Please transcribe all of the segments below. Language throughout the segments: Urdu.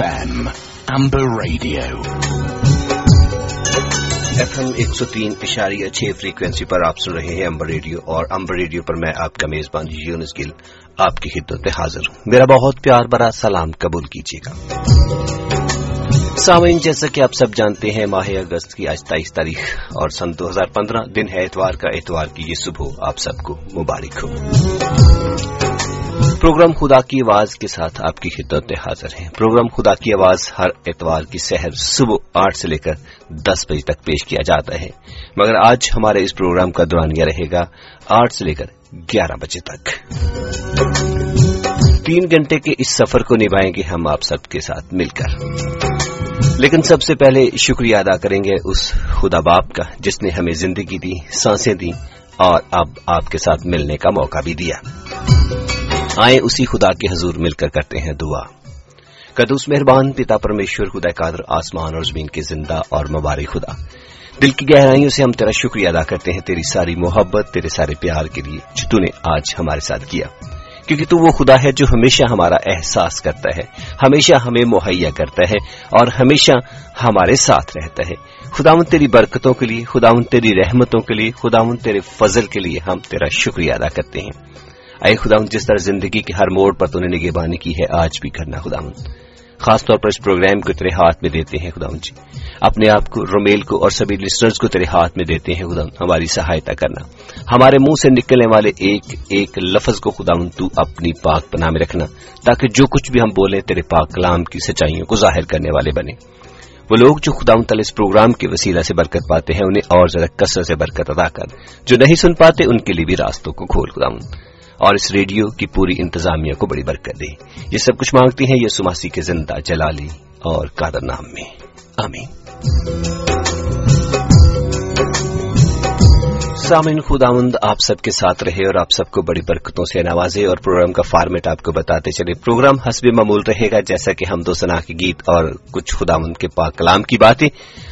FM, Amber Radio. F M ایک سو تین اشاریہ چھ فریکوینسی پر آپ سن رہے ہیں امبر ریڈیو اور امبر ریڈیو پر میں آپ کا میزبان یونس گل آپ کی خدمت میں حاضر ہوں۔ میرا بہت پیار برا سلام قبول کیجیے گا۔ سامعین جیسا کہ آپ سب جانتے ہیں ماہ اگست کی آج تائیس تاریخ اور سن دو ہزار پندرہ دن ہے اتوار کا۔ اتوار کی یہ صبح آپ سب کو مبارک ہو۔ پروگرام خدا کی آواز کے ساتھ آپ کی خدمت میں حاضر ہیں۔ پروگرام خدا کی آواز ہر اتوار کی سحر صبح آٹھ سے لے کر دس بجے تک پیش کیا جاتا ہے۔ مگر آج ہمارے اس پروگرام کا دورانیہ رہے گا آٹھ سے لے کر گیارہ بجے تک۔ تین گھنٹے کے اس سفر کو نبھائیں گے ہم آپ سب کے ساتھ مل کر۔ لیکن سب سے پہلے شکریہ ادا کریں گے اس خدا باپ کا جس نے ہمیں زندگی دی، سانسیں دی اور اب آپ کے ساتھ ملنے کا موقع بھی دیا۔ آئیں، اسی خدا کے حضور مل کر کرتے ہیں دعا۔ قدوس مہربان، پتا پرمیشور خدا قادر، آسمان اور زمین کے زندہ اور مبارک خدا۔ دل کی گہرائیوں سے ہم تیرا شکریہ ادا کرتے ہیں، تیری ساری محبت، تیرے سارے پیار کے لیے جو تو نے آج ہمارے ساتھ کیا۔ کیونکہ تو وہ خدا ہے جو ہمیشہ ہمارا احساس کرتا ہے، ہمیشہ ہمیں مہیا کرتا ہے اور ہمیشہ ہمارے ساتھ رہتا ہے۔ خداون تیری برکتوں کے لیے خداون تیری رحمتوں کے لیے خداون تیرے فضل کے لیے ہم تیرا شکریہ ادا کرتے ہیں۔ اے خدا جس طرح زندگی کے ہر موڑ پر تو نے نگہبانی کی ہے، آج بھی کرنا خدا خاص طور پر اس پروگرام کو تیرے ہاتھ میں دیتے ہیں خدا جی۔ اپنے آپ کو، رومیل کو اور سبھی لسنرز کو تیرے ہاتھ میں دیتے ہیں خدا ہماری سہایتا کرنا۔ ہمارے منہ سے نکلنے والے ایک ایک لفظ کو خدا تو اپنی پاک پناہ میں رکھنا، تاکہ جو کچھ بھی ہم بولیں، تیرے پاک کلام کی سچائیوں کو ظاہر کرنے والے بنے وہ لوگ جو خدا تعالی اس پروگرام کے وسیلہ سے برکت پاتے ہیں، انہیں اور زیادہ کثرت سے برکت ادا کر۔ جو نہیں سن پاتے، ان کے لیے بھی راستوں کو کھول خدا اور اس ریڈیو کی پوری انتظامیہ کو بڑی برکت دے۔ یہ سب کچھ مانگتی ہیں یہ سماسی کے زندہ جلالی اور قادر نام میں۔ آمین۔ سامعین، خداوند آپ سب کے ساتھ رہے اور آپ سب کو بڑی برکتوں سے نوازے اور پروگرام کا فارمیٹ آپ کو بتاتے چلے۔ پروگرام حسب معمول رہے گا، جیسا کہ ہم دو سنا کے گیت اور کچھ خداوند کے پاک کلام کی باتیں۔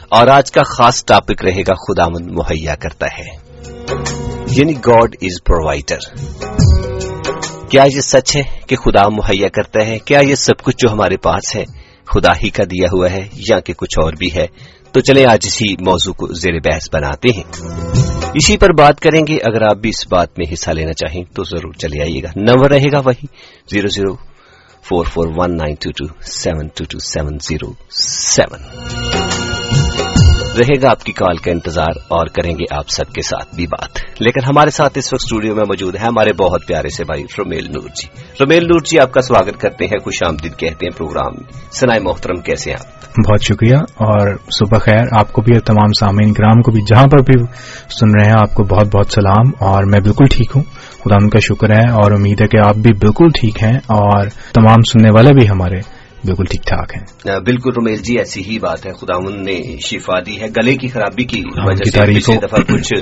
اور آج کا خاص ٹاپک رہے گا خداوند مہیا کرتا ہے۔ یعنی گاڈ از پرووائڈر۔ کیا یہ سچ ہے کہ خدا مہیا کرتا ہے؟ کیا یہ سب کچھ جو ہمارے پاس ہے، خدا ہی کا دیا ہوا ہے یا کہ کچھ اور بھی ہے؟ تو چلیں آج اسی موضوع کو زیر بحث بناتے ہیں۔ اسی پر بات کریں گے۔ اگر آپ بھی اس بات میں حصہ لینا چاہیں تو ضرور چلے آئیے گا۔ نمبر رہے گا وہی zero zero four four one nine two two seven two two seven zero seven. رہے گا آپ کی کال کا انتظار اور کریں گے آپ سب کے ساتھ بھی بات۔ لیکن ہمارے ساتھ اس وقت اسٹوڈیو میں موجود ہے ہمارے بہت پیارے سے بھائی رومیل نور جی۔ رومیل نور جی آپ کا سواگت کرتے ہیں خوش آمدید کہتے ہیں پروگرام سنائے محترم، کیسے ہیں آپ؟ بہت شکریہ اور صبح خیر۔ آپ کو بھی اور تمام سامعین گرام کو بھی، جہاں پر بھی سن رہے ہیں، آپ کو بہت بہت سلام۔ اور میں بالکل ٹھیک ہوں۔ خدا ان کا شکر ہے اور امید ہے کہ آپ بھی بالکل ٹھیک ہیں اور تمام سننے والے بھی ہمارے بالکل ٹھیک ٹھاک ہے بالکل رومیل جی ایسی ہی بات ہے۔ خدا نے شفا دی ہے۔ گلے کی خرابی کی وجہ سے پچھلی دفعہ کچھ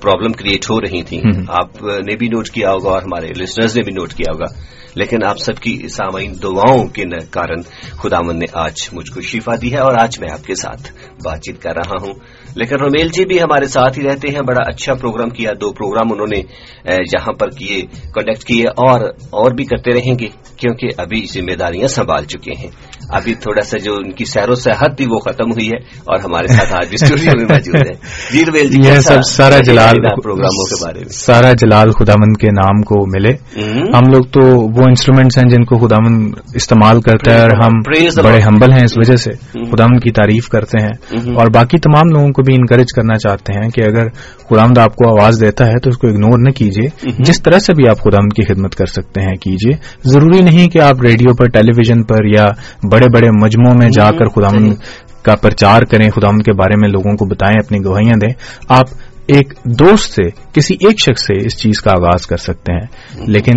پرابلم کریٹ ہو رہی تھی آپ نے بھی نوٹ کیا ہوگا اور ہمارے لسنرز نے بھی نوٹ کیا ہوگا۔ لیکن آپ سب کی سامعین دعاؤں کے کارن خدا نے آج مجھ کو شفا دی ہے اور آج میں آپ کے ساتھ بات چیت کر رہا ہوں۔ لیکن رومیل جی بھی ہمارے ساتھ ہی رہتے ہیں۔ بڑا اچھا پروگرام کیا دو پروگرام انہوں نے یہاں پر کیے کنڈکٹ کیے اور اور بھی کرتے رہیں گے کیونکہ ابھی ذمہ داریاں سنبھال چکے ہیں۔ ابھی تھوڑا سا جو ان کی سیر و صحت تھی وہ ختم ہوئی ہے اور ہمارے ساتھ آج اسٹوڈیو میں موجود ہے جی رویل جی یہ سب سارا جلال پروگراموں کے بارے میں؟ سارا جلال خدامند کے نام کو ملے۔ ہم لوگ تو وہ انسٹرومینٹس ہیں جن کو خدامند استعمال کرتا ہے اور ہم بڑے ہمبل ہیں اس وجہ سے۔ خدامند کی تعریف کرتے ہیں۔ اور باقی تمام لوگوں کو بھی انکریج کرنا چاہتے ہیں کہ اگر خدامد آپ کو آواز دیتا ہے تو اس کو اگنور نہ کیجیے جس طرح سے بھی آپ خدامد کی خدمت کر سکتے ہیں کیجیے ضروری نہیں کہ آپ ریڈیو پر ٹیلی ویژن پر یا بڑے بڑے مجموعوں میں جا کر خدامن کا پرچار کریں خدامن کے بارے میں لوگوں کو بتائیں اپنی گواہیاں دیں۔ آپ ایک دوست سے کسی ایک شخص سے اس چیز کا آغاز کر سکتے ہیں۔ لیکن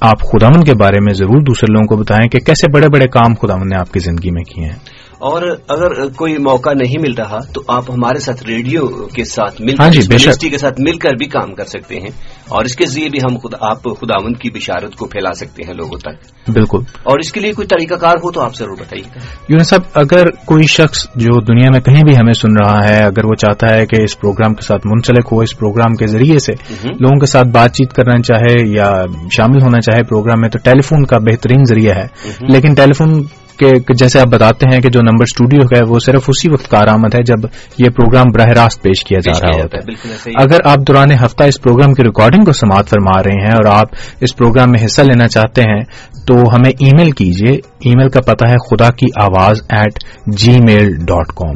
آپ خدامن کے بارے میں ضرور دوسرے لوگوں کو بتائیں کہ کیسے بڑے بڑے کام خدامن نے آپ کی زندگی میں کیے ہیں۔ اور اگر کوئی موقع نہیں مل رہا تو آپ ہمارے ساتھ ریڈیو کے ساتھ مل ہاں جی، کر کے ساتھ مل کر بھی کام کر سکتے ہیں اور اس کے ذریعے بھی ہم آپ خداون کی بشارت کو پھیلا سکتے ہیں لوگوں تک۔ بالکل۔ اور اس کے لیے کوئی طریقہ کار ہو تو آپ ضرور بتائیے۔ یونس صاحب اگر کوئی شخص جو دنیا میں کہیں بھی ہمیں سن رہا ہے اگر وہ چاہتا ہے کہ اس پروگرام کے ساتھ منسلک ہو اس پروگرام کے ذریعے سے لوگوں کے ساتھ بات چیت کرنا چاہے یا شامل ہونا چاہے پروگرام میں تو ٹیلی فون کا بہترین ذریعہ ہے۔ لیکن ٹیلی فون کہ جیسے آپ بتاتے ہیں کہ جو نمبر اسٹوڈیو ہے وہ صرف اسی وقت کارآمد ہے جب یہ پروگرام براہ راست پیش کیا جا رہا ہوتا ہے۔ اگر آپ دوران ہفتہ اس پروگرام کی ریکارڈنگ کو سماعت فرما رہے ہیں اور آپ اس پروگرام میں حصہ لینا چاہتے ہیں تو ہمیں ای میل کیجیے ای میل کا پتہ ہے خدا کی آواز at G mile dot com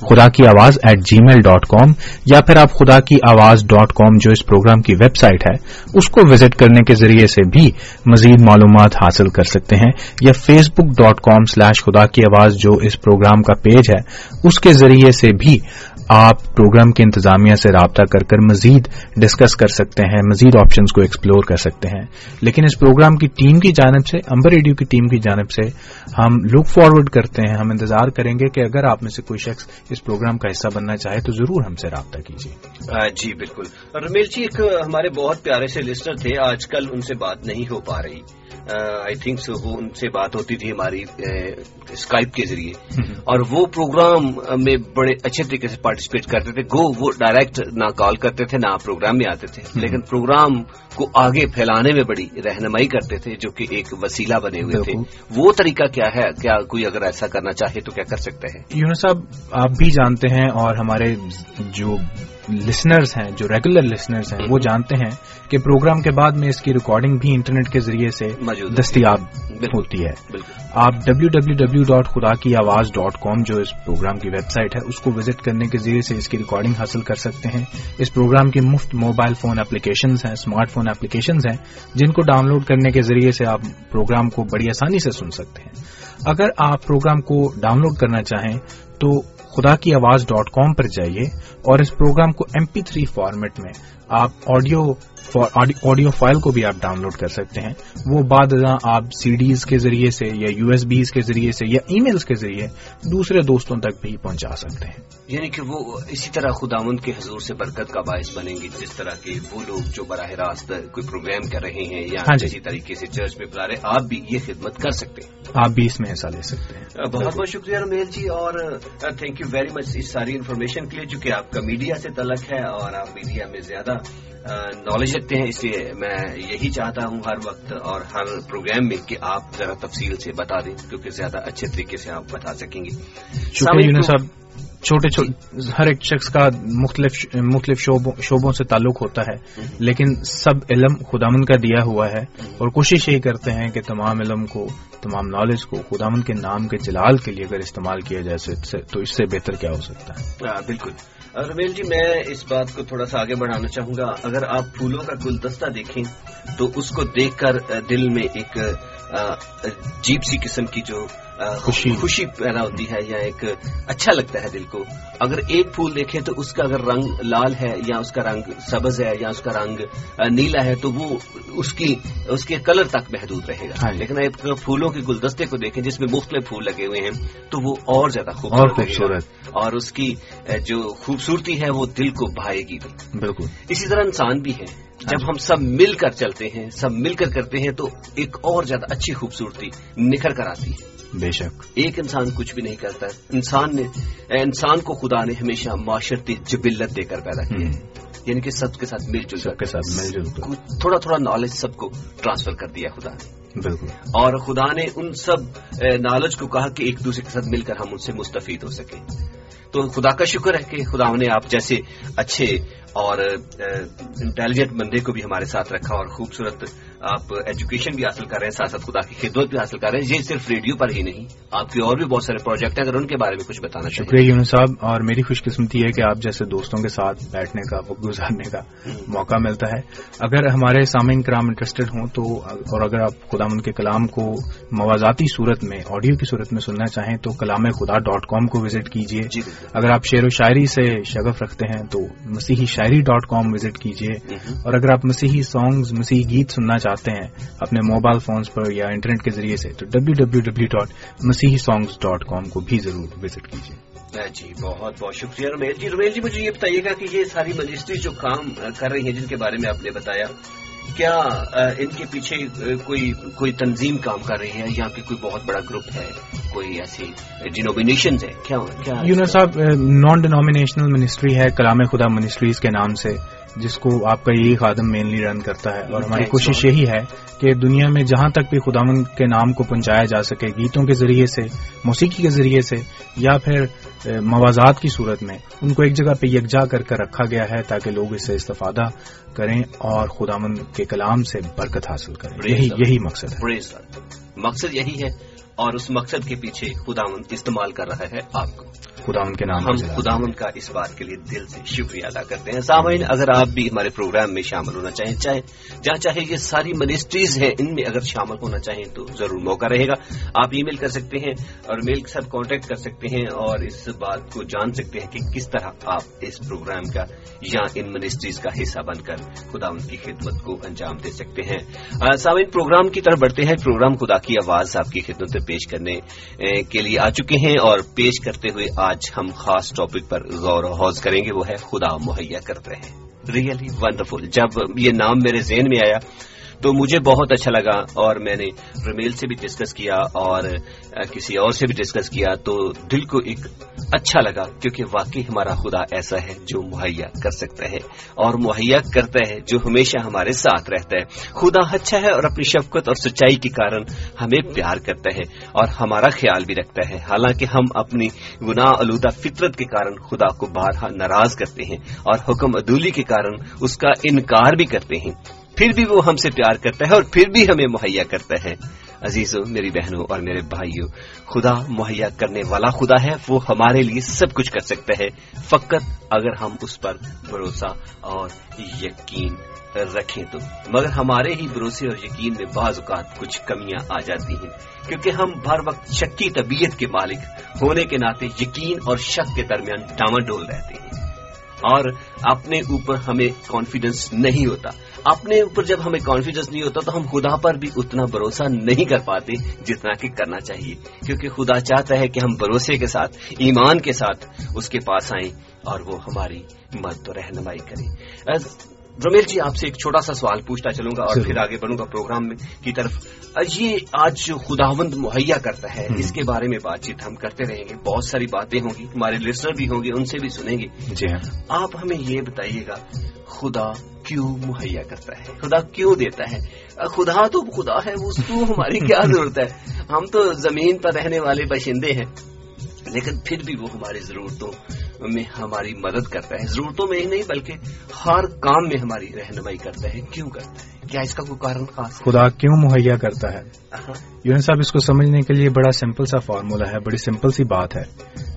خدا کی آواز at G mile dot com یا پھر آپ خدا کی آواز ڈاٹ کام جو اس پروگرام کی ویب سائٹ ہے، اس کو وزٹ کرنے کے ذریعے سے بھی مزید معلومات حاصل کر سکتے ہیں یا Facebook dot com slash خدا کی آواز جو اس پروگرام کا پیج ہے، اس کے ذریعے سے بھی آپ پروگرام کے انتظامیہ سے رابطہ کر کر مزید ڈسکس کر سکتے ہیں مزید آپشنز کو ایکسپلور کر سکتے ہیں۔ لیکن اس پروگرام کی ٹیم کی جانب سے امبر ریڈیو کی ٹیم کی جانب سے ہم لک فارورڈ کرتے ہیں ہم انتظار کریں گے کہ اگر آپ میں سے کوئی شخص اس پروگرام کا حصہ بننا چاہے تو ضرور ہم سے رابطہ کیجیے۔ جی بالکل۔ رمیل جی ایک ہمارے بہت پیارے سے لسٹر تھے آج کل ان سے بات نہیں ہو پا رہی۔ آئی تھنک سو وہ ان سے بات ہوتی تھی ہماری اسکائپ کے ذریعے۔ اور وہ پروگرام میں بڑے اچھے طریقے سے پارٹیسپیٹ کرتے تھے گو وہ ڈائریکٹ نہ کال کرتے تھے نہ پروگرام میں آتے تھے۔ لیکن پروگرام کو آگے پھیلانے میں بڑی رہنمائی کرتے تھے جو کہ ایک وسیلہ بنے ہوئے تھے۔ وہ طریقہ کیا ہے؟ کیا کوئی اگر ایسا کرنا چاہے تو کیا کر سکتے ہیں؟ یونس صاحب آپ بھی جانتے ہیں اور ہمارے جو لسنرز ہیں جو ریگولر لسنرز ہیں وہ جانتے ہیں کہ پروگرام کے بعد میں اس کی ریکارڈنگ بھی انٹرنیٹ کے ذریعے سے دستیاب ہوتی ہے۔ آپ ڈبلو ڈبلو ڈبلو ڈاٹ خدا کی آواز ڈاٹ کام جو اس پروگرام کی ویب سائٹ ہے اس کو وزٹ کرنے کے ذریعے سے اس کی ریکارڈنگ حاصل کر سکتے ہیں۔ اس پروگرام کی مفت موبائل فون اپلیکیشنز ہیں اسمارٹ فون اپلیکیشنز ہیں جن کو ڈاؤن لوڈ کرنے کے ذریعے سے آپ پروگرام کو بڑی آسانی سے سن سکتے ہیں۔ اگر آپ پروگرام کو ڈاؤن لوڈ کرنا چاہیں تو خدا کی آواز ڈاٹ کام پر جائیے اور اس پروگرام کو ایم پی تھری فارمیٹ میں آپ آڈیو آڈیو فائل کو بھی آپ ڈاؤن لوڈ کر سکتے ہیں۔ وہ بعد ازاں آپ سی ڈیز کے ذریعے سے یا یو ایس بیز کے ذریعے سے یا ای میلز کے ذریعے دوسرے دوستوں تک بھی پہنچا سکتے ہیں۔ یعنی کہ وہ اسی طرح خداون کے حضور سے برکت کا باعث بنیں گی جس طرح کے وہ لوگ جو براہ راست کوئی پروگرام کر رہے ہیں یا ہاں جی۔ طریقے سے چرچ میں بلا رہے آپ بھی یہ خدمت کر سکتے ہیں۔ آپ بھی اس میں حصہ لے سکتے ہیں۔ بہت بہت شکریہ رمیل جی اور تھینک یو ویری مچ اس ساری انفارمیشن کے لیے چونکہ آپ کا میڈیا سے تعلق ہے اور آپ میڈیا میں زیادہ نالج رکھتے ہیں اس لیے میں یہی چاہتا ہوں ہر وقت اور ہر پروگرام میں کہ آپ ذرا تفصیل سے بتا دیں کیونکہ زیادہ اچھے طریقے سے آپ بتا سکیں گے۔ صاحب۔ چھوٹے ہر ایک شخص کا مختلف مختلف شعبوں سے تعلق ہوتا ہے لیکن سب علم خدامن کا دیا ہوا ہے۔ اور کوشش یہی کرتے ہیں کہ تمام علم کو تمام نالج کو خدامن کے نام کے جلال کے لیے اگر استعمال کیا جائے تو اس سے بہتر کیا ہو سکتا ہے۔ بالکل۔ رمیل جی میں اس بات کو تھوڑا سا آگے بڑھانا چاہوں گا۔ اگر آپ پھولوں کا گلدستہ دیکھیں، تو اس کو دیکھ کر دل میں ایک جیپ سی قسم کی جو خوشی. خوشی پیدا ہوتی ہے یا ایک اچھا لگتا ہے دل کو۔ اگر ایک پھول دیکھیں تو اس کا اگر رنگ لال ہے یا اس کا رنگ سبز ہے یا اس کا رنگ نیلا ہے تو وہ اس کی اس کے کلر تک محدود رہے گا۔ ہاں جی۔ لیکن ایک پھولوں کے گلدستے کو دیکھیں جس میں مختلف پھول لگے ہوئے ہیں تو وہ اور زیادہ خوبصورت اور اس کی جو خوبصورتی ہے وہ دل کو بھائے گی بالکل۔ اسی طرح انسان بھی ہے جب ہم سب مل کر چلتے ہیں سب مل کر کرتے ہیں تو ایک اور زیادہ اچھی خوبصورتی نکھر کر آتی ہے۔ بے شک۔ ایک انسان کچھ بھی نہیں کرتا انسان نے انسان کو خدا نے ہمیشہ معاشرتی جبلت دے کر پیدا کیا یعنی کہ سب کے ساتھ مل جل کے ساتھ مل جل تھوڑا تھوڑا نالج سب کو ٹرانسفر کر دیا خدا نے۔ بالکل۔ اور خدا نے ان سب نالج کو کہا کہ ایک دوسرے کے ساتھ مل کر ہم ان سے مستفید ہو سکیں۔ تو خدا کا شکر ہے کہ خدا نے آپ جیسے اچھے اور انٹیلیجنٹ بندے کو بھی ہمارے ساتھ رکھا اور خوبصورت آپ ایجوکیشن بھی حاصل کر رہے ہیں ساتھ ساتھ خدا کی خدمت بھی حاصل کر رہے ہیں۔ یہ صرف ریڈیو پر ہی نہیں آپ کے اور بھی بہت سارے پروجیکٹ ہیں۔ اگر ان کے بارے میں کچھ بتانا شکریہ یونس صاحب اور میری خوش قسمتی ہے کہ آپ جیسے دوستوں کے ساتھ بیٹھنے کا وقت گزارنے کا موقع ملتا ہے۔ اگر ہمارے سامعین کرام انٹرسٹڈ ہوں تو اور اگر آپ خدا کے کلام کو موازاتی صورت میں آڈیو کی صورت میں سننا چاہیں تو کلام خدا ڈاٹ کام کو وزٹ کیجیے جی، اگر آپ شعر و شاعری سے شگف رکھتے ہیں تو مسیحی شاعری ڈاٹ کام وزٹ کیجیے اور اگر آپ مسیحی سانگز مسیحی گیت سننا چاہتے ہیں اپنے موبائل فونز پر یا انٹرنیٹ کے ذریعے سے تو W W W dot Masihi songs dot com کو بھی ضرور وزٹ کیجیے جی بہت بہت شکریہ۔ رومیل جی رومیل جی مجھے یہ بتائیے گا کہ یہ ساری منسٹری جو کام کر رہی ہیں جن کے بارے میں آپ نے بتایا کیا ان کے پیچھے کوئی کوئی تنظیم کام کر رہی ہے یا پھر کوئی بہت بڑا گروپ ہے کوئی ایسی ڈینومینیشن ہے کیا یونس صاحب نان ڈینومینیشنل منسٹری ہے کلام خدا منسٹریز کے نام سے جس کو آپ کا یہی خادم مینلی رن کرتا ہے۔ اور ہماری کوشش یہی ہے کہ دنیا میں جہاں تک بھی خداون کے نام کو پہنچایا جا سکے گیتوں کے ذریعے سے موسیقی کے ذریعے سے یا پھر موازات کی صورت میں ان کو ایک جگہ پہ یکجا کر کر رکھا گیا ہے تاکہ لوگ اس سے استفادہ کریں اور خداون کے کلام سے برکت حاصل کریں۔ یہی یہی مقصد ہے۔ مقصد یہی ہے اور اس مقصد کے پیچھے خداون استعمال کر رہا ہے آپ کو۔ خداون کے نام ہم خداون کا اس بات کے لیے دل سے شکریہ ادا کرتے ہیں۔ سامعین اگر آپ بھی ہمارے پروگرام میں شامل ہونا چاہیں چاہے جہاں چاہے یہ ساری منسٹریز ہیں ان میں اگر شامل ہونا چاہیں تو ضرور موقع رہے گا۔ آپ ای میل کر سکتے ہیں اور میل کے ساتھ کانٹیکٹ کر سکتے ہیں اور اس بات کو جان سکتے ہیں کہ کس طرح آپ اس پروگرام کا یا ان منسٹریز کا حصہ بن کر خداون کی خدمت کو انجام دے سکتے ہیں۔ سامعین پروگرام کی طرف بڑھتے ہیں۔ پروگرام خدا کی آواز آپ کی خدمت پیش کرنے کے لیے آ چکے ہیں اور پیش کرتے ہوئے آج آج ہم خاص ٹاپک پر غور و حوض کریں گے، وہ ہے خدا مہیا کرتے ہیں۔ ریئلی ونڈرفل جب یہ نام میرے ذہن میں آیا تو مجھے بہت اچھا لگا اور میں نے رمیل سے بھی ڈسکس کیا اور کسی اور سے بھی ڈسکس کیا تو دل کو ایک اچھا لگا، کیونکہ واقعی ہمارا خدا ایسا ہے جو مہیا کر سکتا ہے اور مہیا کرتا ہے، جو ہمیشہ ہمارے ساتھ رہتا ہے۔ خدا اچھا ہے اور اپنی شفقت اور سچائی کے کارن ہمیں پیار کرتا ہے اور ہمارا خیال بھی رکھتا ہے۔ حالانکہ ہم اپنی گناہ آلودہ فطرت کے کارن خدا کو بارہا ناراض کرتے ہیں اور حکم عدولی کے کارن اس کا انکار بھی کرتے ہیں۔ پھر بھی وہ ہم سے پیار کرتا ہے اور پھر بھی ہمیں مہیا کرتا ہے۔ عزیزو میری بہنوں اور میرے بھائیوں، خدا مہیا کرنے والا خدا ہے، وہ ہمارے لیے سب کچھ کر سکتا ہے۔ فقط اگر ہم اس پر بھروسہ اور یقین رکھیں تو۔ مگر ہمارے ہی بھروسے اور یقین میں بعض اوقات کچھ کمیاں آ جاتی ہیں۔ کیونکہ ہم ہر وقت شکی طبیعت کے مالک ہونے کے ناطے یقین اور شک کے درمیان ڈاما ڈول رہتے ہیں۔ اور اپنے اوپر ہمیں کانفیڈنس نہیں ہوتا۔ اپنے اوپر جب ہمیں کانفیڈنس نہیں ہوتا تو ہم خدا پر بھی اتنا بھروسہ نہیں کر پاتے جتنا کہ کرنا چاہیے۔ کیونکہ خدا چاہتا ہے کہ ہم بھروسے کے ساتھ ایمان کے ساتھ اس کے پاس آئیں اور وہ ہماری مدد و رہنمائی کریں۔ رمیل جی آپ سے ایک چھوٹا سا سوال پوچھتا چلوں گا اور پھر آگے بڑھوں گا پروگرام میں کی طرف۔ یہ آج جو خداوند مہیا کرتا ہے اس کے بارے میں بات چیت ہم کرتے رہیں گے۔ بہت ساری باتیں ہوں گی ہمارے لسنر بھی ہوں گے ان سے بھی سنیں گے۔ جی ہاں۔ آپ ہمیں یہ بتائیے گا خدا کیوں مہیا کرتا ہے؟ خدا کیوں دیتا ہے؟ خدا تو خدا ہے اس کو ہماری کیا ضرورت ہے؟ ہم تو زمین پر رہنے والے باشندے ہیں۔ لیکن پھر بھی وہ ہماری ضرورتوں میں ہماری مدد کرتا ہے۔ ضرورتوں میں ہی نہیں بلکہ ہر کام میں ہماری رہنمائی کرتا ہے۔ کیوں کرتا ہے؟ کیا اس کا کوئی کارن خاص خدا کیوں مہیا کرتا ہے؟ یون صاحب اس کو سمجھنے کے لیے بڑا سمپل سا فارمولا ہے بڑی سمپل سی بات ہے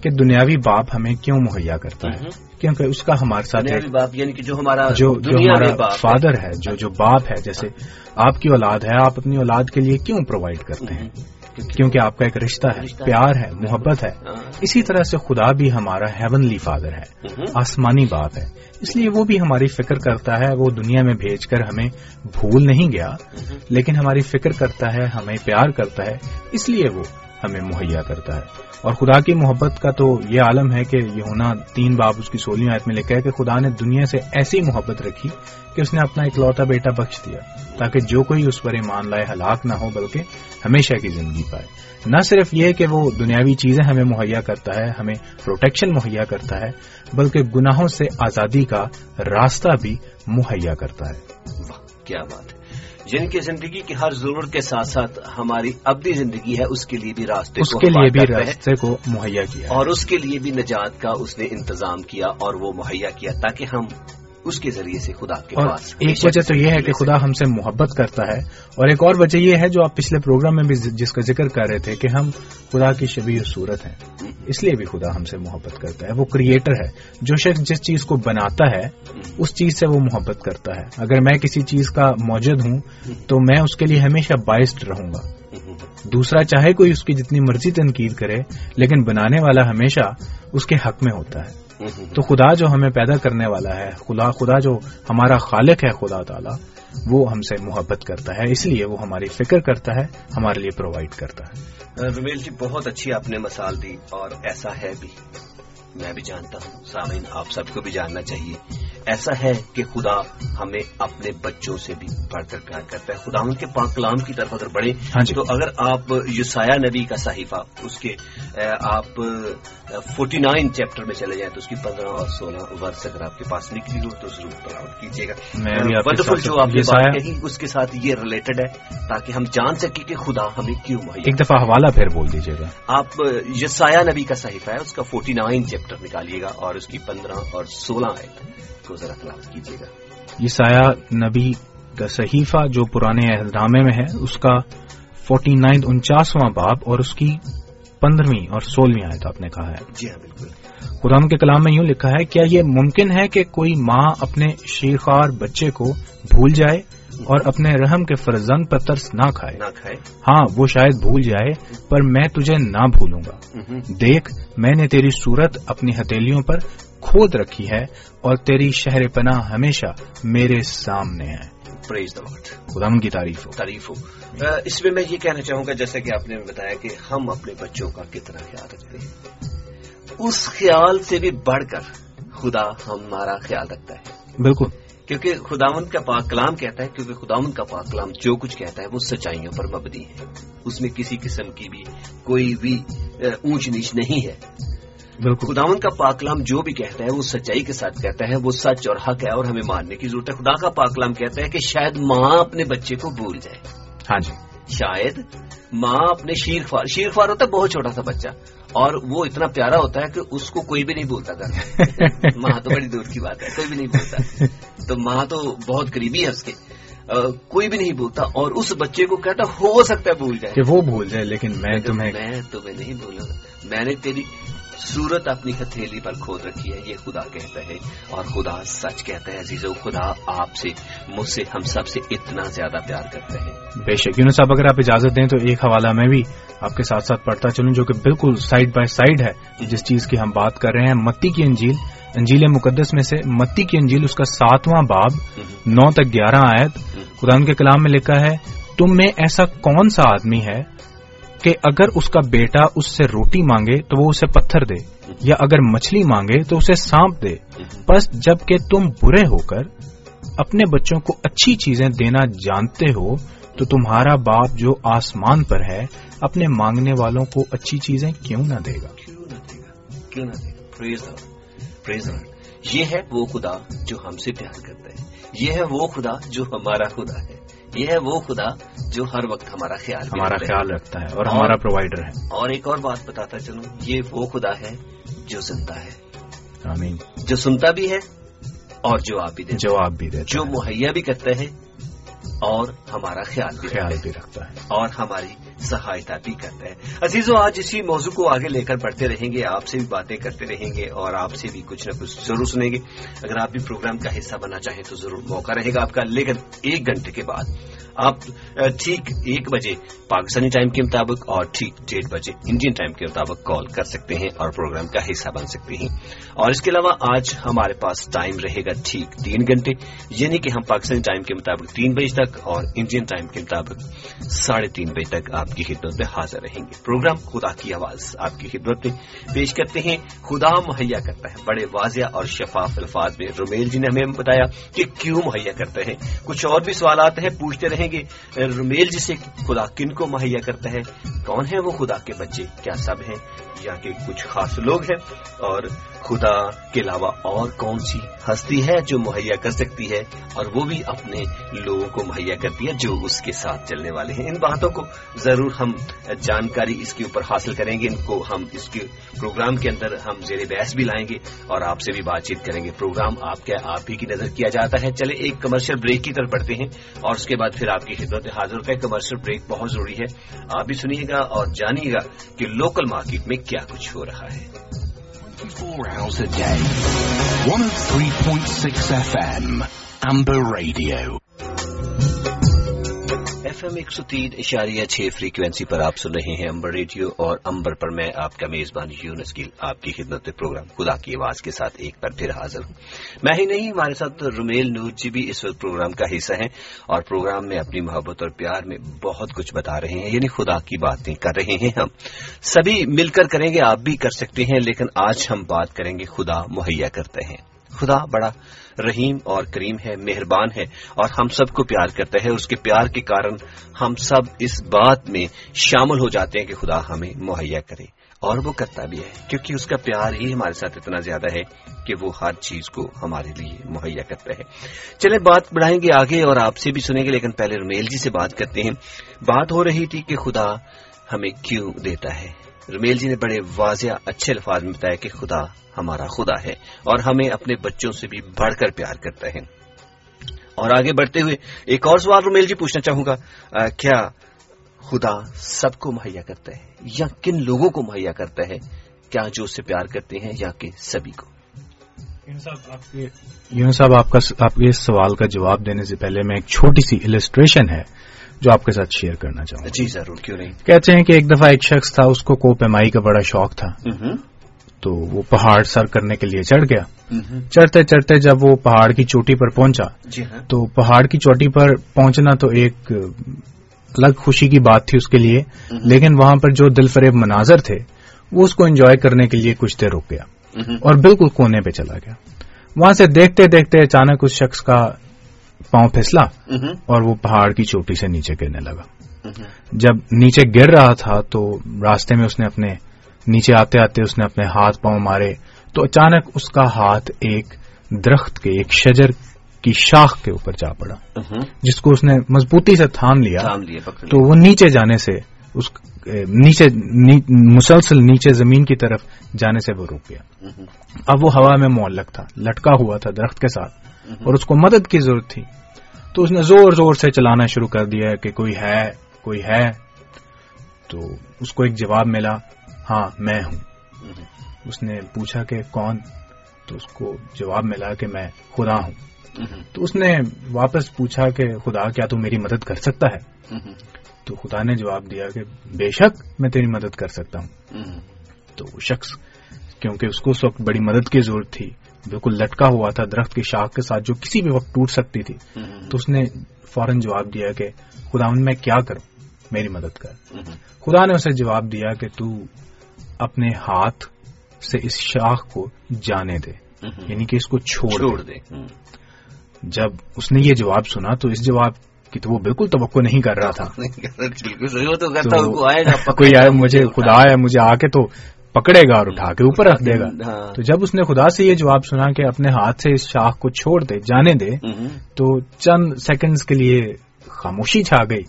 کہ دنیاوی باپ ہمیں کیوں مہیا کرتا ہے؟ کیونکہ اس کا ہمارے ساتھ باپ یعنی کہ جو ہمارا جو ہمارا فادر ہے جو جو باپ ہے جیسے آپ کی اولاد ہے آپ اپنی اولاد کے لیے کیوں پرووائڈ کرتے ہیں؟ کیونکہ آپ کا ایک رشتہ ہے پیار ہے محبت ہے۔ ہاں۔ اسی طرح سے خدا بھی ہمارا ہیونلی فادر ہے۔ آسمانی باپ ہے۔ اس لیے وہ بھی ہماری فکر کرتا ہے وہ دنیا میں بھیج کر ہمیں بھول نہیں گیا۔ لیکن ہماری فکر کرتا ہے ہمیں پیار کرتا ہے اس لیے وہ ہمیں مہیا کرتا ہے۔ اور خدا کی محبت کا تو یہ عالم ہے کہ یہ ہونا تین باب اس کی سولہویں آیت میں لکھا ہے کہ خدا نے دنیا سے ایسی محبت رکھی کہ اس نے اپنا اکلوتا بیٹا بخش دیا تاکہ جو کوئی اس پر ایمان لائے ہلاک نہ ہو بلکہ ہمیشہ کی زندگی پائے۔ نہ صرف یہ کہ وہ دنیاوی چیزیں ہمیں مہیا کرتا ہے ہمیں پروٹیکشن مہیا کرتا ہے بلکہ گناہوں سے آزادی کا راستہ بھی مہیا کرتا ہے۔ کیا بات ہے۔ جن کی زندگی کی ہر ضرورت کے ساتھ ساتھ ہماری ابدی زندگی ہے اس کے لیے بھی راستے اس کے لیے بھی راستے کو مہیا کیا۔ اور اس کے لیے بھی نجات کا اس نے انتظام کیا اور وہ مہیا کیا تاکہ ہم اس کے ذریعے سے خدا کے پاس ایک وجہ تو یہ ہے کہ خدا ہم سے محبت کرتا ہے اور ایک اور وجہ یہ ہے جو آپ پچھلے پروگرام میں بھی جس کا ذکر کر رہے تھے کہ ہم خدا کی شبیر صورت ہیں۔ اس لیے بھی خدا ہم سے محبت کرتا ہے۔ وہ کریٹر ہے۔ جو شخص جس چیز کو بناتا ہے اس چیز سے وہ محبت کرتا ہے۔ اگر میں کسی چیز کا موجود ہوں تو میں اس کے لیے ہمیشہ باعث رہوں گا۔ دوسرا چاہے کوئی اس کی جتنی مرضی تنقید کرے لیکن بنانے والا ہمیشہ اس کے حق میں ہوتا ہے۔ تو خدا جو ہمیں پیدا کرنے والا ہے، خدا خدا جو ہمارا خالق ہے، خدا تعالی، وہ ہم سے محبت کرتا ہے، اس لیے وہ ہماری فکر کرتا ہے، ہمارے لیے پرووائڈ کرتا ہے۔ رمیل جی بہت اچھی آپ نے مثال دی اور ایسا ہے بھی۔ میں بھی جانتا ہوں۔ سامعین آپ سب کو بھی جاننا چاہیے۔ ایسا ہے کہ خدا ہمیں اپنے بچوں سے بھی بڑھ کر پیار کرتا ہے۔ خدا ان کے پاک کلام کی طرف اگر بڑھے ہاں جی۔ تو اگر آپ یوسایا نبی کا صحیفہ اس کے آپ فورٹی نائن چیپٹر میں چلے جائیں تو اس کی پندرہ اور سولہ ورس اگر آپ کے پاس نکلی ہو تو ضرور پراؤٹ کیجیے گا۔ ونڈرفل جو آپ بات کہی اس کے ساتھ یہ ریلیٹڈ ہے تاکہ ہم جان سکیں کہ خدا ہمیں کیوں ایک دفعہ حوالہ پھر بول دیجیے گا۔ آپ یسایا نبی کا صحیفہ ہے اس کا فورٹی نائن چیپٹر نکالیے گا اور اس کی پندرہ اور سولہ آئے کو ذرا تلاوت کیجیے گا۔ یہ سایہ نبی کا صحیفہ جو پرانے اہدامے میں ہے اس کا فورٹی نائن انچاسواں باب اور اس کی پندرہویں اور سولہویں آیت آپ نے کہا ہے۔ جی ہاں بالکل۔ خدا کے کلام میں یوں لکھا ہے کیا یہ ممکن ہے کہ کوئی ماں اپنے شیخار بچے کو بھول جائے؟ اور اپنے رحم کے فرزند پر ترس نہ کھائے۔ ہاں وہ شاید بھول جائے پر میں تجھے نہ بھولوں گا۔ دیکھ میں نے تیری صورت اپنی ہتھیلیوں پر کھود رکھی ہے اور تیری شہر پناہ ہمیشہ میرے سامنے ہے۔ خدا کی تعریف ہو۔ تعریف ہو۔ اس میں میں یہ کہنا چاہوں گا جیسے کہ آپ نے بتایا کہ ہم اپنے بچوں کا کتنا خیال رکھتے ہیں۔ اس خیال سے بھی بڑھ کر خدا ہمارا خیال رکھتا ہے۔ بالکل۔ کیونکہ خداون کا پاک کلام کہتا ہے کیونکہ خداون کا پاک کلام جو کچھ کہتا ہے وہ سچائیوں پر مبنی ہے۔ اس میں کسی قسم کی بھی کوئی بھی اونچ نیچ نہیں ہے۔ خداون کا پاکلام جو بھی کہتا ہے وہ سچائی کے ساتھ کہتا ہے وہ سچ اور حق ہے اور ہمیں ماننے کی ضرورت ہے۔ خدا کا پاکلام کہتا ہے کہ شاید ماں اپنے بچے کو بھول جائے۔ ہاں جی۔ شاید ماں اپنے شیر خوار شیر خوار ہوتا ہے بہت چھوٹا سا بچہ۔ اور وہ اتنا پیارا ہوتا ہے کہ اس کو کوئی بھی نہیں بولتا تھا۔ ماں تو بڑی دور کی بات ہے کوئی بھی نہیں بولتا۔ تو ماں تو بہت قریبی ہے اس کے۔ کوئی بھی نہیں بولتا اور اس بچے کو کہتا ہو سکتا ہے بھول جائے۔ کہ وہ بھول جائے لیکن میں تمہیں میں تمہیں نہیں بولا میں نے تیری صورت اپنی ہتھیلی پر کھود رکھی ہے یہ خدا کہتا ہے اور خدا سچ کہتا ہے عزیز و خدا آپ سے مجھ سے ہم سب سے اتنا زیادہ پیار کرتے ہیں بے شک یونس صاحب اگر آپ اجازت دیں تو ایک حوالہ میں بھی آپ کے ساتھ ساتھ پڑھتا چلوں جو کہ بالکل سائڈ بائی سائڈ ہے۔ جس چیز کی ہم بات کر رہے ہیں متی کی انجیل۔ انجیل مقدس میں سے متی کی انجیل اس کا ساتواں باب نو تک گیارہ آیت۔ خدا ان کے کلام میں لکھا ہے تم میں ایسا کون سا آدمی ہے کہ اگر اس کا بیٹا اس سے روٹی مانگے تو وہ اسے پتھر دے، یا اگر مچھلی مانگے تو اسے سانپ دے۔ بس جبکہ تم برے ہو کر اپنے بچوں کو اچھی چیزیں دینا جانتے ہو، تو تمہارا باپ جو آسمان پر ہے، اپنے مانگنے والوں کو اچھی چیزیں کیوں نہ دے گا؟ یہ ہے وہ خدا جو ہم سے پیار کرتا ہے۔ یہ ہے وہ خدا جو ہمارا خدا ہے۔ یہ ہے وہ خدا جو ہر وقت ہمارا خیال ہمارا خیال رکھتا ہے اور ہمارا پرووائڈر ہے۔ اور ایک اور بات بتاتا چلوں یہ وہ خدا ہے جو سنتا ہے۔ آمین۔ جو سنتا بھی ہے اور جو آپ بھی جواب بھی جو مہیا بھی کرتا ہے اور ہمارا خیال بھی خیال بھی رکھتا ہے۔ اور ہماری سہایتا بھی کرتا ہے عزیزو آج اسی موضوع کو آگے لے کر پڑھتے رہیں گے۔ آپ سے بھی باتیں کرتے رہیں گے اور آپ سے بھی کچھ نہ کچھ ضرور سنیں گے۔ اگر آپ بھی پروگرام کا حصہ بننا چاہیں تو ضرور موقع رہے گا۔ آپ کا لیکن ایک گھنٹے کے بعد۔ آپ ٹھیک ایک بجے پاکستانی ٹائم کے مطابق اور ٹھیک ڈیڑھ بجے انڈین ٹائم کے مطابق کال کر سکتے ہیں اور پروگرام کا حصہ بن سکتے ہیں۔ اور اس کے علاوہ آج ہمارے پاس ٹائم رہے گا ٹھیک تین گھنٹے یعنی کہ ہم پاکستانی ٹائم کے مطابق تین بجے تک اور انڈین ٹائم کے مطابق ساڑھے تین بجے تک آپ کی خدمت میں حاضر رہیں گے۔ پروگرام خدا کی آواز آپ کی خدمت میں پیش کرتے ہیں۔ خدا مہیا کرتا ہے۔ بڑے واضح اور شفاف الفاظ میں رومیل جی نے ہمیں بتایا کہ کیوں مہیا کرتے ہیں کچھ اور بھی سوالات ہیں، پوچھتے رہیں۔ گے رومیل جسے خدا کن کو مہیا کرتا ہے؟ کون ہے وہ خدا کے بچے؟ کیا سب ہیں؟ یا کہ کچھ خاص لوگ ہیں؟ اور خدا کے علاوہ اور کون سی ہستی ہے جو مہیا کر سکتی ہے؟ اور وہ بھی اپنے لوگوں کو مہیا کرتی ہے جو اس کے ساتھ چلنے والے ہیں۔ ان باتوں کو ضرور ہم جانکاری اس کے اوپر حاصل کریں گے۔ ان کو ہم اس کے پروگرام کے اندر ہم زیر بحث بھی لائیں گے اور آپ سے بھی بات چیت کریں گے۔ پروگرام آپ کے آپ ہی کی نظر کیا جاتا ہے۔ چلے ایک کمرشل بریک کی طرف بڑھتے ہیں اور اس کے بعد پھر آپ کی خدمت میں حاضر کا ہے کمرشل بریک بہت ضروری ہے آپ بھی سنیے گا اور جانیے گا کہ لوکل مارکیٹ میں کیا کچھ ہو رہا ہے 24 hours a day. 103.6 FM. Amber Radio. F M ایک سو تین اشاریہ چھ فریکوینسی پر آپ سن رہے ہیں امبر ریڈیو اور امبر پر میں آپ کا میزبان یونس گل، آپ کی خدمت پروگرام خدا کی آواز کے ساتھ ایک بار پھر حاضر ہوں۔ میں ہی نہیں، ہمارے ساتھ رومیل نور جی بھی اس وقت پروگرام کا حصہ ہیں اور پروگرام میں اپنی محبت اور پیار میں بہت کچھ بتا رہے ہیں یعنی خدا کی باتیں کر رہے ہیں ہم۔ سبھی مل کر کریں گے، آپ بھی کر سکتے ہیں، لیکن آج ہم بات کریں گے خدا مہیا کرتے ہیں۔ خدا بڑا رحیم اور کریم ہے، مہربان ہے اور ہم سب کو پیار کرتا ہے۔ اس کے پیار کے کارن ہم سب اس بات میں شامل ہو جاتے ہیں کہ خدا ہمیں مہیا کرے۔ اور وہ کرتا بھی ہے، کیونکہ اس کا پیار ہی ہمارے ساتھ اتنا زیادہ ہے کہ وہ ہر چیز کو ہمارے لیے مہیا کرتا ہے۔ چلے بات بڑھائیں گے آگے اور آپ سے بھی سنیں گے، لیکن پہلے رمیل جی سے بات کرتے ہیں۔ بات ہو رہی تھی کہ خدا ہمیں کیوں دیتا ہے؟ رمیل جی نے بڑے واضح اچھے الفاظ میں بتایا کہ خدا ہمارا خدا ہے اور ہمیں اپنے بچوں سے بھی بڑھ کر پیار کرتا ہے۔ اور آگے بڑھتے ہوئے ایک اور سوال رومیل جی پوچھنا چاہوں گا۔ کیا خدا سب کو مہیا کرتا ہے یا کن لوگوں کو مہیا کرتا ہے؟ کیا جو اس سے پیار کرتے ہیں یا کہ سبھی کو؟ یون صاحب آپ کا آپ کے سوال کا جواب دینے سے پہلے میں ایک چھوٹی سی السٹریشن ہے۔ جو آپ کے ساتھ شیئر کرنا چاہوں گا۔ جی ضرور کیوں نہیں؟ کہتے ہیں کہ ایک دفعہ ایک شخص تھا اس کو کو پیمائی کا بڑا شوق تھا۔ تو وہ پہاڑ سر کرنے کے لیے چڑھ گیا۔ چڑھتے چڑھتے جب وہ پہاڑ کی چوٹی پر پہنچا جی ہاں۔ تو پہاڑ کی چوٹی پر پہنچنا تو ایک الگ خوشی کی بات تھی اس کے لیے لیکن وہاں پر جو دل فریب مناظر تھے وہ اس کو انجوائے کرنے کے لیے کچھ دیر رک گیا اور بالکل کونے پہ چلا گیا۔ وہاں سے دیکھتے دیکھتے اچانک اس شخص کا پاؤں پھسلا اور وہ پہاڑ کی چوٹی سے نیچے گرنے لگا۔ جب نیچے گر رہا تھا تو راستے میں اس نے اپنے نیچے آتے آتے اس نے اپنے ہاتھ پاؤں مارے تو اچانک اس کا ہاتھ ایک درخت کے ایک شجر کی شاخ کے اوپر جا پڑا۔ جس کو اس نے مضبوطی سے تھام لیا تو وہ نیچے جانے سے اس نیچے مسلسل نیچے زمین کی طرف جانے سے وہ رک گیا۔ اب وہ ہوا میں معلق تھا لٹکا ہوا تھا درخت کے ساتھ اور اس کو مدد کی ضرورت تھی۔ تو اس نے زور زور سے چلانا شروع کر دیا کہ کوئی ہے کوئی ہے۔ تو اس کو ایک جواب ملا ہاں میں ہوں۔ اس نے پوچھا کہ کون؟ تو اس کو جواب ملا کہ میں خدا ہوں۔ تو اس نے واپس پوچھا کہ خدا، کیا تو میری مدد کر سکتا ہے؟ تو خدا نے جواب دیا کہ بے شک میں تیری مدد کر سکتا ہوں۔ تو وہ شخص، کیونکہ اس کو اس وقت بڑی مدد کی ضرورت تھی بالکل لٹکا ہوا تھا درخت کی شاخ کے ساتھ جو کسی بھی وقت ٹوٹ سکتی تھی۔ تو اس نے فوراً جواب دیا کہ خدا میں کیا کروں؟ میری مدد کر۔ خدا نے اسے جواب دیا کہ تو اپنے ہاتھ سے اس شاخ کو جانے دے۔ یعنی کہ اس کو چھوڑ دے۔ جب اس نے یہ جواب سنا تو اس جواب کی تو وہ بالکل توقع نہیں کر رہا تھا۔ کوئی آئے مجھے خدا ہے مجھے آ کے تو پکڑے گا اور اٹھا کے اوپر رکھ دے گا۔ ہاں۔ تو جب اس نے خدا سے یہ جواب سنا کہ اپنے ہاتھ سے اس شاخ کو چھوڑ دے جانے دے تو چند سیکنڈز کے لیے خاموشی چھا گئی۔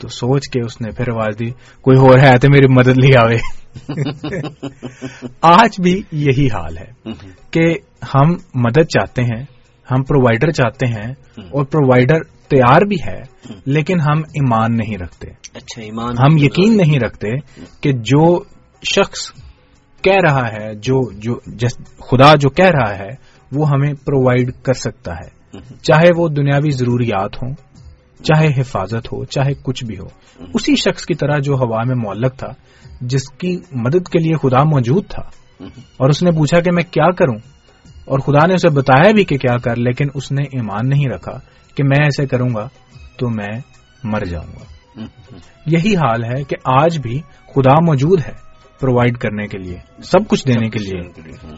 تو سوچ کے اس نے پھر آواز دی کوئی رہا ہے تو میری مدد لی آوے۔ آج بھی یہی حال ہے کہ ہم مدد چاہتے ہیں ہم پرووائڈر چاہتے ہیں اور پرووائڈر تیار بھی ہے لیکن ہم ایمان نہیں رکھتے۔ اچھا ایمان ہم یقین نہیں رکھتے کہ جو شخص کہہ رہا ہے، جو جو خدا جو کہہ رہا ہے، وہ ہمیں پرووائڈ کر سکتا ہے۔ چاہے وہ دنیاوی ضروریات ہوں، چاہے حفاظت ہو، چاہے کچھ بھی ہو۔ اسی شخص کی طرح جو ہوا میں معلق تھا، جس کی مدد کے لیے خدا موجود تھا۔ اور اس نے پوچھا کہ میں کیا کروں؟ اور خدا نے اسے بتایا بھی کہ کیا کر، لیکن اس نے ایمان نہیں رکھا کہ میں ایسے کروں گا تو میں مر جاؤں گا۔ یہی حال ہے کہ آج بھی خدا موجود ہے۔ پرووائڈ کرنے کے لیے سب کچھ دینے کے لیے۔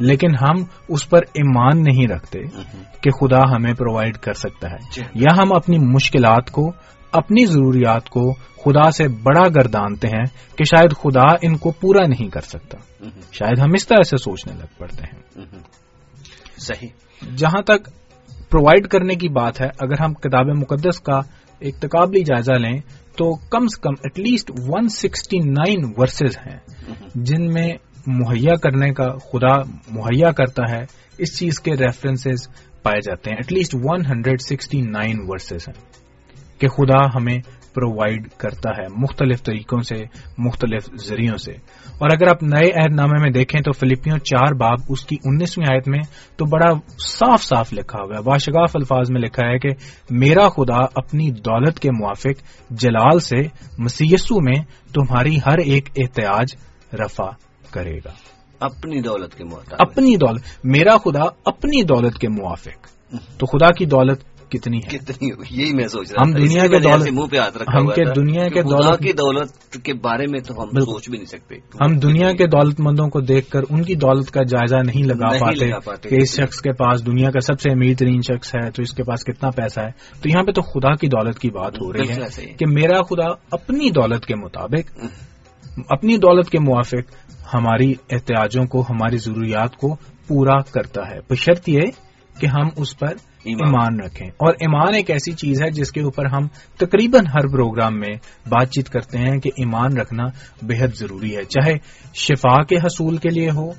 لیکن ہم اس پر ایمان نہیں رکھتے کہ خدا ہمیں پرووائڈ کر سکتا ہے۔ جی۔ یا ہم اپنی مشکلات کو اپنی ضروریات کو خدا سے بڑا گردانتے ہیں کہ شاید خدا ان کو پورا نہیں کر سکتا۔ شاید ہم اس طرح سے سوچنے لگ پڑتے ہیں۔ صحیح۔ جہاں تک پرووائڈ کرنے کی بات ہے اگر ہم کتاب مقدس کا ایک تقابلی جائزہ لیں تو کم سے کم at least one sixty nine verses ہیں جن میں مہیا کرنے کا خدا مہیا کرتا ہے، اس چیز کے ریفرنسز پائے جاتے ہیں۔ At least one hundred sixty nine verses ہیں کہ خدا ہمیں پرووائڈ کرتا ہے مختلف طریقوں سے مختلف ذریعوں سے۔ اور اگر آپ نئے عہد نامے میں دیکھیں تو فلپیوں چار باب اس کی انیسویں آیت میں تو بڑا صاف صاف لکھا ہوا ہے۔ باشگاف الفاظ میں لکھا ہے کہ میرا خدا اپنی دولت کے موافق جلال سے مسیسو میں تمہاری ہر ایک احتیاج رفع کرے گا۔ اپنی دولت کے موافق۔ اپنی دولت میرا خدا اپنی دولت کے موافق۔ تو خدا کی دولت کتنی ہے؟ کتنی یہی میں سوچ رہا ہم دنیا کے دولت منہ پہ ہاتھ رکھا ہم کے دنیا کے دولت کی دولت کے بارے میں تو ہم سوچ بھی نہیں سکتے۔ ہم دنیا کے دولت مندوں کو دیکھ کر ان کی دولت کا جائزہ نہیں لگا پاتے کہ اس شخص کے پاس دنیا کا سب سے امیر ترین شخص ہے تو اس کے پاس کتنا پیسہ ہے؟ تو یہاں پہ تو خدا کی دولت کی بات ہو رہی ہے کہ میرا خدا اپنی دولت کے مطابق اپنی دولت کے موافق ہماری احتیاجوں کو ہماری ضروریات کو پورا کرتا ہے۔ بشرط یہ کہ ہم اس پر ایمان رکھیں۔ اور ایمان ایک ایسی چیز ہے جس کے اوپر ہم تقریباً ہر پروگرام میں بات چیت کرتے ہیں کہ ایمان رکھنا بےحد ضروری ہے۔ چاہے شفا کے حصول کے لیے ہو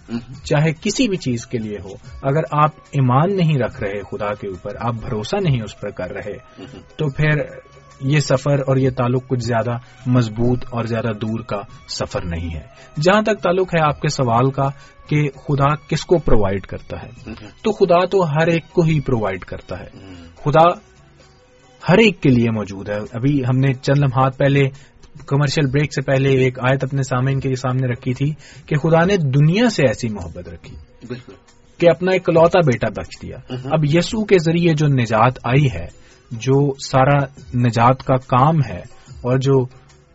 چاہے کسی بھی چیز کے لیے ہو اگر آپ ایمان نہیں رکھ رہے خدا کے اوپر آپ بھروسہ نہیں اس پر کر رہے تو پھر یہ سفر اور یہ تعلق کچھ زیادہ مضبوط اور زیادہ دور کا سفر نہیں ہے۔ جہاں تک تعلق ہے آپ کے سوال کا کہ خدا کس کو پرووائڈ کرتا ہے۔ تو خدا تو ہر ایک کو ہی پرووائڈ کرتا ہے۔ خدا ہر ایک کے لیے موجود ہے۔ ابھی ہم نے چند لمحات پہلے کمرشل بریک سے پہلے ایک آیت اپنے سامعین کے سامنے رکھی تھی کہ خدا نے دنیا سے ایسی محبت رکھی بالکل۔ کہ اپنا ایک کلوتا بیٹا بخش دیا۔ اب یسو کے ذریعے جو نجات آئی ہے جو سارا نجات کا کام ہے اور جو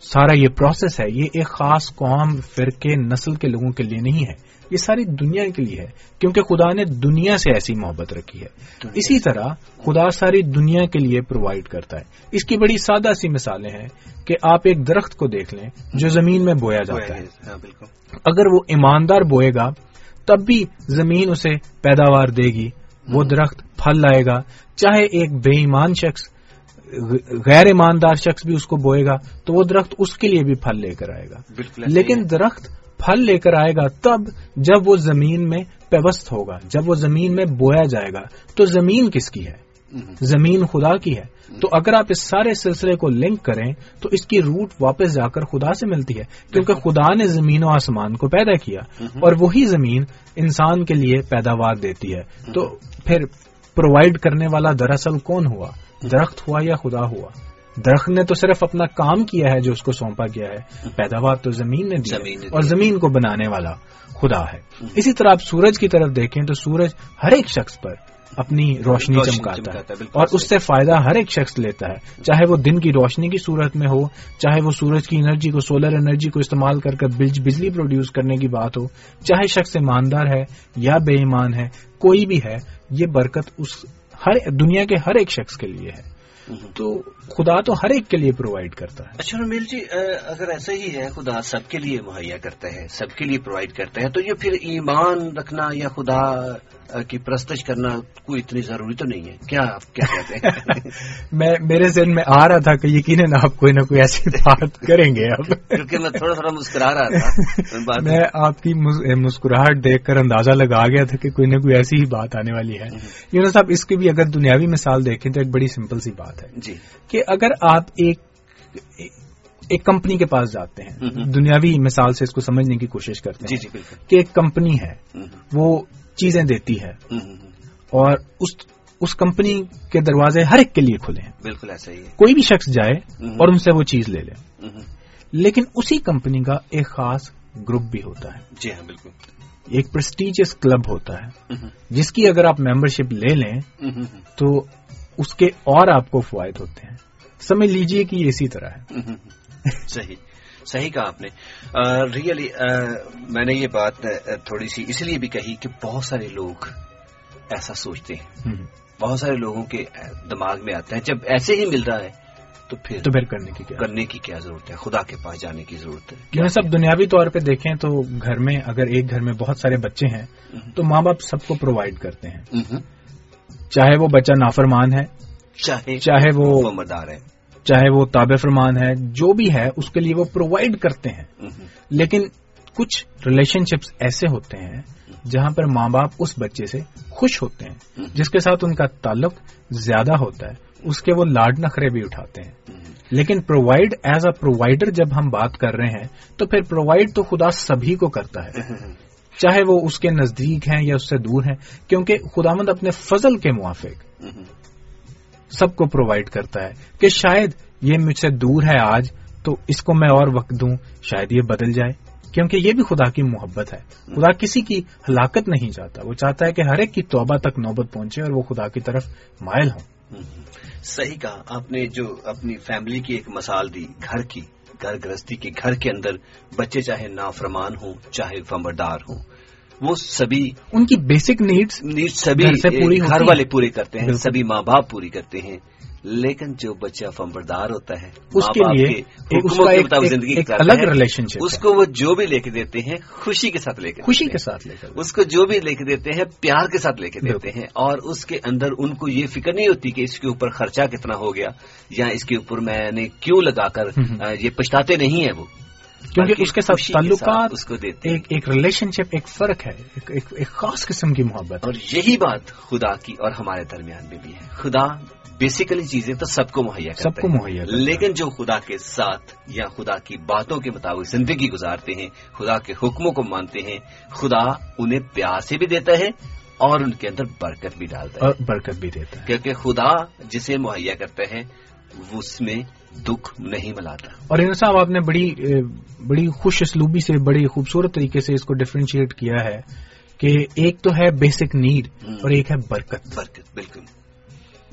سارا یہ پروسیس ہے یہ ایک خاص قوم فرقے نسل کے لوگوں کے لیے نہیں ہے۔ یہ ساری دنیا کے لیے ہے کیونکہ خدا نے دنیا سے ایسی محبت رکھی ہے۔ اسی طرح خدا ساری دنیا کے لیے پرووائڈ کرتا ہے۔ اس کی بڑی سادہ سی مثالیں ہیں کہ آپ ایک درخت کو دیکھ لیں جو زمین میں بویا جاتا ہے۔ ہاں، اگر وہ ایماندار بوئے گا تب بھی زمین اسے پیداوار دے گی۔ وہ درخت پھل لائے گا۔ چاہے ایک بے ایمان شخص غیر ایماندار شخص بھی اس کو بوئے گا تو وہ درخت اس کے لیے بھی پھل لے کر آئے گا۔ لیکن درخت پھل لے کر آئے گا تب جب وہ زمین میں پیوست ہوگا جب وہ زمین میں بویا جائے گا۔ تو زمین کس کی ہے؟ زمین خدا کی ہے۔ تو اگر آپ اس سارے سلسلے کو لنک کریں تو اس کی روٹ واپس جا کر خدا سے ملتی ہے کیونکہ خدا نے زمین و آسمان کو پیدا کیا اور وہی زمین انسان کے لیے پیداوار دیتی ہے۔ تو پھر پرووائڈ کرنے والا دراصل کون ہوا؟ درخت ہوا یا خدا ہوا؟ درخت نے تو صرف اپنا کام کیا ہے جو اس کو سونپا گیا ہے۔ پیداوار تو زمین نے دی اور زمین کو بنانے والا خدا ہے۔ اسی طرح آپ سورج کی طرف دیکھیں تو سورج ہر ایک شخص پر اپنی روشنی چمکاتا ہے اور اس سے فائدہ ہر ایک شخص لیتا ہے۔ چاہے وہ دن کی روشنی کی صورت میں ہو چاہے وہ سورج کی انرجی کو سولر انرجی کو استعمال کر کر بجلی پروڈیوس کرنے کی بات ہو چاہے شخص ایماندار ہے یا بے ایمان ہے کوئی بھی ہے یہ برکت اس ہر دنیا کے ہر ایک شخص کے لیے ہے۔ تو خدا تو ہر ایک کے لیے پرووائڈ کرتا ہے۔ اچھا رمیل جی اگر ایسا ہی ہے خدا سب کے لیے مہیا کرتا ہے سب کے لیے پرووائڈ کرتا ہے تو یہ پھر ایمان رکھنا یا خدا کی پرستش کرنا کوئی اتنی ضروری تو نہیں ہے۔ کیا آپ کیا کہتے ہیں؟ میں میرے ذہن میں آ رہا تھا کہ یقیناً آپ کوئی نہ کوئی ایسی بات کریں گے اب۔ کیونکہ میں تھوڑا تھوڑا مسکرا رہا تھا۔ میں آپ کی مسکراہٹ دیکھ کر اندازہ لگا گیا تھا کہ کوئی نہ کوئی ایسی ہی بات آنے والی ہے۔ یونس صاحب اس کی بھی اگر دنیاوی مثال دیکھیں تو ایک بڑی سمپل سی بات ہے جی۔ کہ اگر آپ ایک ایک کمپنی کے پاس جاتے ہیں دنیاوی مثال سے اس کو سمجھنے کی کوشش کرتے ہیں جی جی کہ ایک کمپنی ہے وہ چیزیں دیتی ہے۔ اور اس اس کمپنی کے دروازے ہر ایک کے لیے کھلے ہیں۔ بالکل ایسا ہی کوئی بھی شخص جائے اور ان سے وہ چیز لے لے۔ لیکن اسی کمپنی کا ایک خاص گروپ بھی ہوتا ہے۔ جی ہاں بالکل۔ ایک پرسٹیجس کلب ہوتا ہے۔ جس کی اگر آپ ممبرشپ لے لیں تو اس کے اور آپ کو فوائد ہوتے ہیں۔ سمجھ لیجیے کہ یہ اسی طرح ہے۔ صحیح۔ صحیح کہا آپ نے۔ ریئلی میں نے یہ بات تھوڑی سی اس لیے بھی کہی کہ بہت سارے لوگ ایسا سوچتے ہیں۔ بہت سارے لوگوں کے دماغ میں آتا ہے جب ایسے ہی مل رہا ہے تو پھر تو پھر کرنے کی کیا؟ کرنے کی کیا ضرورت ہے؟ خدا کے پاس جانے کی ضرورت ہے۔ کیا سب دنیاوی طور پہ دیکھیں تو گھر میں اگر ایک گھر میں بہت سارے بچے ہیں تو ماں باپ سب کو پرووائڈ کرتے ہیں۔ چاہے وہ بچہ نافرمان ہے چاہے وہ مدار ہے۔ چاہے وہ تاب فرمان ہے جو بھی ہے اس کے لیے وہ پرووائڈ کرتے ہیں۔ لیکن کچھ ریلیشن شپس ایسے ہوتے ہیں جہاں پر ماں باپ اس بچے سے خوش ہوتے ہیں جس کے ساتھ ان کا تعلق زیادہ ہوتا ہے اس کے وہ لاڈ نخرے بھی اٹھاتے ہیں۔ لیکن پرووائڈ ایز اے پرووائڈر جب ہم بات کر رہے ہیں تو پھر پرووائڈ تو خدا سبھی کو کرتا ہے۔ چاہے وہ اس کے نزدیک ہیں یا اس سے دور ہیں کیونکہ خدامند اپنے فضل کے موافق۔ سب کو پرووائڈ کرتا ہے کہ شاید یہ مجھ سے دور ہے آج، تو اس کو میں اور وقت دوں، شاید یہ بدل جائے۔ کیونکہ یہ بھی خدا کی محبت ہے۔ خدا کسی کی ہلاکت نہیں چاہتا، وہ چاہتا ہے کہ ہر ایک کی توبہ تک نوبت پہنچے اور وہ خدا کی طرف مائل ہوں۔ صحیح کہا، آپ نے جو اپنی فیملی کی ایک مثال دی، گھر کی، گھر گرستی کے گھر کے اندر بچے چاہے نافرمان ہوں، چاہے فمبردار ہوں۔ وہ سبھی ان کی بیسک نیڈس نیڈ سبھی گھر والے پورے کرتے ہیں سبھی ماں باپ پوری کرتے ہیں۔ لیکن جو بچہ فمبردار ہوتا ہے اس کے لیے زندگی الگ ریلیشن شپ اس کو وہ جو بھی لے کے دیتے ہیں خوشی کے ساتھ لے کے خوشی کے ساتھ لے کر اس کو جو بھی لے کے دیتے ہیں پیار کے ساتھ لے کے دیتے ہیں۔ اور اس کے اندر ان کو یہ فکر نہیں ہوتی کہ اس کے اوپر خرچہ کتنا ہو گیا یا اس کے اوپر میں نے کیوں لگا کر یہ پچھتاتے نہیں ہیں وہ۔ کیونکہ اس کے ساتھ تعلقات اس کو دیتے ایک ریلیشن شپ ایک فرق ہے ایک خاص قسم کی محبت۔ اور یہی بات خدا کی اور ہمارے درمیان میں بھی ہے۔ خدا بیسیکلی چیزیں تو سب کو مہیا سب کو مہیا لیکن جو خدا کے ساتھ یا خدا کی باتوں کے مطابق زندگی گزارتے ہیں خدا کے حکموں کو مانتے ہیں خدا انہیں پیار سے بھی دیتا ہے اور ان کے اندر برکت بھی ڈالتا ہے۔ اور برکت بھی دیتا ہے۔ کیونکہ خدا جسے مہیا کرتا ہے اس میں دکھ نہیں ملاتا۔ اور ان صاحب آپ نے بڑی بڑی خوش اسلوبی سے بڑی خوبصورت طریقے سے اس کو ڈفرینشیٹ کیا ہے کہ ایک تو ہے بیسک نیڈ اور ایک ہے برکت۔ برکت بالکل۔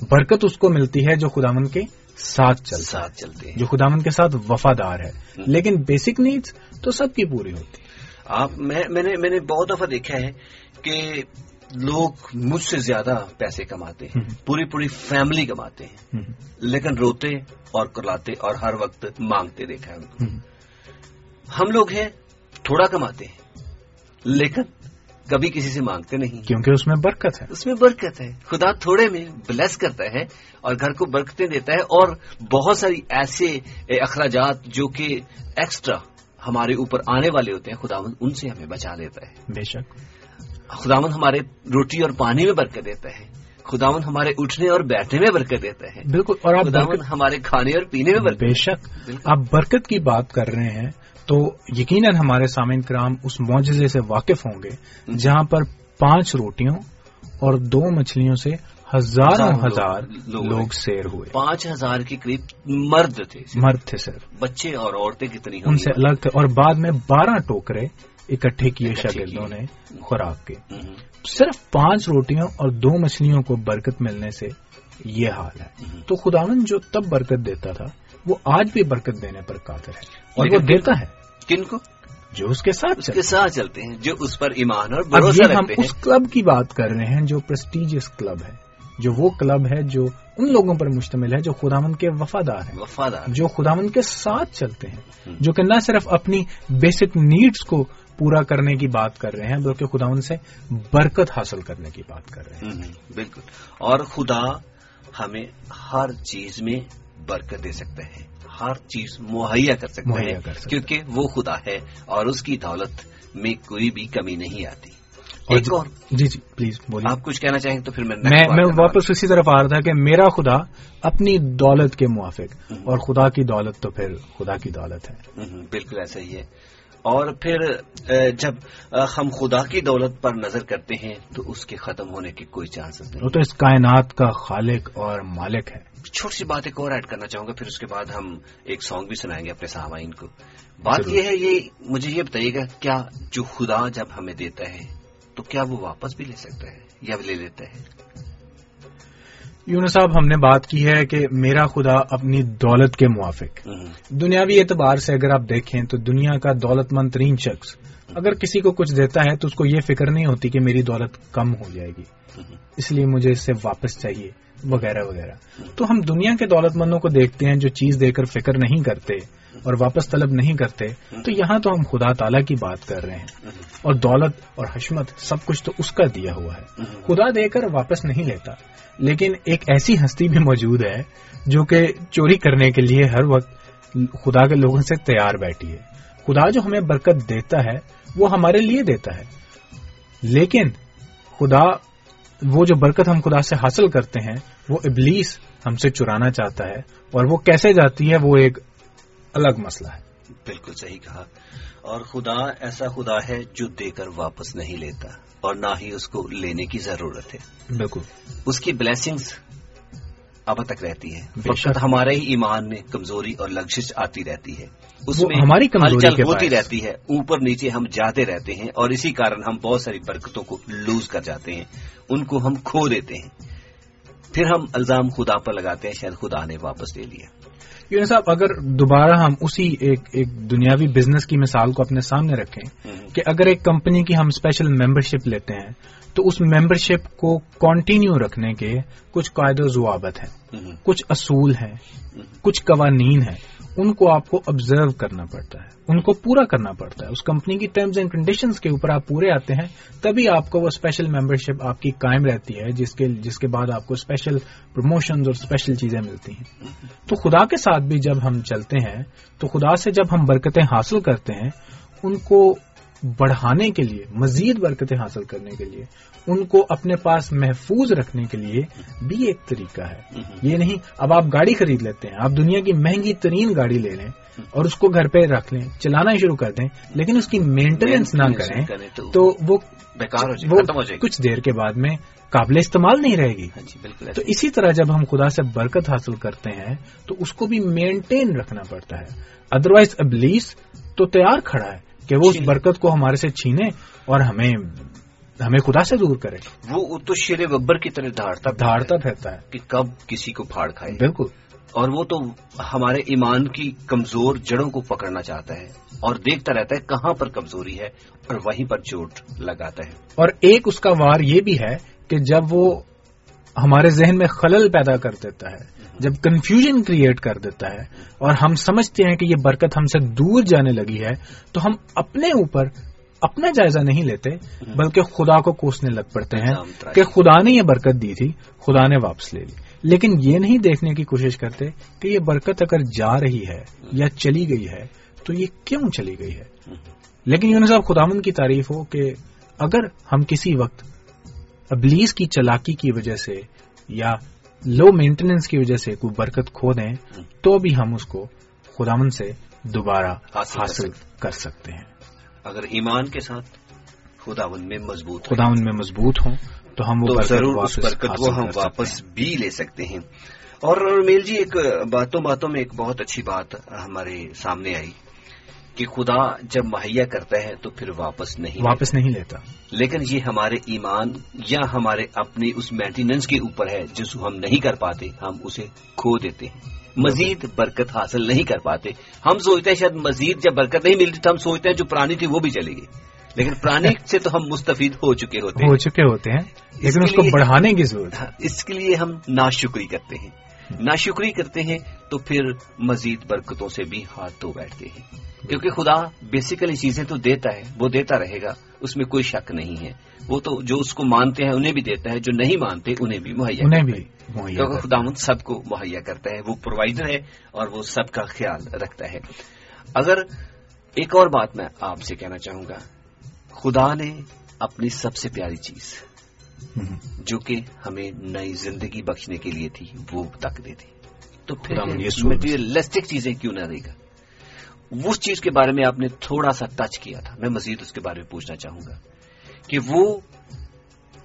برکت اس کو ملتی ہے جو خدامن کے ساتھ چل ساتھ چلتے ہیں۔ جو خدامن کے ساتھ وفادار ہے۔ لیکن بیسک نیڈس تو سب کی پوری ہوتی۔ آپ میں نے میں نے بہت دفعہ دیکھا ہے کہ لوگ مجھ سے زیادہ پیسے کماتے ہیں پوری پوری فیملی کماتے ہیں۔ لیکن روتے اور کراتے اور ہر وقت مانگتے دیکھا ہے ان کو۔ ہم لوگ ہیں تھوڑا کماتے ہیں لیکن کبھی کسی سے مانگتے نہیں۔ کیونکہ اس میں برکت ہے۔ اس میں برکت ہے۔ خدا تھوڑے میں بلیس کرتا ہے اور گھر کو برکتیں دیتا ہے اور بہت ساری ایسے اخراجات جو کہ ایکسٹرا ہمارے اوپر آنے والے ہوتے ہیں خداون ان سے ہمیں بچا دیتا ہے۔ بے شک۔ خداون ہمارے روٹی اور پانی میں برکت دیتا ہے۔ خداون ہمارے اٹھنے اور بیٹھنے میں برکت دیتا ہے۔ بالکل اور آپ خداون ہمارے کھانے اور پینے میں برکت بے شک آپ برکت کی بات کر رہے ہیں تو یقیناً ہمارے سامعین کرام اس معجزے سے واقف ہوں گے جہاں پر پانچ روٹیوں اور دو مچھلیوں سے ہزاروں ہزار لوگ سیر ہوئے۔ پانچ ہزار کے قریب مرد تھے۔ مرد تھے سر۔ بچے اور عورتیں کتنی ان سے الگ تھے اور بعد میں بارہ ٹوکرے اکٹھے کیے شاگردوں نے خوراک کے۔ صرف پانچ روٹیوں اور دو مچھلیوں کو برکت ملنے سے یہ حال ہے۔ تو خداون جو تب برکت دیتا تھا وہ آج بھی برکت دینے پر قادر ہے۔ اور وہ دیتا ہے۔ کن کو؟ جو اس کے ساتھ کے ساتھ چلتے ہیں جو اس پر ایمان اور بھروسہ ہم اس کلب کی بات کر رہے ہیں جو پرسٹیجیس کلب ہے۔ جو وہ کلب ہے جو ان لوگوں پر مشتمل ہے جو خدامن کے وفادار ہیں۔ وفادار جو خدامن کے ساتھ چلتے ہیں۔ جو کہ نہ صرف اپنی بیسک نیڈز کو پورا کرنے کی بات کر رہے ہیں بلکہ خداون سے برکت حاصل کرنے کی بات کر رہے ہیں۔ بالکل۔ اور خدا ہمیں ہر چیز میں برکت دے سکتے ہیں ہر چیز مہیا کر سکتے ہیں کیونکہ وہ خدا ہے اور اس کی دولت میں کوئی بھی کمی نہیں آتی۔ ایک اور۔ جی جی پلیز بولیے۔ آپ کچھ کہنا چاہیں تو پھر میں میں واپس اسی طرف آ رہا تھا کہ میرا خدا اپنی دولت کے موافق اور خدا کی دولت تو پھر خدا کی دولت ہے۔ بالکل ایسا ہی ہے۔ اور پھر جب ہم خدا کی دولت پر نظر کرتے ہیں تو اس کے ختم ہونے کی کوئی چانسز نہیں۔ وہ تو اس کائنات کا خالق اور مالک ہے۔ چھوٹی سی بات ایک اور ایڈ کرنا چاہوں گا پھر اس کے بعد ہم ایک سانگ بھی سنائیں گے اپنے سامعین کو۔ بات یہ ہے یہ مجھے یہ بتائیے گا کیا جو خدا جب ہمیں دیتا ہے تو کیا وہ واپس بھی لے سکتا ہے یا لے لیتا ہے؟ یون صاحب ہم نے بات کی ہے کہ میرا خدا اپنی دولت کے موافق۔ دنیاوی اعتبار سے اگر آپ دیکھیں تو دنیا کا دولت مند ترین شخص اگر کسی کو کچھ دیتا ہے تو اس کو یہ فکر نہیں ہوتی کہ میری دولت کم ہو جائے گی۔ اس لیے مجھے اس سے واپس چاہیے وغیرہ وغیرہ۔ تو ہم دنیا کے دولت مندوں کو دیکھتے ہیں جو چیز دے کر فکر نہیں کرتے۔ اور واپس طلب نہیں کرتے، تو یہاں تو ہم خدا تعالی کی بات کر رہے ہیں۔ اور دولت اور حشمت سب کچھ تو اس کا دیا ہوا ہے۔ خدا دے کر واپس نہیں لیتا۔ لیکن ایک ایسی ہستی بھی موجود ہے جو کہ چوری کرنے کے لیے ہر وقت خدا کے لوگوں سے تیار بیٹھی ہے۔ خدا جو ہمیں برکت دیتا ہے، وہ ہمارے لیے دیتا ہے۔ لیکن خدا، وہ جو برکت ہم خدا سے حاصل کرتے ہیں، وہ ابلیس ہم سے چرانا چاہتا ہے۔ اور وہ کیسے جاتی ہے، وہ ایک الگ مسئلہ ہے۔ بالکل صحیح کہا۔ اور خدا ایسا خدا ہے جو دے کر واپس نہیں لیتا اور نہ ہی اس کو لینے کی ضرورت ہے۔ بالکل۔ اس کی بلیسنگز اب تک رہتی ہے فقط ہمارے ہی ایمان میں کمزوری اور لگزش آتی رہتی ہے۔ اس میں ہماری کمزوری ہوتی رہتی ہے۔ اوپر نیچے ہم جاتے رہتے ہیں اور اسی کارن ہم بہت ساری برکتوں کو لوز کر جاتے ہیں۔ ان کو ہم کھو دیتے ہیں۔ پھر ہم الزام خدا پر لگاتے ہیں شاید خدا نے واپس لے لیا۔ یونی صاحب اگر دوبارہ ہم اسی ایک ایک دنیاوی بزنس کی مثال کو اپنے سامنے رکھیں کہ اگر ایک کمپنی کی ہم اسپیشل ممبرشپ لیتے ہیں تو اس ممبرشپ کو کنٹینیو رکھنے کے کچھ قاعدے و ضوابط ہیں کچھ اصول ہیں کچھ قوانین ہیں۔ ان کو آپ کو آبزرو کرنا پڑتا ہے، ان کو پورا کرنا پڑتا ہے۔ اس کمپنی کی ٹرمز اینڈ کنڈیشنز کے اوپر آپ پورے آتے ہیں، تبھی آپ کو وہ اسپیشل ممبرشپ آپ کی قائم رہتی ہے، جس کے جس کے بعد آپ کو اسپیشل پروموشنز اور اسپیشل چیزیں ملتی ہیں۔ تو خدا کے ساتھ بھی جب ہم چلتے ہیں، تو خدا سے جب ہم برکتیں حاصل کرتے ہیں، ان کو بڑھانے کے لیے مزید برکتیں حاصل کرنے کے لیے ان کو اپنے پاس محفوظ رکھنے کے لیے بھی ایک طریقہ ہے۔ یہ نہیں اب آپ گاڑی خرید لیتے ہیں آپ دنیا کی مہنگی ترین گاڑی لے لیں اور اس کو گھر پہ رکھ لیں چلانا شروع کر دیں لیکن اس کی مینٹیننس نہ کریں تو وہ کچھ دیر کے بعد میں قابل استعمال نہیں رہے گی۔ ہاں جی، تو اسی طرح جب ہم خدا سے برکت حاصل کرتے ہیں تو اس کو بھی مینٹین رکھنا پڑتا ہے۔ ادروائز ابلیس تو تیار کھڑا ہے۔ کہ وہ اس برکت کو ہمارے سے چھینے اور ہمیں ہمیں خدا سے دور کرے۔ وہ تو شیر ببر کی طرح دھاڑتا دھاڑتا پھرتا ہے۔ کہ کب کسی کو پھاڑ کھائے۔ بالکل۔ اور وہ تو ہمارے ایمان کی کمزور جڑوں کو پکڑنا چاہتا ہے اور دیکھتا رہتا ہے کہاں پر کمزوری ہے اور وہیں پر چوٹ لگاتا ہے۔ اور ایک اس کا وار یہ بھی ہے کہ جب وہ ہمارے ذہن میں خلل پیدا کر دیتا ہے جب کنفیوژن کریٹ کر دیتا ہے اور ہم سمجھتے ہیں کہ یہ برکت ہم سے دور جانے لگی ہے تو ہم اپنے اوپر اپنا جائزہ نہیں لیتے بلکہ خدا کو کوسنے لگ پڑتے ہیں کہ خدا نے یہ برکت دی تھی خدا نے واپس لے لی۔ لیکن یہ نہیں دیکھنے کی کوشش کرتے کہ یہ برکت اگر جا رہی ہے یا چلی گئی ہے تو یہ کیوں چلی گئی ہے؟ لیکن یونس صاحب خدامن کی تعریف ہو کہ اگر ہم کسی وقت ابلیس کی چلاکی کی وجہ سے یا لو مینٹیننس کی وجہ سے کوئی برکت کھو دیں تو بھی ہم اس کو خدامن سے دوبارہ حاصل کر سکتے ہیں۔ اگر ایمان کے ساتھ خدا ان میں مضبوط خدا ان میں مضبوط ہوں تو ہم وہ ضرور اس برکت وہ ہم واپس بھی لے سکتے ہیں۔ اور میل جی ایک باتوں باتوں میں ایک بہت اچھی بات ہمارے سامنے آئی۔ کہ خدا جب مہیا کرتا ہے تو پھر واپس نہیں واپس نہیں لیتا۔ لیکن یہ ہمارے ایمان یا ہمارے اپنے اس مینٹیننس کے اوپر ہے جس کو ہم نہیں کر پاتے ہم اسے کھو دیتے ہیں۔ مزید برکت حاصل نہیں کر پاتے۔ ہم سوچتے ہیں شاید مزید جب برکت نہیں ملتی تو ہم سوچتے ہیں جو پرانی تھی وہ بھی چلے گی لیکن پرانی سے تو ہم مستفید ہو چکے ہوتے ہیں۔ ہو چکے ہوتے ہیں لیکن اس کو بڑھانے کی ضرورت ہے۔ اس کے لیے ہم ناشکری کرتے ہیں۔ ناشکری کرتے ہیں تو پھر مزید برکتوں سے بھی ہاتھ دھو بیٹھتے ہیں۔ کیونکہ خدا بیسیکلی چیزیں تو دیتا ہے وہ دیتا رہے گا اس میں کوئی شک نہیں ہے۔ وہ تو جو اس کو مانتے ہیں انہیں بھی دیتا ہے جو نہیں مانتے انہیں بھی مہیا کیونکہ خدا سب کو مہیا کرتا ہے وہ پرووائڈر ہے اور وہ سب کا خیال رکھتا ہے۔ اگر ایک اور بات میں آپ سے کہنا چاہوں گا خدا نے اپنی سب سے پیاری چیز جو کہ ہمیں نئی زندگی بخشنے کے لیے تھی وہ تک دے دی۔ تو پھر مٹیریلسٹک چیزیں کیوں نہ دے گا؟ اس چیز کے بارے میں آپ نے تھوڑا سا ٹچ کیا تھا۔ میں مزید اس کے بارے میں پوچھنا چاہوں گا کہ وہ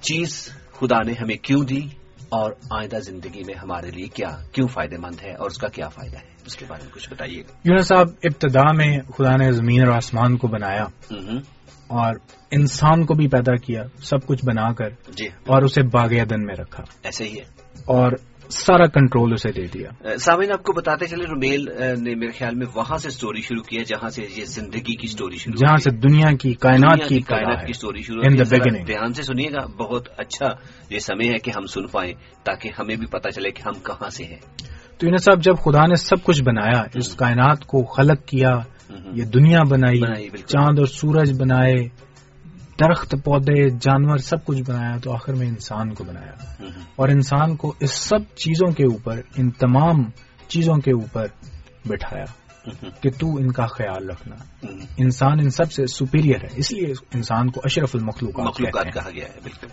چیز خدا نے ہمیں کیوں دی اور آئندہ زندگی میں ہمارے لیے کیا کیوں فائدہ مند ہے اور اس کا کیا فائدہ ہے؟ اس کے بارے میں کچھ بتائیے گا۔ صاحب ابتدا میں خدا نے زمین اور آسمان کو بنایا۔ اور انسان کو بھی پیدا کیا سب کچھ بنا کر جی۔ اور اسے باغ دن میں رکھا۔ ایسے ہی ہے۔ اور سارا کنٹرول اسے دے دیا۔ سامعین آپ کو بتاتے چلے رومیل نے میرے خیال میں وہاں سے سٹوری شروع کیا جہاں سے یہ زندگی کی سٹوری شروع جہاں سے دنیا کی کائنات کی کائنات کی سٹوری شروع دھیان سے سنیے گا بہت اچھا یہ سمے ہے کہ ہم سن پائیں تاکہ ہمیں بھی پتا چلے کہ ہم کہاں سے ہیں۔ تو انہیں صاحب جب خدا نے سب کچھ بنایا اس کائنات کو خلق کیا یہ دنیا بنائی چاند اور سورج بنائے درخت پودے جانور سب کچھ بنایا تو آخر میں انسان کو بنایا۔ اور انسان کو اس سب چیزوں کے اوپر ان تمام چیزوں کے اوپر بٹھایا کہ تو ان کا خیال رکھنا۔ انسان ان سب سے سپیریئر ہے اس لیے انسان کو اشرف المخلوقات کہا گیا ہے بالکل۔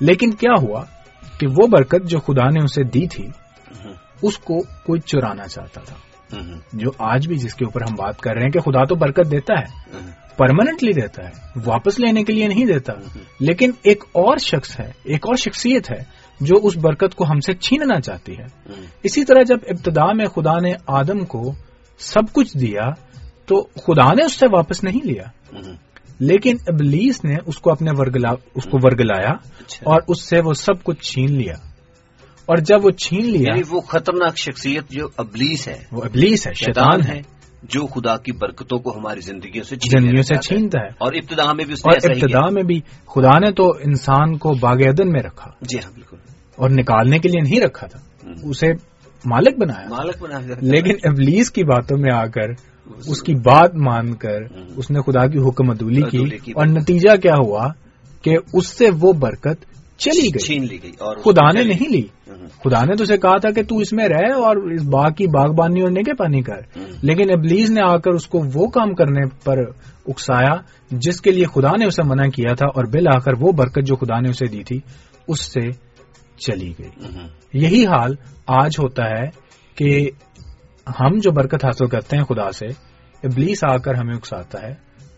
لیکن کیا ہوا کہ وہ برکت جو خدا نے اسے دی تھی اس کو کوئی چرانا چاہتا تھا۔ جو آج بھی جس کے اوپر ہم بات کر رہے ہیں کہ خدا تو برکت دیتا ہے پرماننٹلی دیتا ہے واپس لینے کے لیے نہیں دیتا۔ لیکن ایک اور شخص ہے ایک اور شخصیت ہے جو اس برکت کو ہم سے چھیننا چاہتی ہے۔ اسی طرح جب ابتدا میں خدا نے آدم کو سب کچھ دیا تو خدا نے اس سے واپس نہیں لیا۔ لیکن ابلیس نے اس کو اپنے اس کو ورگلایا اچھا۔ اور اس سے وہ سب کچھ چھین لیا۔ اور جب وہ چھین لیا یعنی وہ خطرناک شخصیت جو ابلیس ہے وہ ابلیس ہے شیطان ہے جو خدا کی برکتوں کو ہماری زندگیوں سے زندگیوں سے چھینتا ہے۔ اور ابتدا میں بھی اور ابتدا میں بھی خدا نے تو انسان کو باغ میں رکھا۔ جی ہاں بالکل۔ اور نکالنے کے لیے نہیں رکھا تھا اسے مالک بنایا۔ مالک بنایا۔ لیکن ابلیس کی باتوں میں آ کر اس کی بات مان کر اس نے خدا کی حکم ادولی کی۔ اور نتیجہ کیا ہوا کہ اس سے وہ برکت چلی گئی۔ چھین لی گئی اور خدا نے نہیں لی۔ خدا نے تو اسے کہا تھا کہ تو اس میں رہ اور اس باغ کی باغبانی اور نگے پانی کر۔ لیکن ابلیز نے آ کر اس کو وہ کام کرنے پر اکسایا جس کے لیے خدا نے اسے منع کیا تھا اور بل آ کر وہ برکت جو خدا نے اسے دی تھی اس سے چلی گئی۔ یہی حال آج ہوتا ہے کہ ہم جو برکت حاصل کرتے ہیں خدا سے ابلیس آ کر ہمیں اکساتا ہے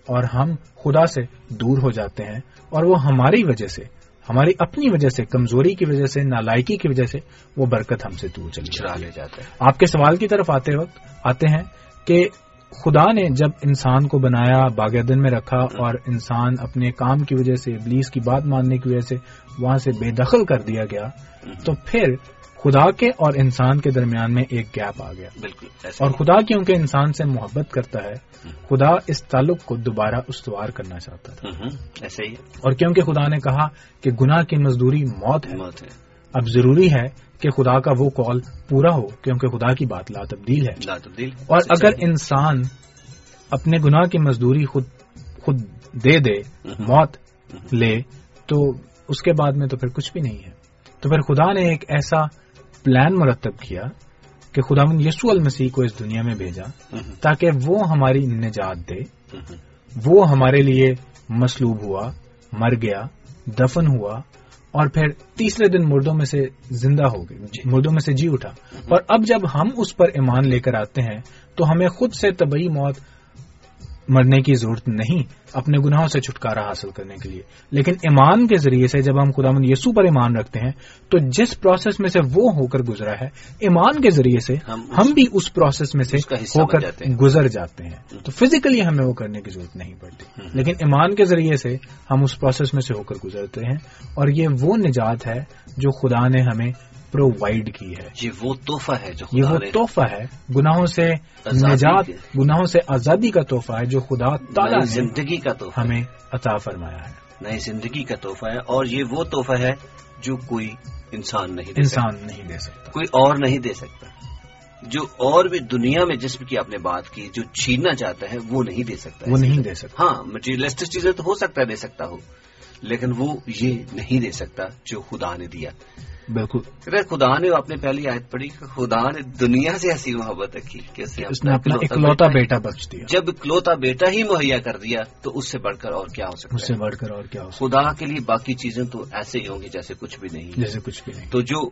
اور ہم خدا سے دور ہو جاتے ہیں اور وہ ہماری وجہ سے ہماری اپنی وجہ سے کمزوری کی وجہ سے نالائکی کی وجہ سے وہ برکت ہم سے دور چلی چلا لے جاتا ہے آپ کے سوال کی طرف آتے وقت آتے ہیں کہ خدا نے جب انسان کو بنایا باغدن میں رکھا اور انسان اپنے کام کی وجہ سے ابلیس کی بات ماننے کی وجہ سے وہاں سے بے دخل کر دیا گیا تو پھر خدا کے اور انسان کے درمیان میں ایک گیپ آ گیا۔ بالکل اور خدا کیونکہ انسان سے محبت کرتا ہے خدا اس تعلق کو دوبارہ استوار کرنا چاہتا تھا۔ ایسے ہی۔ اور کیونکہ خدا نے کہا کہ گناہ کی مزدوری موت ہے اب ضروری ہے کہ خدا کا وہ کال پورا ہو کیونکہ خدا کی بات لا تبدیل ہے۔ اور اگر انسان اپنے گناہ کی مزدوری خود خود دے دے موت لے تو اس کے بعد میں تو پھر کچھ بھی نہیں ہے۔ تو پھر خدا نے ایک ایسا پلان مرتب کیا کہ خدا من یسو المسیح کو اس دنیا میں بھیجا تاکہ وہ ہماری نجات دے وہ ہمارے لیے مسلوب ہوا مر گیا دفن ہوا اور پھر تیسرے دن مردوں میں سے زندہ ہو گئے جی۔ مردوں میں سے جی اٹھا۔ اور اب جب ہم اس پر ایمان لے کر آتے ہیں تو ہمیں خود سے طبی موت مرنے کی ضرورت نہیں اپنے گناہوں سے چھٹکارا حاصل کرنے کے لیے۔ لیکن ایمان کے ذریعے سے جب ہم خدا مند یسو پر ایمان رکھتے ہیں تو جس پروسیس میں سے وہ ہو کر گزرا ہے ایمان کے ذریعے سے ہم بھی اس پروسیس میں سے ہو کر گزر جاتے ہیں۔ تو فزیکلی ہمیں وہ کرنے کی ضرورت نہیں پڑتی۔ لیکن ایمان کے ذریعے سے ہم اس پروسیس میں سے ہو کر گزرتے ہیں اور یہ وہ نجات ہے جو خدا نے ہمیں پرووائڈ کی ہے۔ یہ وہ تحفہ ہے جو یہ وہ تحفہ ہے۔ گناہوں سے نجات گناہوں سے آزادی کا تحفہ ہے جو خدا تعالیٰ زندگی کا تحفہ ہمیں عطا فرمایا ہے۔ نئی زندگی کا تحفہ ہے اور یہ وہ تحفہ ہے جو کوئی انسان نہیں انسان نہیں دے سکتا۔ کوئی اور نہیں دے سکتا۔ جو اور بھی دنیا میں جسم کی آپ نے بات کی جو چھیننا چاہتا ہے وہ نہیں دے سکتا۔ وہ نہیں دے سکتا۔ ہاں مٹیریلسٹک چیزیں تو ہو سکتا ہے دے سکتا ہو لیکن وہ یہ نہیں دے سکتا جو خدا نے دیا۔ بالکل۔ خدا نے اپنے پہلی آیت پڑھی کہ خدا نے دنیا سے ایسی محبت رکھی کہ اس نے اپنا اکلوتا بیٹا بخش دیا۔ جب اکلوتا بیٹا ہی مہیا کر دیا تو اس سے بڑھ کر اور کیا ہو سکتا اس سے بڑھ کر اور کیا ہو سکتا خدا کے لیے باقی چیزیں تو ایسے ہی ہوں گی جیسے کچھ بھی نہیں جیسے کچھ بھی نہیں۔ تو جو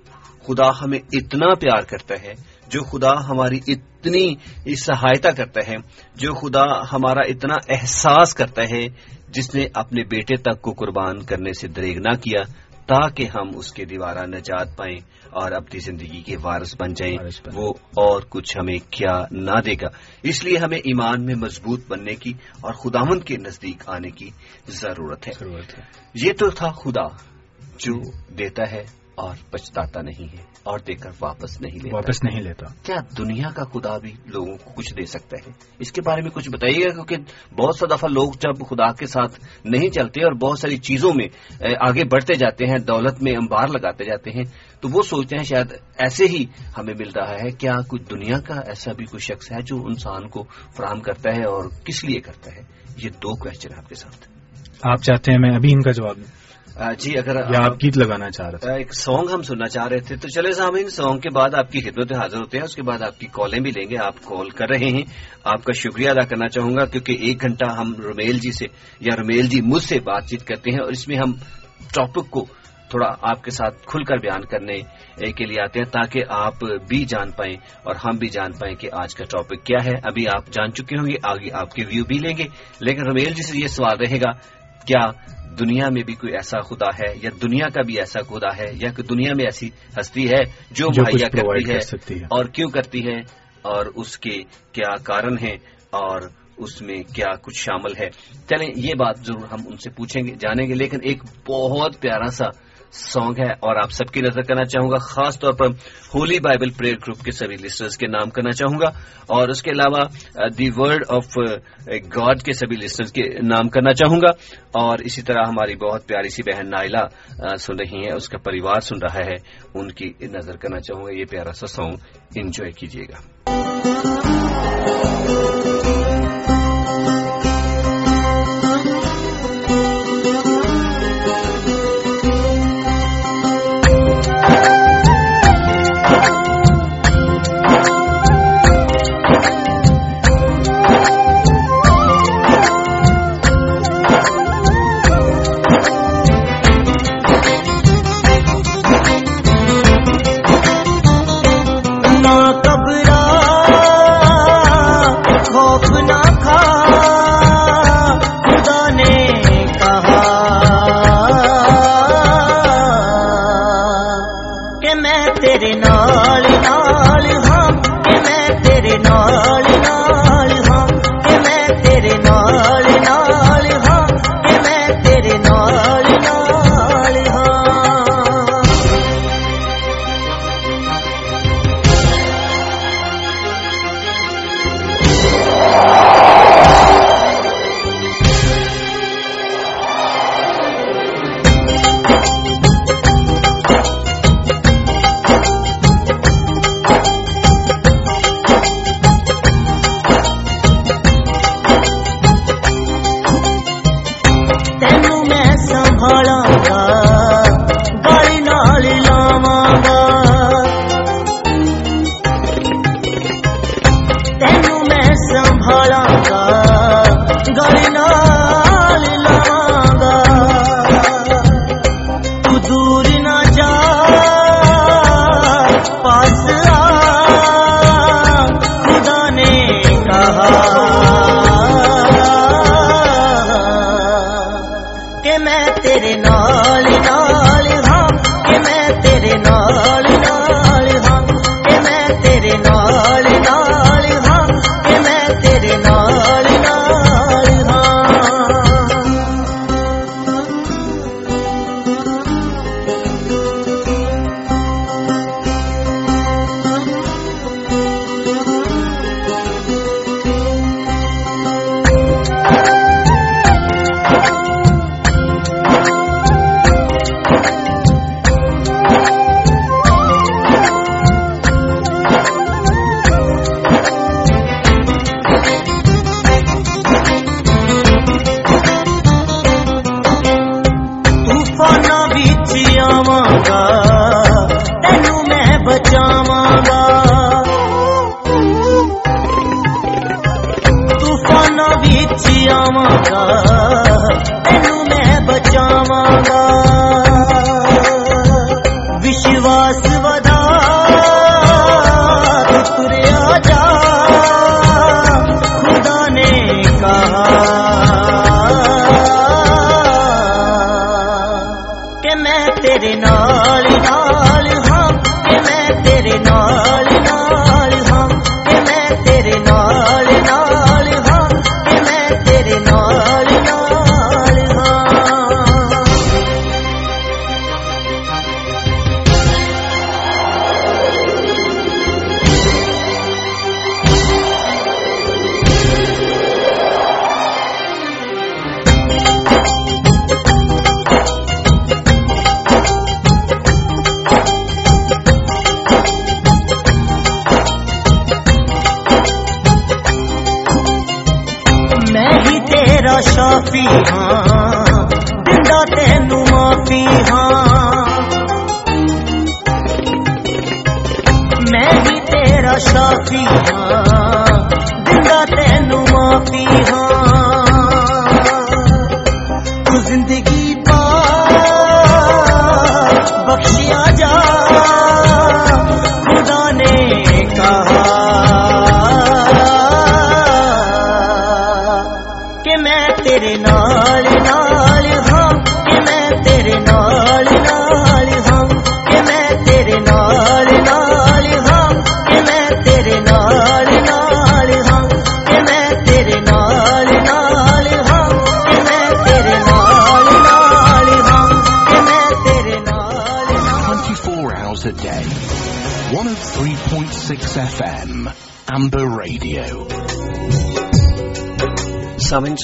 خدا ہمیں اتنا پیار کرتا ہے جو خدا ہماری اتنی سہایتا کرتا ہے جو خدا ہمارا اتنا احساس کرتا ہے جس نے اپنے بیٹے تک کو قربان کرنے سے دریگ نہ کیا تاکہ ہم اس کے دیوارہ نجات پائیں اور اپنی زندگی کے وارث بن جائیں وہ اور کچھ ہمیں کیا نہ دے گا۔ اس لیے ہمیں ایمان میں مضبوط بننے کی اور خداوند کے نزدیک آنے کی ضرورت ہے۔ یہ تو تھا خدا جو دیتا ہے اور پچھتاتا نہیں ہے۔ اور دے کر واپس نہیں لیتا واپس نہیں لیتا۔ کیا دنیا کا خدا بھی لوگوں کو کچھ دے سکتا ہے؟ اس کے بارے میں کچھ بتائیے گا کیونکہ بہت سا دفعہ لوگ جب خدا کے ساتھ نہیں چلتے اور بہت ساری چیزوں میں آگے بڑھتے جاتے ہیں دولت میں امبار لگاتے جاتے ہیں تو وہ سوچتے ہیں شاید ایسے ہی ہمیں مل رہا ہے۔ کیا کچھ دنیا کا ایسا بھی کوئی شخص ہے جو انسان کو فراہم کرتا ہے اور کس لیے کرتا ہے؟ یہ دو کوشچن آپ کے ساتھ۔ آپ چاہتے ہیں میں ابھی ان کا جواب دوں۔ جی اگر آپ گیت لگانا چاہ رہے تھے؟ ایک سانگ ہم سننا چاہ رہے تھے۔ تو چلے سامعین سانگ کے بعد آپ کی خدمت حاضر ہوتے ہیں اس کے بعد آپ کی کالیں بھی لیں گے آپ کال کر رہے ہیں۔ آپ کا شکریہ ادا کرنا چاہوں گا کیونکہ ایک گھنٹہ ہم رومیل جی سے یا رومیل جی مجھ سے بات چیت کرتے ہیں اور اس میں ہم ٹاپک کو تھوڑا آپ کے ساتھ کھل کر بیان کرنے کے لیے آتے ہیں تاکہ آپ بھی جان پائیں اور ہم بھی جان پائیں کہ آج کا ٹاپک کیا ہے۔ ابھی آپ جان چکے ہوں گے آگے آپ کے ویو بھی لیں گے۔ لیکن رمیل جی سے یہ سوال رہے گا کیا دنیا میں بھی کوئی ایسا خدا ہے یا دنیا کا بھی ایسا خدا ہے یا کہ دنیا میں ایسی ہستی ہے جو مہیا کرتی ہے؟ اور کیوں کرتی ہے اور اس کے کیا کارن ہیں اور اس میں کیا کچھ شامل ہے؟ چلیں یہ بات ضرور ہم ان سے پوچھیں گے جانیں گے لیکن ایک بہت پیارا سا سانگ ہے اور آپ سب کی نظر کرنا چاہوں گا، خاص طور پر ہولی بائبل پریئر گروپ کے سبھی لسٹرز کے نام کرنا چاہوں گا اور اس کے علاوہ دی ورڈ آف گاڈ کے سبھی لسٹرز کے نام کرنا چاہوں گا اور اسی طرح ہماری بہت پیاری سی بہن نائلہ سن رہی ہیں، اس کا پریوار سن رہا ہے، ان کی نظر کرنا چاہوں گا، یہ پیارا سا سانگ انجوائے کیجیے گا۔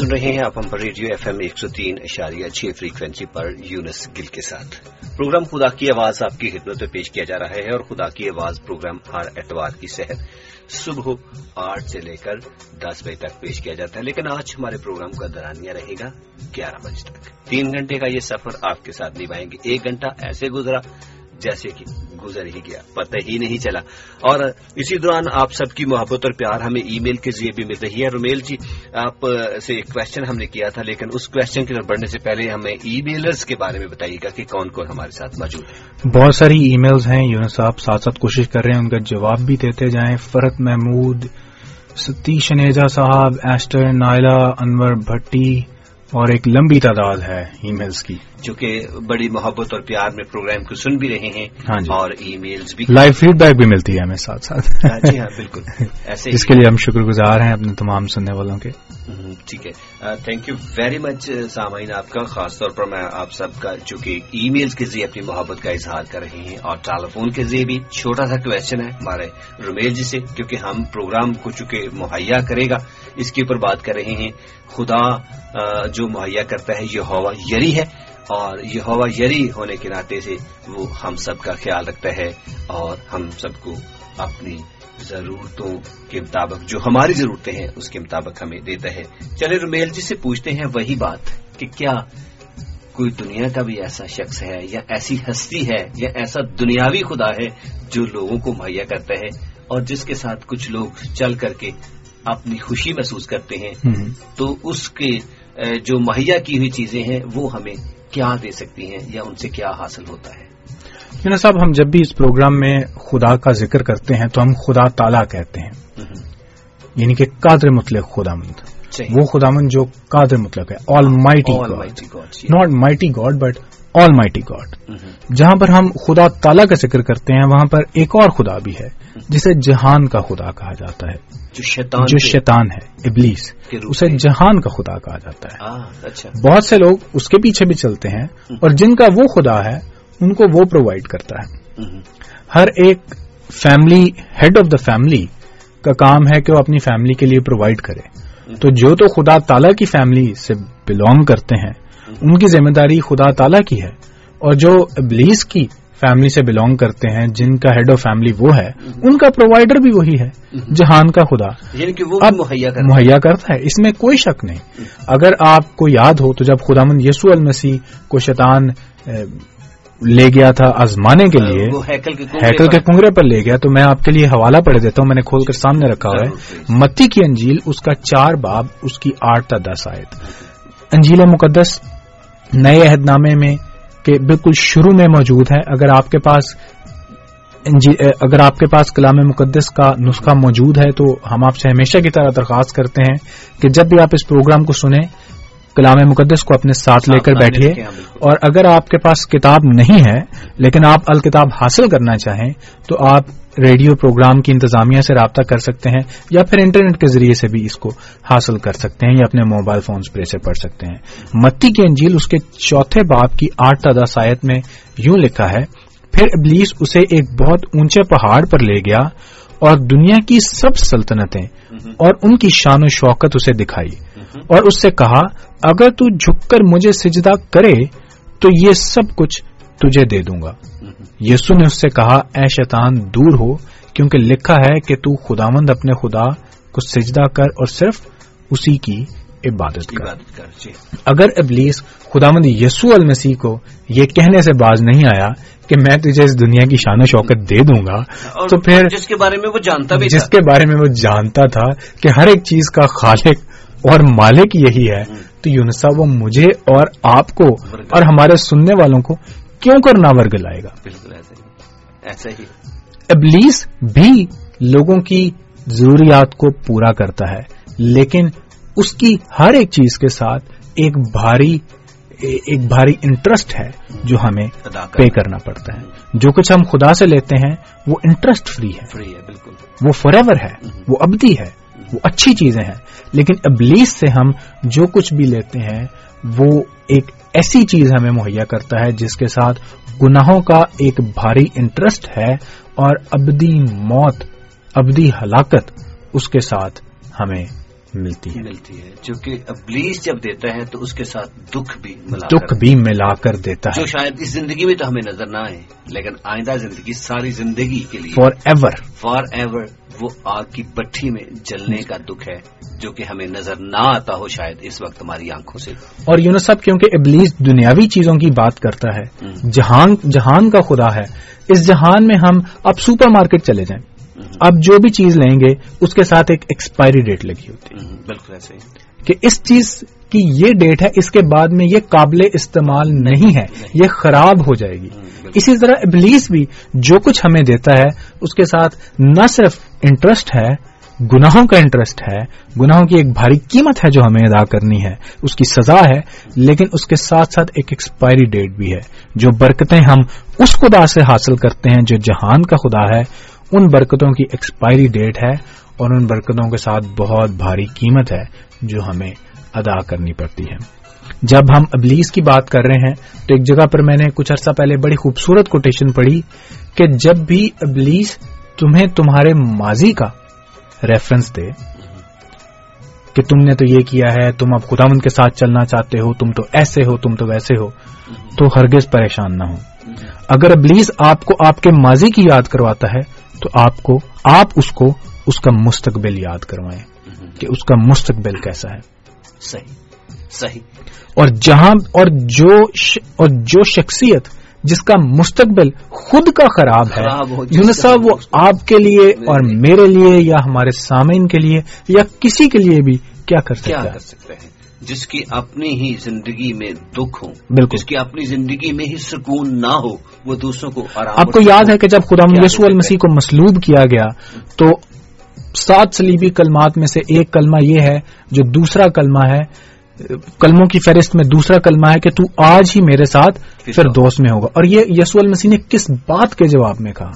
سن رہے ہیں آپ ہم پر ریڈیو ایف ایم ایک سو تین اشاریہ چھ فریکوینسی پر یونس گل کے ساتھ۔ پروگرام خدا کی آواز آپ کی خدمت میں پیش کیا جا رہا ہے اور خدا کی آواز پروگرام ہر اتوار کی صحت صبح آٹھ سے لے کر دس بجے تک پیش کیا جاتا ہے، لیکن آج ہمارے پروگرام کا درانیہ رہے گا گیارہ بجے تک۔ تین گھنٹے کا یہ سفر آپ کے ساتھ نبھائیں گے۔ ایک گھنٹہ ایسے گزرا جیسے کہ گزر ہی گیا، پتہ ہی نہیں چلا۔ اور اسی دوران آپ سب کی محبت اور پیار ہمیں ای میل کے ذریعے بھی مل رہی ہے۔ رومیل جی آپ سے ایک کوشچن ہم نے کیا تھا، لیکن اس کوشچن کی طرف بڑھنے سے پہلے ہمیں ای میلرز کے بارے میں بتائیے گا کہ کون کون ہمارے ساتھ موجود ہے بہت ساری ای میلز ہیں، یونس صاحب ساتھ ساتھ کوشش کر رہے ہیں، ان کا جواب بھی دیتے جائیں۔ فرت محمود، ستیش شنیجا صاحب ایسٹر نائلہ، انور بھٹی اور ایک لمبی تعداد ہے ای میلز کی۔ جو کہ بڑی محبت اور پیار میں پروگرام کو سن بھی رہے ہیں ہاں جی۔ اور ای میلز بھی۔ لائیو فیڈ بیک بھی ملتی ہے ہمیں ساتھ ساتھ۔ ہاں جی ہاں بالکل۔ ایسے اس کے لیے ہم شکر گزار ہیں اپنے تمام سننے والوں کے۔ ٹھیک ہے۔ تھینک یو ویری مچ سامعین آپ کا۔ خاص طور پر میں آپ سب کا چونکہ ای میلز کے ذریعے اپنی محبت کا اظہار کر رہے ہیں اور ٹیلی فون کے ذریعے بھی چھوٹا سا کوشچن ہے ہمارے رومیل جی سے کیونکہ ہم پروگرام کو چونکہ مہیا کرے گا۔ اس کے اوپر بات کر رہے ہیں۔ خدا جو مہیا کرتا ہے یہ ہوا یری ہے۔ اور یہ ہوا یری ہونے کے ناطے سے وہ ہم سب کا خیال رکھتا ہے۔ اور ہم سب کو اپنی ضرورتوں کے مطابق، جو ہماری ضرورتیں ہیں، اس کے مطابق ہمیں دیتا ہے۔ چلے رومیل جی سے پوچھتے ہیں وہی بات کہ کیا کوئی دنیا کا بھی ایسا شخص ہے، یا ایسی ہستی ہے، یا ایسا دنیاوی خدا ہے جو لوگوں کو مہیا کرتا ہے اور جس کے ساتھ کچھ لوگ چل کر کے اپنی خوشی محسوس کرتے ہیں۔ تو اس کے جو مہیا کی ہوئی چیزیں ہیں وہ ہمیں کیا دے سکتی ہیں یا ان سے کیا حاصل ہوتا ہے؟ یونس صاحب ہم جب بھی اس پروگرام میں خدا کا ذکر کرتے ہیں تو ہم خدا تعالیٰ کہتے ہیں۔ یعنی کہ قادر مطلق خدا مند وہ خدا مند جو قادر مطلق ہے۔ Almighty. Not mighty God but Almighty God جہاں پر ہم خدا تعالیٰ کا ذکر کرتے ہیں وہاں پر ایک اور خدا بھی ہے جسے جہان کا خدا کہا جاتا ہے۔ جو شیطان جو شیطان ہے ابلیس اسے۔ جہان کا خدا کہا جاتا ہے۔ آہ، اچھا۔ بہت سے لوگ اس کے پیچھے بھی چلتے ہیں اور جن کا وہ خدا ہے ان کو وہ پرووائڈ کرتا ہے۔ ہم، ہر ایک family head of the family کا کام ہے کہ وہ اپنی فیملی کے لیے پرووائڈ کرے۔ تو جو تو خدا تعالی کی فیملی سے بلونگ کرتے ہیں ان کی ذمہ داری خدا تعالی کی ہے۔ اور جو ابلیس کی فیملی سے بلونگ کرتے ہیں جن کا ہیڈ آف فیملی وہ ہے ان کا پرووائڈر بھی وہی ہے جہان کا خدا۔ یعنی وہ مہیا کرتا ہے۔ اس میں کوئی شک نہیں۔ اگر آپ کو یاد ہو تو جب خدامند یسو المسیح کو شیطان لے گیا تھا آزمانے کے لیے ہیکل کے کنگرے پر- لے گیا تو میں آپ کے لیے حوالہ پڑھ دیتا ہوں میں نے کھول کر سامنے رکھا ہوا ہے. متی کی انجیل اس کا چار باب اس کی آٹھ تا دس آیت۔ انجیل مقدس نئے عہد نامے میں کہ بالکل شروع میں موجود ہے اگر آپ کے پاس اگر آپ کے پاس کلام مقدس کا نسخہ موجود ہے تو ہم آپ سے ہمیشہ کی طرح درخواست کرتے ہیں کہ جب بھی آپ اس پروگرام کو سنیں کلام مقدس کو اپنے ساتھ لے کر بیٹھیے۔ اور اگر آپ کے پاس کتاب نہیں ہے لیکن آپ الکتاب حاصل کرنا چاہیں تو آپ ریڈیو پروگرام کی انتظامیہ سے رابطہ کر سکتے ہیں یا پھر انٹرنیٹ کے ذریعے سے بھی اس کو حاصل کر سکتے ہیں یا اپنے موبائل فونز پر اسے پڑھ سکتے ہیں۔ متی کی انجیل اس کے چوتھے باپ کی آٹھ تا دس آیت میں یوں لکھا ہے پھر ابلیس اسے ایک بہت اونچے پہاڑ پر لے گیا اور دنیا کی سب سلطنتیں اور ان کی شان و شوکت اسے دکھائی۔ اور اس سے کہا اگر تو جھک کر مجھے سجدہ کرے تو یہ سب کچھ تجھے دے دوں گا۔ یسو نے اس سے کہا اے شیطان دور ہو کیونکہ لکھا ہے کہ تو خداوند اپنے خدا کو سجدہ کر اور صرف اسی کی عبادت کر۔ جی۔ اگر ابلیس خداوند یسوع المسیح کو یہ کہنے سے باز نہیں آیا کہ میں تجھے اس دنیا کی شان و شوکت دے دوں گا تو پھر جس کے بارے میں وہ جانتا بھی جس کے بارے میں وہ جانتا تھا کہ ہر ایک چیز کا خالق اور مالک یہی ہے تو یونسا وہ مجھے اور آپ کو اور ہمارے سننے والوں کو کیوں کر ناورگ لائے گا؟ بالکل ایسا ہی ایسا ہی۔ ابلیس بھی لوگوں کی ضروریات کو پورا کرتا ہے لیکن اس کی ہر ایک چیز کے ساتھ ایک بھاری ایک بھاری انٹرسٹ ہے جو ہمیں پے کرنا۔ پڑتا ہے۔ جو کچھ ہم خدا سے لیتے ہیں وہ انٹرسٹ فری ہے۔ وہ فار ایور ہے وہ ابدی ہے۔ وہ اچھی چیزیں ہیں۔ لیکن ابلیس سے ہم جو کچھ بھی لیتے ہیں وہ ایک ایسی چیز ہمیں مہیا کرتا ہے جس کے ساتھ گناہوں کا ایک بھاری انٹرسٹ ہے اور ابدی موت ابدی ہلاکت اس کے ساتھ ہمیں ملتی ہے۔ ملتی ہے۔ چونکہ ابلیس جب دیتا ہے تو اس کے ساتھ دکھ بھی ملا دکھ بھی ملا کر دیتا ہے۔ جو شاید اس زندگی میں تو ہمیں نظر نہ آئے لیکن آئندہ زندگی ساری زندگی کے لیے۔ فار ایور فار ایور وہ آگ کی بٹھی میں جلنے کا دکھ ہے جو کہ ہمیں نظر نہ آتا ہو شاید اس وقت ہماری آنکھوں سے۔ اور یونس صاحب کیونکہ ابلیس دنیاوی چیزوں کی بات کرتا ہے جہان جہان کا خدا ہے اس جہان میں ہم اب سپر مارکیٹ چلے جائیں۔ اب جو بھی چیز لیں گے اس کے ساتھ ایک ایکسپائری ڈیٹ لگی ہوتی ہے۔ بالکل ایسے کہ اس چیز کی یہ ڈیٹ ہے، اس کے بعد میں یہ قابل استعمال نہیں ہے، یہ خراب ہو جائے گی۔ اسی طرح ابلیس بھی جو کچھ ہمیں دیتا ہے، اس کے ساتھ نہ صرف انٹرسٹ ہے، گناہوں کا انٹرسٹ ہے، گناہوں کی ایک بھاری قیمت ہے جو ہمیں ادا کرنی ہے، اس کی سزا ہے، لیکن اس کے ساتھ ساتھ ایک ایکسپائری ڈیٹ بھی ہے۔ جو برکتیں ہم اس خدا سے حاصل کرتے ہیں، جو جہان کا خدا ہے، ان برکتوں کی ایکسپائری ڈیٹ ہے اور ان برکتوں کے ساتھ بہت بھاری قیمت ہے جو ہمیں ادا کرنی پڑتی ہے۔ جب ہم ابلیس کی بات کر رہے ہیں تو ایک جگہ پر میں نے کچھ عرصہ پہلے بڑی خوبصورت کوٹیشن پڑھی کہ جب بھی ابلیس تمہیں تمہارے ماضی کا ریفرنس دے کہ تم نے تو یہ کیا ہے، تم اب خدا کے ساتھ چلنا چاہتے ہو، تم تو ایسے ہو، تم تو ویسے ہو، تو ہرگز پریشان نہ ہو۔ اگر ابلیس آپ کو آپ کے ماضی کی یاد کرواتا ہے تو آپ کو، آپ اس کو اس کا مستقبل یاد کروائیں کہ اس کا مستقبل کیسا ہے۔ صحیح صحیح۔ اور جہاں اور جو ش... اور جو شخصیت جس کا مستقبل خود کا خراب ہے یونس صاحب وہ آپ کے لیے اور میرے لیے یا ہمارے سامعین کے لیے یا کسی کے لیے بھی کیا کر سکتے ہیں؟ جس کی اپنی ہی زندگی میں دکھ ہو بالکل۔ جس کی اپنی زندگی میں ہی سکون نہ ہو وہ دوسروں کو آپ کو یاد ہے کہ جب خدا یسو المسیح کو مسلوب کیا گیا تو سات سلیبی کلمات میں سے ایک کلمہ یہ ہے جو دوسرا کلمہ ہے کلموں کی فہرست میں دوسرا کلمہ ہے کہ تو آج ہی میرے ساتھ پھر دوست میں ہوگا۔ اور یہ یسو المسیح نے کس بات کے جواب میں کہا؟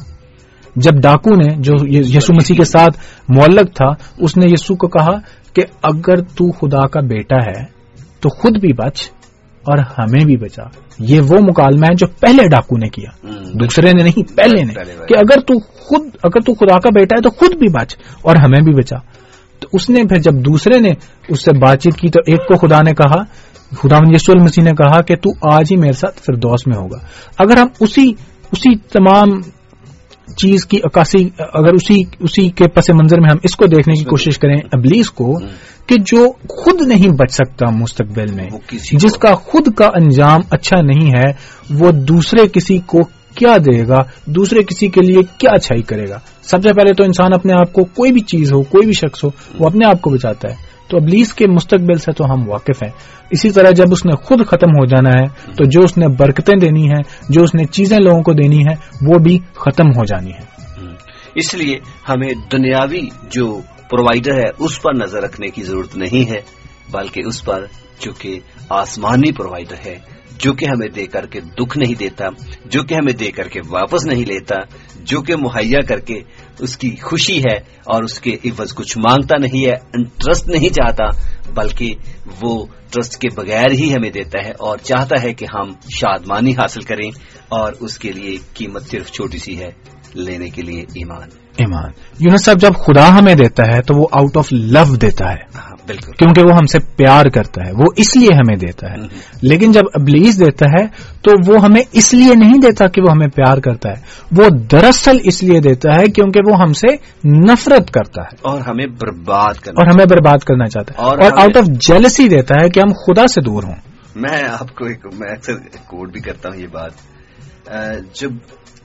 جب ڈاکو نے جو یسو مسیح کے ساتھ معلق تھا اس نے یسو کو کہا کہ اگر تو خدا کا بیٹا ہے تو خود بھی بچ۔ اور ہمیں بھی بچا۔ یہ وہ مکالمہ ہے جو پہلے ڈاکو نے کیا۔ دوسرے نے نہیں پہلے نے۔ کہ اگر تو خود اگر تو خدا کا بیٹا ہے تو خود بھی بچ اور ہمیں بھی بچا۔ تو اس نے پھر جب دوسرے نے اس سے بات چیت کی تو ایک کو خدا نے کہا خدا یسو المسیح نے کہا کہ تو آج ہی میرے ساتھ پھر دوست میں ہوگا۔ اگر ہم اسی اسی تمام چیز کی عکاسی اگر اسی اسی کے پس منظر میں ہم اس کو دیکھنے کی کوشش کریں ابلیس کو کہ جو خود نہیں بچ سکتا مستقبل میں جس کا خود کا انجام اچھا نہیں ہے وہ دوسرے کسی کو کیا دے گا؟ دوسرے کسی کے لیے کیا اچھائی کرے گا؟ سب سے پہلے تو انسان اپنے آپ کو کوئی بھی چیز ہو کوئی بھی شخص ہو وہ اپنے آپ کو بچاتا ہے۔ تو ابلیس کے مستقبل سے تو ہم واقف ہیں۔ اسی طرح جب اس نے خود ختم ہو جانا ہے، تو جو اس نے برکتیں دینی ہیں، جو اس نے چیزیں لوگوں کو دینی ہے وہ بھی ختم ہو جانی ہے اس لیے ہمیں دنیاوی جو پرووائڈر ہے، اس پر نظر رکھنے کی ضرورت نہیں ہے، بلکہ اس پر جو کہ آسمانی پرووائڈر ہے جو کہ ہمیں دے کر کے دکھ نہیں دیتا جو کہ ہمیں دے کر کے واپس نہیں لیتا جو کہ مہیا کر کے اس کی خوشی ہے اور اس کے عوض کچھ مانگتا نہیں ہے انٹرسٹ نہیں چاہتا بلکہ وہ ٹرسٹ کے بغیر ہی ہمیں دیتا ہے اور چاہتا ہے کہ ہم شادمانی حاصل کریں اور اس کے لیے قیمت صرف چھوٹی سی ہے لینے کے لیے ایمان۔ ایمان۔ یونس صاحب جب خدا ہمیں دیتا ہے تو وہ آؤٹ آف لو دیتا ہے۔ ہاں، بالکل۔ کیونکہ وہ ہم سے پیار کرتا ہے وہ اس لیے ہمیں دیتا ہے۔ لیکن جب ابلیس دیتا ہے تو وہ ہمیں اس لیے نہیں دیتا کہ وہ ہمیں پیار کرتا ہے۔ وہ دراصل اس لیے دیتا ہے کیونکہ وہ ہم سے نفرت کرتا ہے۔ اور ہمیں برباد کرنا اور ہمیں برباد کرنا چاہتا ہے۔ اور آؤٹ آف جیلسی دیتا ہے کہ ہم خدا سے دور ہوں۔ میں آپ کو ایک میں اکثر کوٹ بھی کرتا ہوں یہ بات۔ جب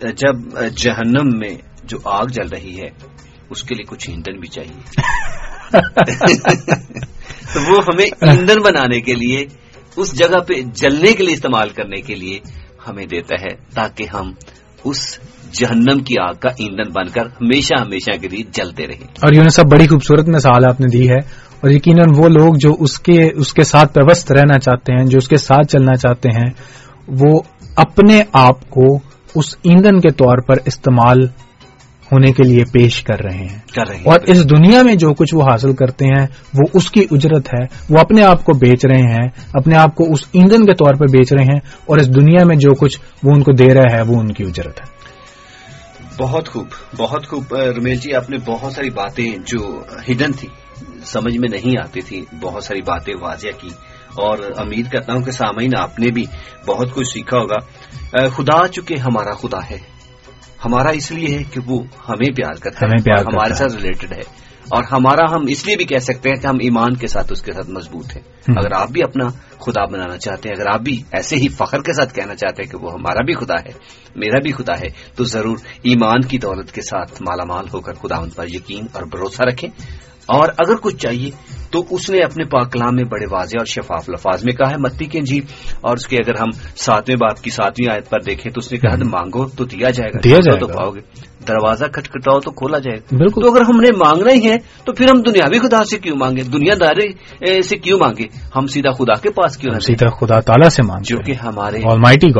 جب جہنم میں جو آگ جل رہی ہے اس کے لیے کچھ ایندھن بھی چاہیے۔ تو وہ ہمیں ایندھن بنانے کے لیے، اس جگہ پہ جلنے کے لیے استعمال کرنے کے لیے ہمیں دیتا ہے، تاکہ ہم اس جہنم کی آگ کا ایندھن بن کر ہمیشہ ہمیشہ کے لیے جلتے رہیں۔ اور یونس صاحب، بڑی خوبصورت مثال آپ نے دی ہے۔ اور یقیناً وہ لوگ جو اس کے اس کے ساتھ پیوست رہنا چاہتے ہیں، جو اس کے ساتھ چلنا چاہتے ہیں، وہ اپنے آپ کو اس ایندھن کے طور پر استعمال ہونے کے لیے پیش کر رہے ہیں۔ کر رہے اور اس دنیا میں جو کچھ وہ حاصل کرتے ہیں وہ اس کی اجرت ہے۔ وہ اپنے آپ کو بیچ رہے ہیں اپنے آپ کو اس ایندھن کے طور پر بیچ رہے ہیں۔ اور اس دنیا میں جو کچھ وہ ان کو دے رہا ہے وہ ان کی اجرت ہے۔ بہت خوب بہت خوب۔ رمیل جی آپ نے بہت ساری باتیں جو ہڈن تھی سمجھ میں نہیں آتی تھی بہت ساری باتیں واضح کی۔ اور امید کرتا ہوں کہ سامعین آپ نے بھی بہت کچھ سیکھا ہوگا۔ خدا چونکہ ہمارا خدا ہے ہمارا اس لیے ہے کہ وہ ہمیں پیار کرتا ہمیں پیار ہے ہمارے ساتھ ریلیٹڈ ہے۔ اور ہمارا ہم اس لیے بھی کہہ سکتے ہیں کہ ہم ایمان کے ساتھ اس کے ساتھ مضبوط ہیں۔ اگر آپ بھی اپنا خدا بنانا چاہتے ہیں اگر آپ بھی ایسے ہی فخر کے ساتھ کہنا چاہتے ہیں کہ وہ ہمارا بھی خدا ہے میرا بھی خدا ہے تو ضرور ایمان کی دولت کے ساتھ مالا مال ہو کر خدا ان پر یقین اور بھروسہ رکھیں۔ اور اگر کچھ چاہیے تو اس نے اپنے پاک کلام میں بڑے واضح اور شفاف لفاظ میں کہا ہے متی کے جی اور اس کے اگر ہم ساتویں باپ کی ساتویں آیت پر دیکھیں تو اس نے کہا مانگو تو دیا جائے گا دیا جائے تو پاؤ گے۔ دروازہ کھٹکھٹاؤ تو کھولا جائے گا۔ بالکل۔ تو اگر ہم نے مانگنا ہی ہے تو پھر ہم دنیاوی خدا سے کیوں مانگے دنیا داری سے کیوں مانگے ہم سیدھا خدا کے پاس کیوں؟ سیدھا خدا تعالیٰ سے مانتے جو کہ ہمارے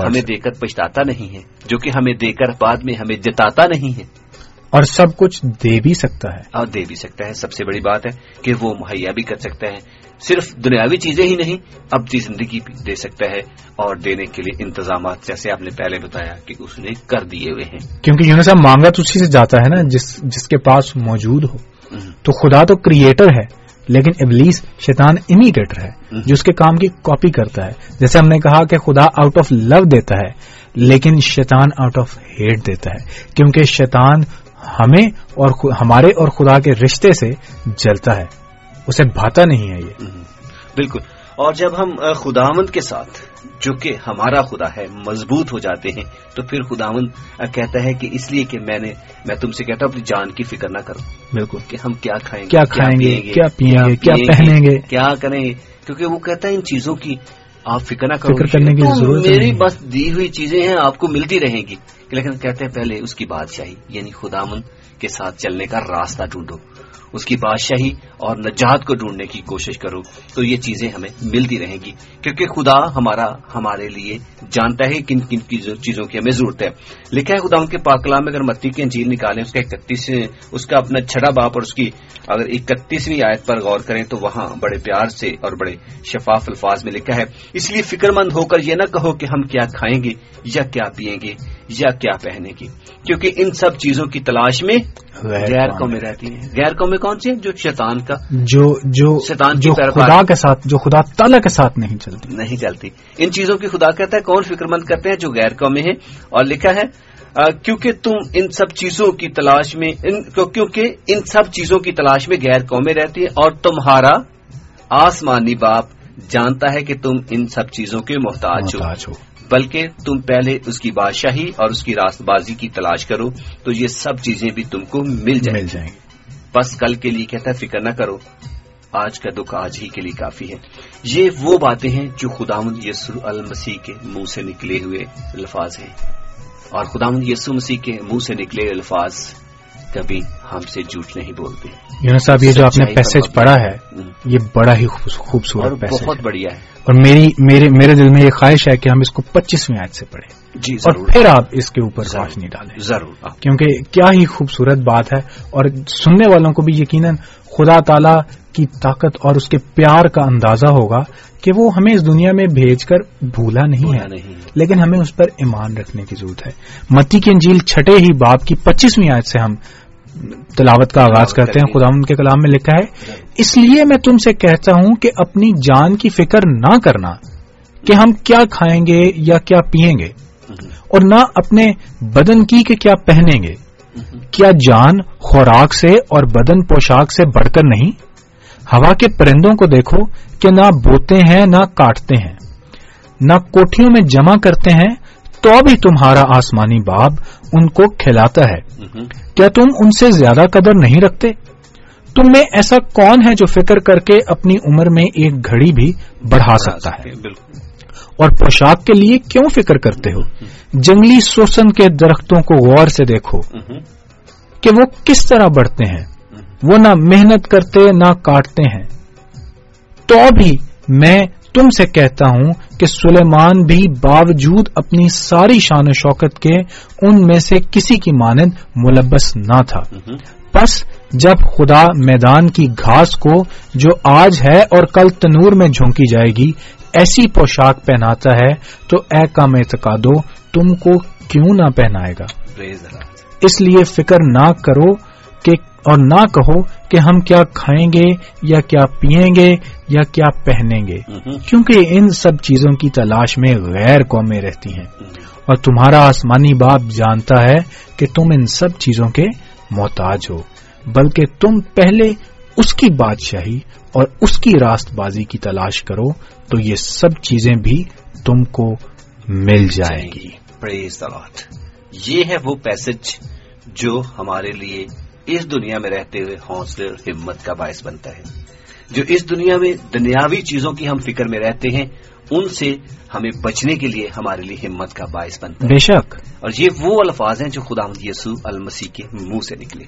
ہمیں۔ دے کر پچھتاتا نہیں ہے۔ جو کہ ہمیں دے کر بعد میں ہمیں جتاتا نہیں ہے۔ اور سب کچھ دے بھی سکتا ہے۔ اور دے بھی سکتا ہے۔ سب سے بڑی بات ہے کہ وہ مہیا بھی کر سکتا ہے۔ صرف دنیاوی چیزیں ہی نہیں اپنی زندگی بھی دے سکتا ہے۔ اور دینے کے لیے انتظامات جیسے آپ نے پہلے بتایا کہ اس نے کر دیے ہوئے ہیں۔ کیونکہ یونس صاحب مانگا تو اسی سے جاتا ہے نا جس جس کے پاس موجود ہو۔ تو خدا تو کریٹر ہے لیکن ابلیس شیطان امیٹیٹر ہے جو اس کے کام کی کاپی کرتا ہے۔ جیسے ہم نے کہا کہ خدا آؤٹ آف لو دیتا ہے لیکن شیطان آؤٹ آف ہیٹ دیتا ہے۔ کیونکہ شیطان ہمیں اور ہمارے اور خدا کے رشتے سے جلتا ہے۔ اسے بھاتا نہیں ہے یہ۔ بالکل۔ اور جب ہم خداوند کے ساتھ جو کہ ہمارا خدا ہے مضبوط ہو جاتے ہیں تو پھر خداوند کہتا ہے کہ اس لیے کہ میں نے میں تم سے کہتا ہوں اپنی جان کی فکر نہ کرو۔ بالکل۔ کہ ہم کیا کھائیں گے کیا کھائیں گے، کیا پیئیں گے، کیا پہنیں گے۔ کیا کریں گے۔ کیونکہ وہ کہتا ہے ان چیزوں کی آپ فکر نہ کرو۔ فکر کرنے کی تو ضرورت میری۔ بس دی ہوئی چیزیں ہیں آپ کو ملتی رہیں گی۔ لیکن کہتے ہیں پہلے اس کی بادشاہی یعنی خدامن کے ساتھ چلنے کا راستہ ڈھونڈو۔ اس کی بادشاہی اور نجات کو ڈھونڈنے کی کوشش کرو۔ تو یہ چیزیں ہمیں ملتی رہیں گی۔ کیونکہ خدا ہمارا ہمارے لیے جانتا ہے کن کن کی چیزوں کی ہمیں ضرورت ہے۔ لکھا ہے خدا ان کے پاکلام میں اگر متی کی انجیل نکالیں اس کا اکتیس اس کا اپنا چھڑا باپ اور اس کی اگر اکتیسویں آیت پر غور کریں تو وہاں بڑے پیار سے اور بڑے شفاف الفاظ میں لکھا ہے اس لیے فکر مند ہو کر یہ نہ کہو کہ ہم کیا کھائیں گے یا کیا پیئیں گے یا کیا پہنیں گے۔ کیونکہ ان سب چیزوں کی تلاش میں غیر قومیں رہتی ہیں۔ غیر قومیں کون سی ہیں؟ جو شیطان کا جو جو شیطان کی جو پیروکار خدا ہے۔ کے ساتھ جو خدا تعالیٰ کے ساتھ نہیں چلتی۔ نہیں چلتی۔ ان چیزوں کی خدا کہتا ہے کون فکر مند کرتے ہیں؟ جو غیر قومیں ہیں۔ اور لکھا ہے کیونکہ تم ان سب چیزوں کی تلاش میں ان کیونکہ ان سب چیزوں کی تلاش میں غیر قومیں رہتی ہیں اور تمہارا آسمانی باپ جانتا ہے کہ تم ان سب چیزوں کے محتاج ہو۔ محتاج ہو۔ بلکہ تم پہلے اس کی بادشاہی اور اس کی راست بازی کی تلاش کرو تو یہ سب چیزیں بھی تم کو مل جائیں۔ مل جائیں۔ بس کل کے لیے کہتا ہے، فکر نہ کرو، آج کا دکھ آج ہی کے لیے کافی ہے۔ یہ وہ باتیں ہیں جو خداوند یسو المسیح کے منہ سے نکلے ہوئے الفاظ ہیں۔ اور خداوند یسو مسیح کے منہ سے نکلے الفاظ کبھی ہم سے جھوٹ نہیں بولتے۔ یونس صاحب یہ جو آپ نے پیسج پڑھا ہے۔ یہ بڑا ہی خوبصورت پیسج بہت بڑھیا ہے۔ اور میری میرے میرے دل میں یہ خواہش ہے کہ ہم اس کو پچیسویں آیت سے پڑھیں۔ جی اور پھر آپ اس کے اوپر روشنی ڈالیں۔ ضرور۔ کیونکہ کیا ہی خوبصورت بات ہے۔ اور سننے والوں کو بھی یقیناً خدا تعالی کی طاقت اور اس کے پیار کا اندازہ ہوگا کہ وہ ہمیں اس دنیا میں بھیج کر بھولا نہیں ہے۔ لیکن ہمیں اس پر ایمان رکھنے کی ضرورت ہے۔ متی کی انجیل چھٹے ہی باپ کی پچیسویں آیت سے ہم تلاوت کا آغاز کرتے ہیں۔ خدا ان کے کلام میں لکھا ہے اس لیے میں تم سے کہتا ہوں کہ اپنی جان کی فکر نہ کرنا کہ ہم کیا کھائیں گے یا کیا پیئیں گے اور نہ اپنے بدن کی کہ کیا پہنیں گے۔ کیا جان خوراک سے اور بدن پوشاک سے بڑھ کر نہیں؟ ہوا کے پرندوں کو دیکھو کہ نہ بوتے ہیں نہ کاٹتے ہیں نہ کوٹھیوں میں جمع کرتے ہیں تو بھی تمہارا آسمانی باب ان کو کھلاتا ہے۔ کیا تم ان سے زیادہ قدر نہیں رکھتے؟ تم میں ایسا کون ہے جو فکر کر کے اپنی عمر میں ایک گھڑی بھی بڑھا سکتا ہے؟ اور پوشاک کے لیے کیوں فکر کرتے ہو؟ جنگلی سوسن کے درختوں کو غور سے دیکھو۔ کہ وہ کس طرح بڑھتے ہیں۔ وہ نہ محنت کرتے نہ کاٹتے ہیں۔ تو بھی میں تم سے کہتا ہوں کہ سلیمان بھی باوجود اپنی ساری شان و شوکت کے ان میں سے کسی کی مانند ملبس نہ تھا۔ بس جب خدا میدان کی گھاس کو جو آج ہے اور کل تنور میں جھونکی جائے گی ایسی پوشاک پہناتا ہے تو اے کام اعتقادو تم کو کیوں نہ پہنائے گا؟ اس لیے فکر نہ کرو کہ اور نہ کہو کہ ہم کیا کھائیں گے یا کیا پیئیں گے یا کیا پہنیں گے۔ کیونکہ ان سب چیزوں کی تلاش میں غیر قومیں رہتی ہیں۔ اور تمہارا آسمانی باپ جانتا ہے کہ تم ان سب چیزوں کے محتاج ہو بلکہ تم پہلے اس کی بادشاہی اور اس کی راست بازی کی تلاش کرو تو یہ سب چیزیں بھی تم کو مل جائیں گی۔ یہ ہے وہ پیسج جو ہمارے لیے اس دنیا میں رہتے ہوئے حوصلے اور ہمت کا باعث بنتا ہے۔ جو اس دنیا میں دنیاوی چیزوں کی ہم فکر میں رہتے ہیں ان سے ہمیں بچنے کے لیے ہمارے لیے ہمت کا باعث بنتا ہے۔ بے شک۔ اور یہ وہ الفاظ ہیں جو خدا یسو المسیح کے منہ سے نکلے۔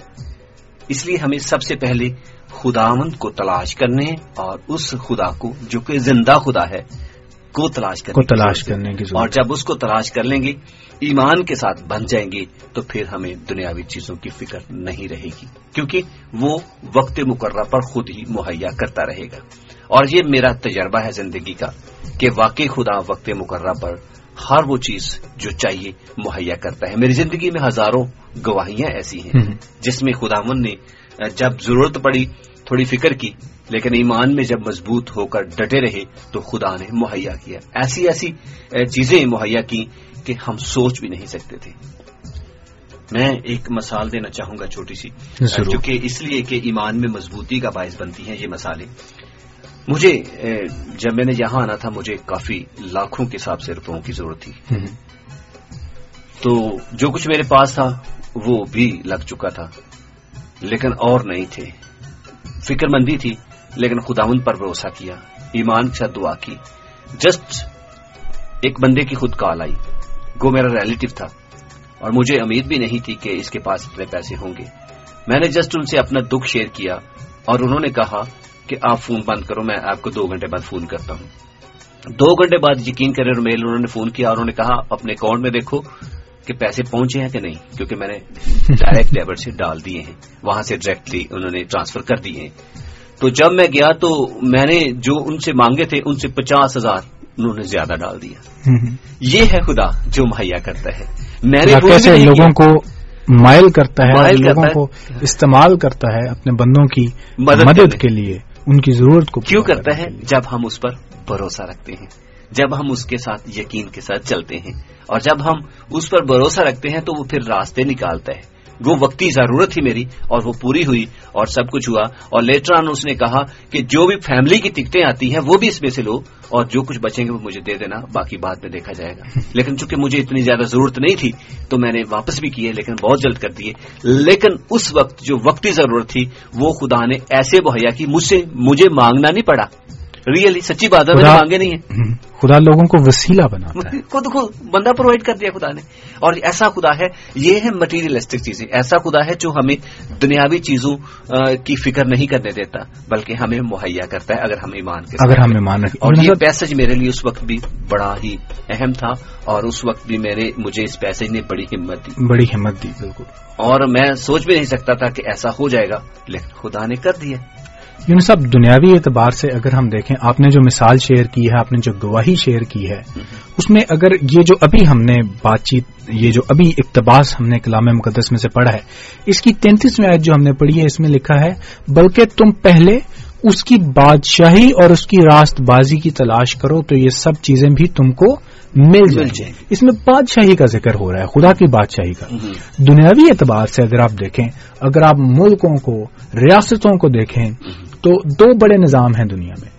اس لیے ہمیں سب سے پہلے خداوند کو تلاش کرنے اور اس خدا کو جو کہ زندہ خدا ہے کو تلاش کرنے کو تلاش کرنے کی اور جب اس کو تلاش کر لیں گے ایمان کے ساتھ بن جائیں گے تو پھر ہمیں دنیاوی چیزوں کی فکر نہیں رہے گی کیونکہ وہ وقت مقررہ پر خود ہی مہیا کرتا رہے گا۔ اور یہ میرا تجربہ ہے زندگی کا کہ واقعی خدا وقت مقررہ پر ہر وہ چیز جو چاہیے مہیا کرتا ہے۔ میری زندگی میں ہزاروں گواہیاں ایسی ہیں جس میں خدا نے جب ضرورت پڑی تھوڑی فکر کی لیکن ایمان میں جب مضبوط ہو کر ڈٹے رہے تو خدا نے مہیا کیا۔ ایسی ایسی چیزیں مہیا کی کہ ہم سوچ بھی نہیں سکتے تھے۔ میں ایک مثال دینا چاہوں گا چھوٹی سی کیونکہ اس لیے کہ ایمان میں مضبوطی کا باعث بنتی ہیں یہ مثالیں مجھے جب میں نے یہاں آنا تھا مجھے کافی لاکھوں کے حساب سے روپوں کی ضرورت تھی۔ تو جو کچھ میرے پاس تھا وہ بھی لگ چکا تھا۔ لیکن اور نہیں تھے۔ فکر مندی تھی، لیکن خداون پر بھروسہ کیا، ایمان کے ساتھ دعا کی۔ جسٹ ایک بندے کی خود کال آئی۔ وہ میرا ریلیٹو تھا، اور مجھے امید بھی نہیں تھی کہ اس کے پاس اتنے پیسے ہوں گے۔ میں نے جسٹ ان سے اپنا دکھ شیئر کیا، اور انہوں نے کہا کہ آپ فون بند کرو، میں آپ کو دو گھنٹے بعد فون کرتا ہوں۔ دو گھنٹے بعد یقین کرے میل انہوں نے فون کیا اور انہوں نے کہا، اپنے اکاؤنٹ میں دیکھو کہ پیسے پہنچے ہیں کہ نہیں؟ کیونکہ میں نے ڈائریکٹ لیبر سے ڈال دیے ہیں۔ وہاں سے ڈائریکٹلی انہوں نے ٹرانسفر کر دیے ہیں۔ تو جب میں گیا تو میں نے جو ان سے مانگے تھے ان سے پچاس ہزار انہوں نے زیادہ ڈال دیا۔ یہ ہے خدا جو مہیا کرتا ہے۔ میں نے لوگوں کو مائل کرتا ہے لوگوں کو استعمال کرتا ہے اپنے بندوں کی مدد کے لیے ان کی ضرورت کو کیوں کرتا ہے؟ جب ہم اس پر بھروسہ رکھتے ہیں۔ جب ہم اس کے ساتھ یقین کے ساتھ چلتے ہیں اور جب ہم اس پر بھروسہ رکھتے ہیں تو وہ پھر راستے نکالتا ہے۔ وہ وقتی ضرورت تھی میری اور وہ پوری ہوئی اور سب کچھ ہوا اور لیٹر آن اس نے کہا کہ جو بھی فیملی کی ٹکٹیں آتی ہیں وہ بھی اس میں سے لو اور جو کچھ بچیں گے وہ مجھے دے دینا، باقی بعد میں دیکھا جائے گا۔ لیکن چونکہ مجھے اتنی زیادہ ضرورت نہیں تھی تو میں نے واپس بھی کیے لیکن بہت جلد کر دیے۔ لیکن اس وقت جو وقتی ضرورت تھی وہ خدا نے ایسے مہیا کی، مجھ سے، مجھے مانگنا نہیں پڑا۔ ریئلی سچی بات ہے مانگے نہیں ہے خدا لوگوں کو وسیلہ بنا خود خود بندہ پرووائڈ کر دیا خدا نے۔ اور ایسا خدا ہے یہ ہے مٹیریلسٹک چیزیں۔ ایسا خدا ہے جو ہمیں دنیاوی چیزوں کی فکر نہیں کرنے دیتا بلکہ ہمیں مہیا کرتا ہے اگر ہم ایمان کے اگر ہم ایمان اور یہ پیسج میرے لیے اس وقت بھی بڑا ہی اہم تھا اور اس وقت بھی میرے مجھے اس پیسج نے بڑی ہمت دی۔ بڑی ہمت دی بالکل۔ اور میں سوچ بھی نہیں سکتا تھا کہ ایسا ہو جائے گا لیکن خدا نے کر دیا یوں سب دنیاوی اعتبار سے اگر ہم دیکھیں آپ نے جو مثال شیئر کی ہے آپ نے جو گواہی شیئر کی ہے اس میں اگر یہ جو ابھی ہم نے بات چیت یہ جو ابھی اقتباس ہم نے کلام مقدس میں سے پڑھا ہے اس کی تینتیس میں جو ہم نے پڑھی ہے اس میں لکھا ہے بلکہ تم پہلے اس کی بادشاہی اور اس کی راست بازی کی تلاش کرو تو یہ سب چیزیں بھی تم کو مل جائیں اس میں بادشاہی کا ذکر ہو رہا ہے خدا کی بادشاہی کا۔ دنیاوی اعتبار سے اگر آپ دیکھیں اگر آپ ملکوں کو ریاستوں کو دیکھیں تو دو بڑے نظام ہیں دنیا میں۔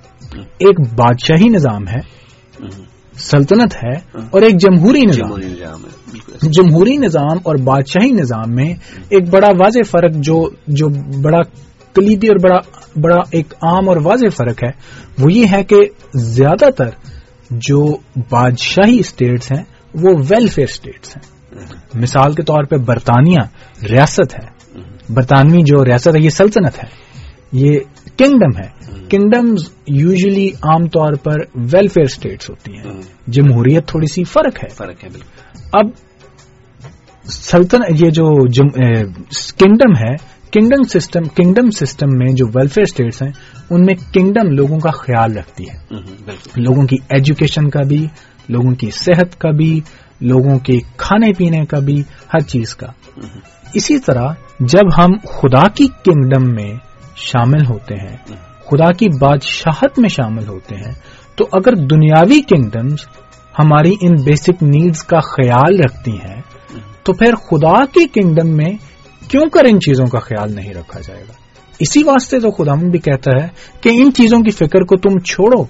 ایک بادشاہی نظام ہے سلطنت ہے اور ایک جمہوری نظام۔ جمہوری نظام اور بادشاہی نظام میں ایک بڑا واضح فرق جو جو بڑا کلیدی اور بڑا بڑا ایک عام اور واضح فرق ہے وہ یہ ہے کہ زیادہ تر جو بادشاہی اسٹیٹس ہیں وہ ویلفیئر اسٹیٹس ہیں۔ مثال کے طور پہ برطانیہ ریاست ہے۔ برطانوی جو ریاست ہے یہ سلطنت ہے۔ یہ کنگڈم ہے کنگڈمز یوزلی عام طور پر ویلفیئر اسٹیٹس ہوتی ہیں. جمہوریت تھوڑی سی فرق ہے. فرق ہے بالکل۔ اب سلطن یہ جو کنگڈم ہے کنگڈم سسٹم کنگڈم سسٹم میں جو ویلفیئر اسٹیٹس ہیں ان میں کنگڈم لوگوں کا خیال رکھتی ہے لوگوں کی ایجوکیشن کا بھی لوگوں کی صحت کا بھی لوگوں کے کھانے پینے کا بھی ہر چیز کا۔ اسی طرح جب ہم خدا کی کنگڈم میں شامل ہوتے ہیں، خدا کی بادشاہت میں شامل ہوتے ہیں، تو اگر دنیاوی کنگڈمز ہماری ان بیسک نیڈز کا خیال رکھتی ہیں، تو پھر خدا کی کنگڈم میں کیوں کر ان چیزوں کا خیال نہیں رکھا جائے گا؟ اسی واسطے تو خدا بھی کہتا ہے کہ ان چیزوں کی فکر کو تم چھوڑو۔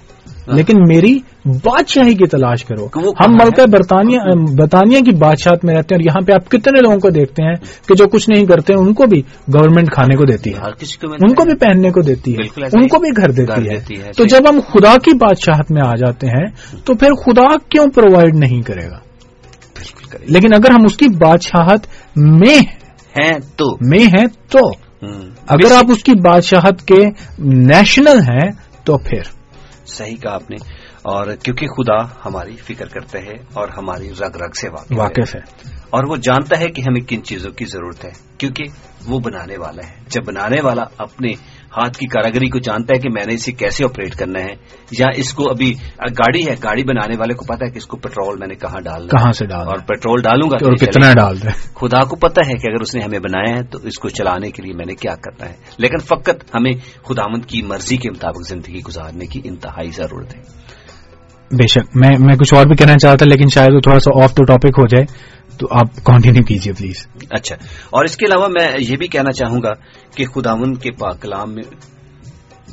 لیکن میری بادشاہی کی تلاش کرو. ہم ملکہ برطانیہ برطانیہ کی بادشاہت میں رہتے ہیں اور یہاں پہ آپ کتنے لوگوں کو دیکھتے ہیں کہ جو کچھ نہیں کرتے ان کو بھی گورنمنٹ کھانے کو دیتی ہے. ان کو بھی پہننے کو دیتی ہے. ان کو بھی گھر دیتی ہے. تو جب ہم خدا کی بادشاہت میں آ جاتے ہیں تو پھر خدا کیوں پرووائڈ نہیں کرے گا؟ لیکن اگر ہم اس کی بادشاہت میں ہیں تو۔ میں ہیں تو۔ اگر آپ اس کی بادشاہت کے نیشنل ہیں تو پھر۔ صحیح کہا آپ نے۔ اور کیونکہ خدا ہماری فکر کرتا ہے اور ہماری رگ رگ سے واقف ہے۔ اور وہ جانتا ہے کہ ہمیں کن چیزوں کی ضرورت ہے کیونکہ وہ بنانے والا ہے۔ جب بنانے والا اپنے ہاتھ کی کاراگری کو جانتا ہے کہ میں نے اسے کیسے آپریٹ کرنا ہے یا اس کو ابھی گاڑی ہے گاڑی بنانے والے کو پتا ہے کہ اس کو پیٹرول میں نے کہاں ڈالنا کہاں سے ڈال اور پیٹرول ڈالوں گا اور کتنا ڈال دیں خدا کو پتا ہے کہ اگر اس نے ہمیں بنایا ہے تو اس کو چلانے کے لیے میں نے کیا کرنا ہے۔ لیکن فقط ہمیں خدامند کی مرضی کے مطابق زندگی گزارنے کی انتہائی ضرورت ہے۔ بے شک میں کچھ اور بھی کہنا چاہتا لیکن شاید وہ تھوڑا سا آف دا ٹاپک ہو جائے۔ تو آپ کنٹینیو کیجیے پلیز اچھا۔ اور اس کے علاوہ میں یہ بھی کہنا چاہوں گا کہ خداون کے پاک کلام میں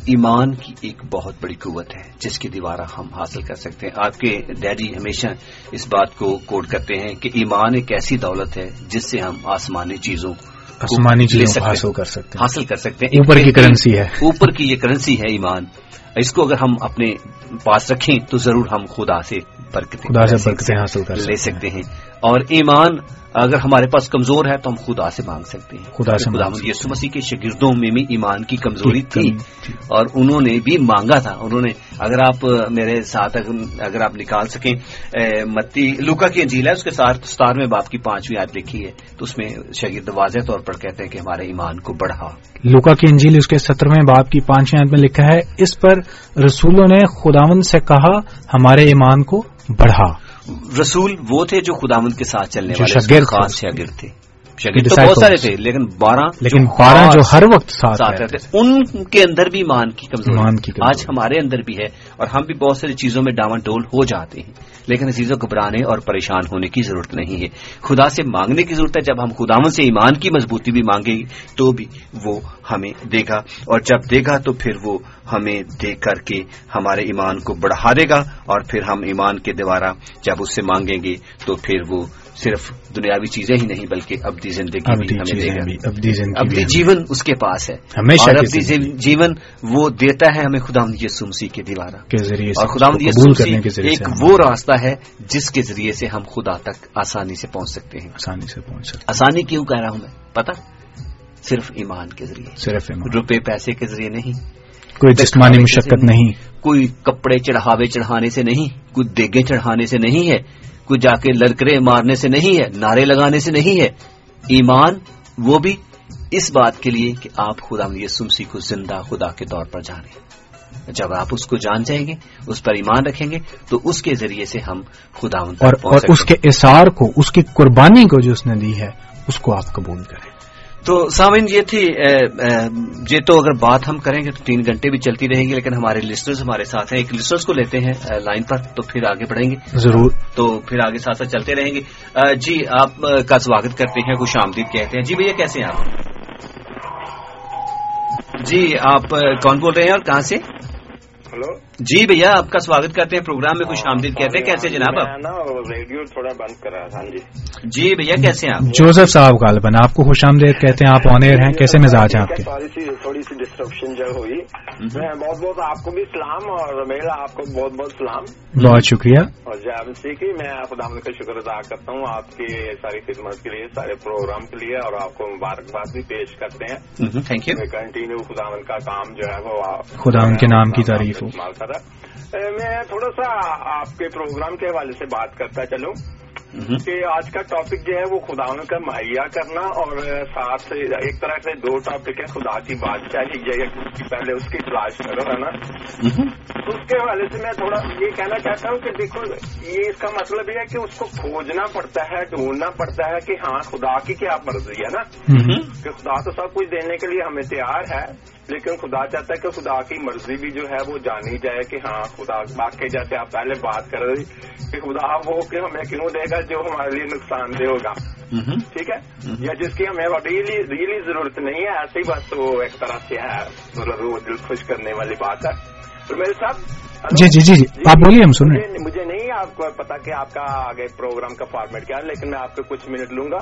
ایمان کی ایک بہت بڑی قوت ہے جس کی دیوارہ ہم حاصل کر سکتے ہیں۔ آپ کے ڈیڈی ہمیشہ اس بات کو کوڈ کرتے ہیں کہ ایمان ایک ایسی دولت ہے جس سے ہم آسمانی چیزوں آسمانی چیزوں حاصل کر سکتے ہیں۔ حاصل کر سکتے ہیں۔ اوپر کی کرنسی ہے۔ اوپر کی یہ کرنسی ہے ایمان۔ اس کو اگر ہم اپنے پاس رکھیں تو ضرور ہم خدا سے برکتیں حاصل کر لے سکتے ہیں۔ اور ایمان اگر ہمارے پاس کمزور ہے تو ہم خدا سے مانگ سکتے ہیں۔ خدا سے خدا یسو مسیح کے شاگردوں میں بھی ایمان کی کمزوری تھی اور انہوں نے بھی مانگا تھا۔ انہوں نے اگر آپ میرے ساتھ اگر آپ نکال سکیں متی لوکا کی انجیل ہے اس کے ساتھ ستار میں باپ کی پانچویں یاد لکھی ہے۔ تو اس میں شاگرد واضح طور پر کہتے ہیں کہ ہمارے ایمان کو بڑھا۔ لوکا کی انجیل اس کے سترویں باپ کی پانچویں یاد میں لکھا ہے اس پر رسولوں نے خداون سے کہا ہمارے ایمان کو بڑھا۔ رسول وہ تھے جو خدامند کے ساتھ چلنے والے خاص شاگرد تھے۔ شاگرد تو بہت سارے تھے لیکن بارہ لیکن بارہ جو ہر وقت ساتھ رہتے ان کے اندر بھی مان کی کمزوری۔ آج ہمارے اندر بھی ہے اور ہم بھی بہت ساری چیزوں میں ڈاون ڈول ہو جاتے ہیں۔ لیکن عزیزوں، گھبرانے اور پریشان ہونے کی ضرورت نہیں ہے۔ خدا سے مانگنے کی ضرورت ہے۔ جب ہم خداون سے ایمان کی مضبوطی بھی مانگے گی تو بھی وہ ہمیں دے گا۔ اور جب دے گا تو پھر وہ ہمیں دے کر کے ہمارے ایمان کو بڑھا دے گا اور پھر ہم ایمان کے دوارا جب اس سے مانگیں گے تو پھر وہ صرف دنیاوی چیزیں ہی نہیں بلکہ ابدی زندگی بھی ہمیں دے گا ابدی جیون اس کے پاس ہے۔ اور ابدی جیون وہ دیتا ہے ہمیں خدا مدی سمسی کے دیوارا کے ذریعے اور خدا مدی ایک وہ راستہ ہے جس کے ذریعے سے ہم خدا تک آسانی سے پہنچ سکتے ہیں۔ آسانی سے پہنچ سکتے آسانی کیوں کہہ رہا ہوں میں؟ پتا صرف ایمان کے ذریعے۔ صرف روپے پیسے کے ذریعے نہیں۔ کوئی جسمانی مشقت نہیں۔ کوئی کپڑے چڑھاوے چڑھانے سے نہیں کوئی دیگے چڑھانے سے نہیں ہے۔ کوئی جا کے لڑکرے مارنے سے نہیں ہے نعرے لگانے سے نہیں ہے۔ ایمان وہ بھی اس بات کے لیے کہ آپ خدا سمسی کو زندہ خدا کے طور پر جانیں جب آپ اس کو جان جائیں گے اس پر ایمان رکھیں گے تو اس کے ذریعے سے ہم خدا اور, اور اس کے اثار کو اس کی قربانی کو جو اس نے دی ہے اس کو آپ قبول کریں۔ تو سامعین یہ تھی یہ تو اگر بات ہم کریں گے تو تین گھنٹے بھی چلتی رہیں گی لیکن ہمارے لسٹرز ہمارے ساتھ ہیں۔ ایک لسٹرز کو لیتے ہیں لائن پر تو پھر آگے بڑھیں گے۔ ضرور۔ تو پھر آگے ساتھ ساتھ چلتے رہیں گے۔ جی آپ کا سواگت کرتے ہیں خوش آمدید کہتے ہیں۔ جی بھیا کیسے ہیں آپ؟ جی آپ کون بول رہے ہیں اور کہاں سے؟ ہلو؟ جی بھیا آپ کا سواگت کرتے ہیں پروگرام میں خوش ہاں، آمدید کہتے ہیں کیسے جناب آپ؟ ریڈیو تھوڑا بند کرا ہاں جی۔ جی بھیا کیسے ہیں آپ؟ جوزف صاحب غالباً آپ کو خوش آمدید کہتے ہیں آپ آن ایئر ہیں کیسے مزاج ہیں آپ کے؟ تھوڑی سی ڈسٹرپشن جو ہوئی۔ بہت بہت آپ کو بھی سلام اور رمیل آپ کو بہت بہت سلام۔ بہت شکریہ۔ اور جامع کی میں خدا کا شکر ادا کرتا ہوں۔ آپ کی ساری خدمت کے لیے سارے پروگرام کے لیے اور آپ کو مبارکباد بھی پیش کرتے ہیں۔ تھینک یو کنٹینیو خدا کا کام جو ہے وہ خدا کے نام کی تعریف میں تھوڑا سا آپ کے پروگرام کے حوالے سے بات کرتا چلوں۔ Mm-hmm. کہ آج کا ٹاپک جو ہے وہ خداؤں کا مہیا کرنا اور ساتھ سے ایک طرح سے دو ٹاپک ہے خدا کی بادشاہی پہلے اس کی تلاش کرو ہے نا؟ mm-hmm. اس کے حوالے سے میں تھوڑا یہ کہنا چاہتا ہوں کہ دیکھو یہ اس کا مطلب یہ ہے کہ اس کو کھوجنا پڑتا ہے ڈھونڈنا پڑتا ہے کہ ہاں خدا کی کیا مرضی ہے نا؟ mm-hmm. کہ خدا تو سب کچھ دینے کے لیے ہمیں تیار ہے لیکن خدا چاہتا ہے کہ خدا کی مرضی بھی جو ہے وہ جانی جائے کہ ہاں خدا باقی جیسے آپ پہلے بات کر رہے کہ خدا وہ کہ ہمیں کیوں دے رہے گا جو ہمارے لیے نقصان دہ ہوگا۔ ٹھیک ہے؟ یا جس کی ہمیں ریلی ریلی ضرورت نہیں ہے ایسی بات وہ ایک طرح سے ہے۔ مطلب وہ دل خوش کرنے والی بات ہے۔ تو میرے ساتھ جی،, جی جی جی آپ بولیے ہم سن مجھے نہیں آپ کو پتا کہ آپ کا آگے پروگرام کا فارمیٹ کیا ہے لیکن میں آپ کو کچھ منٹ لوں گا۔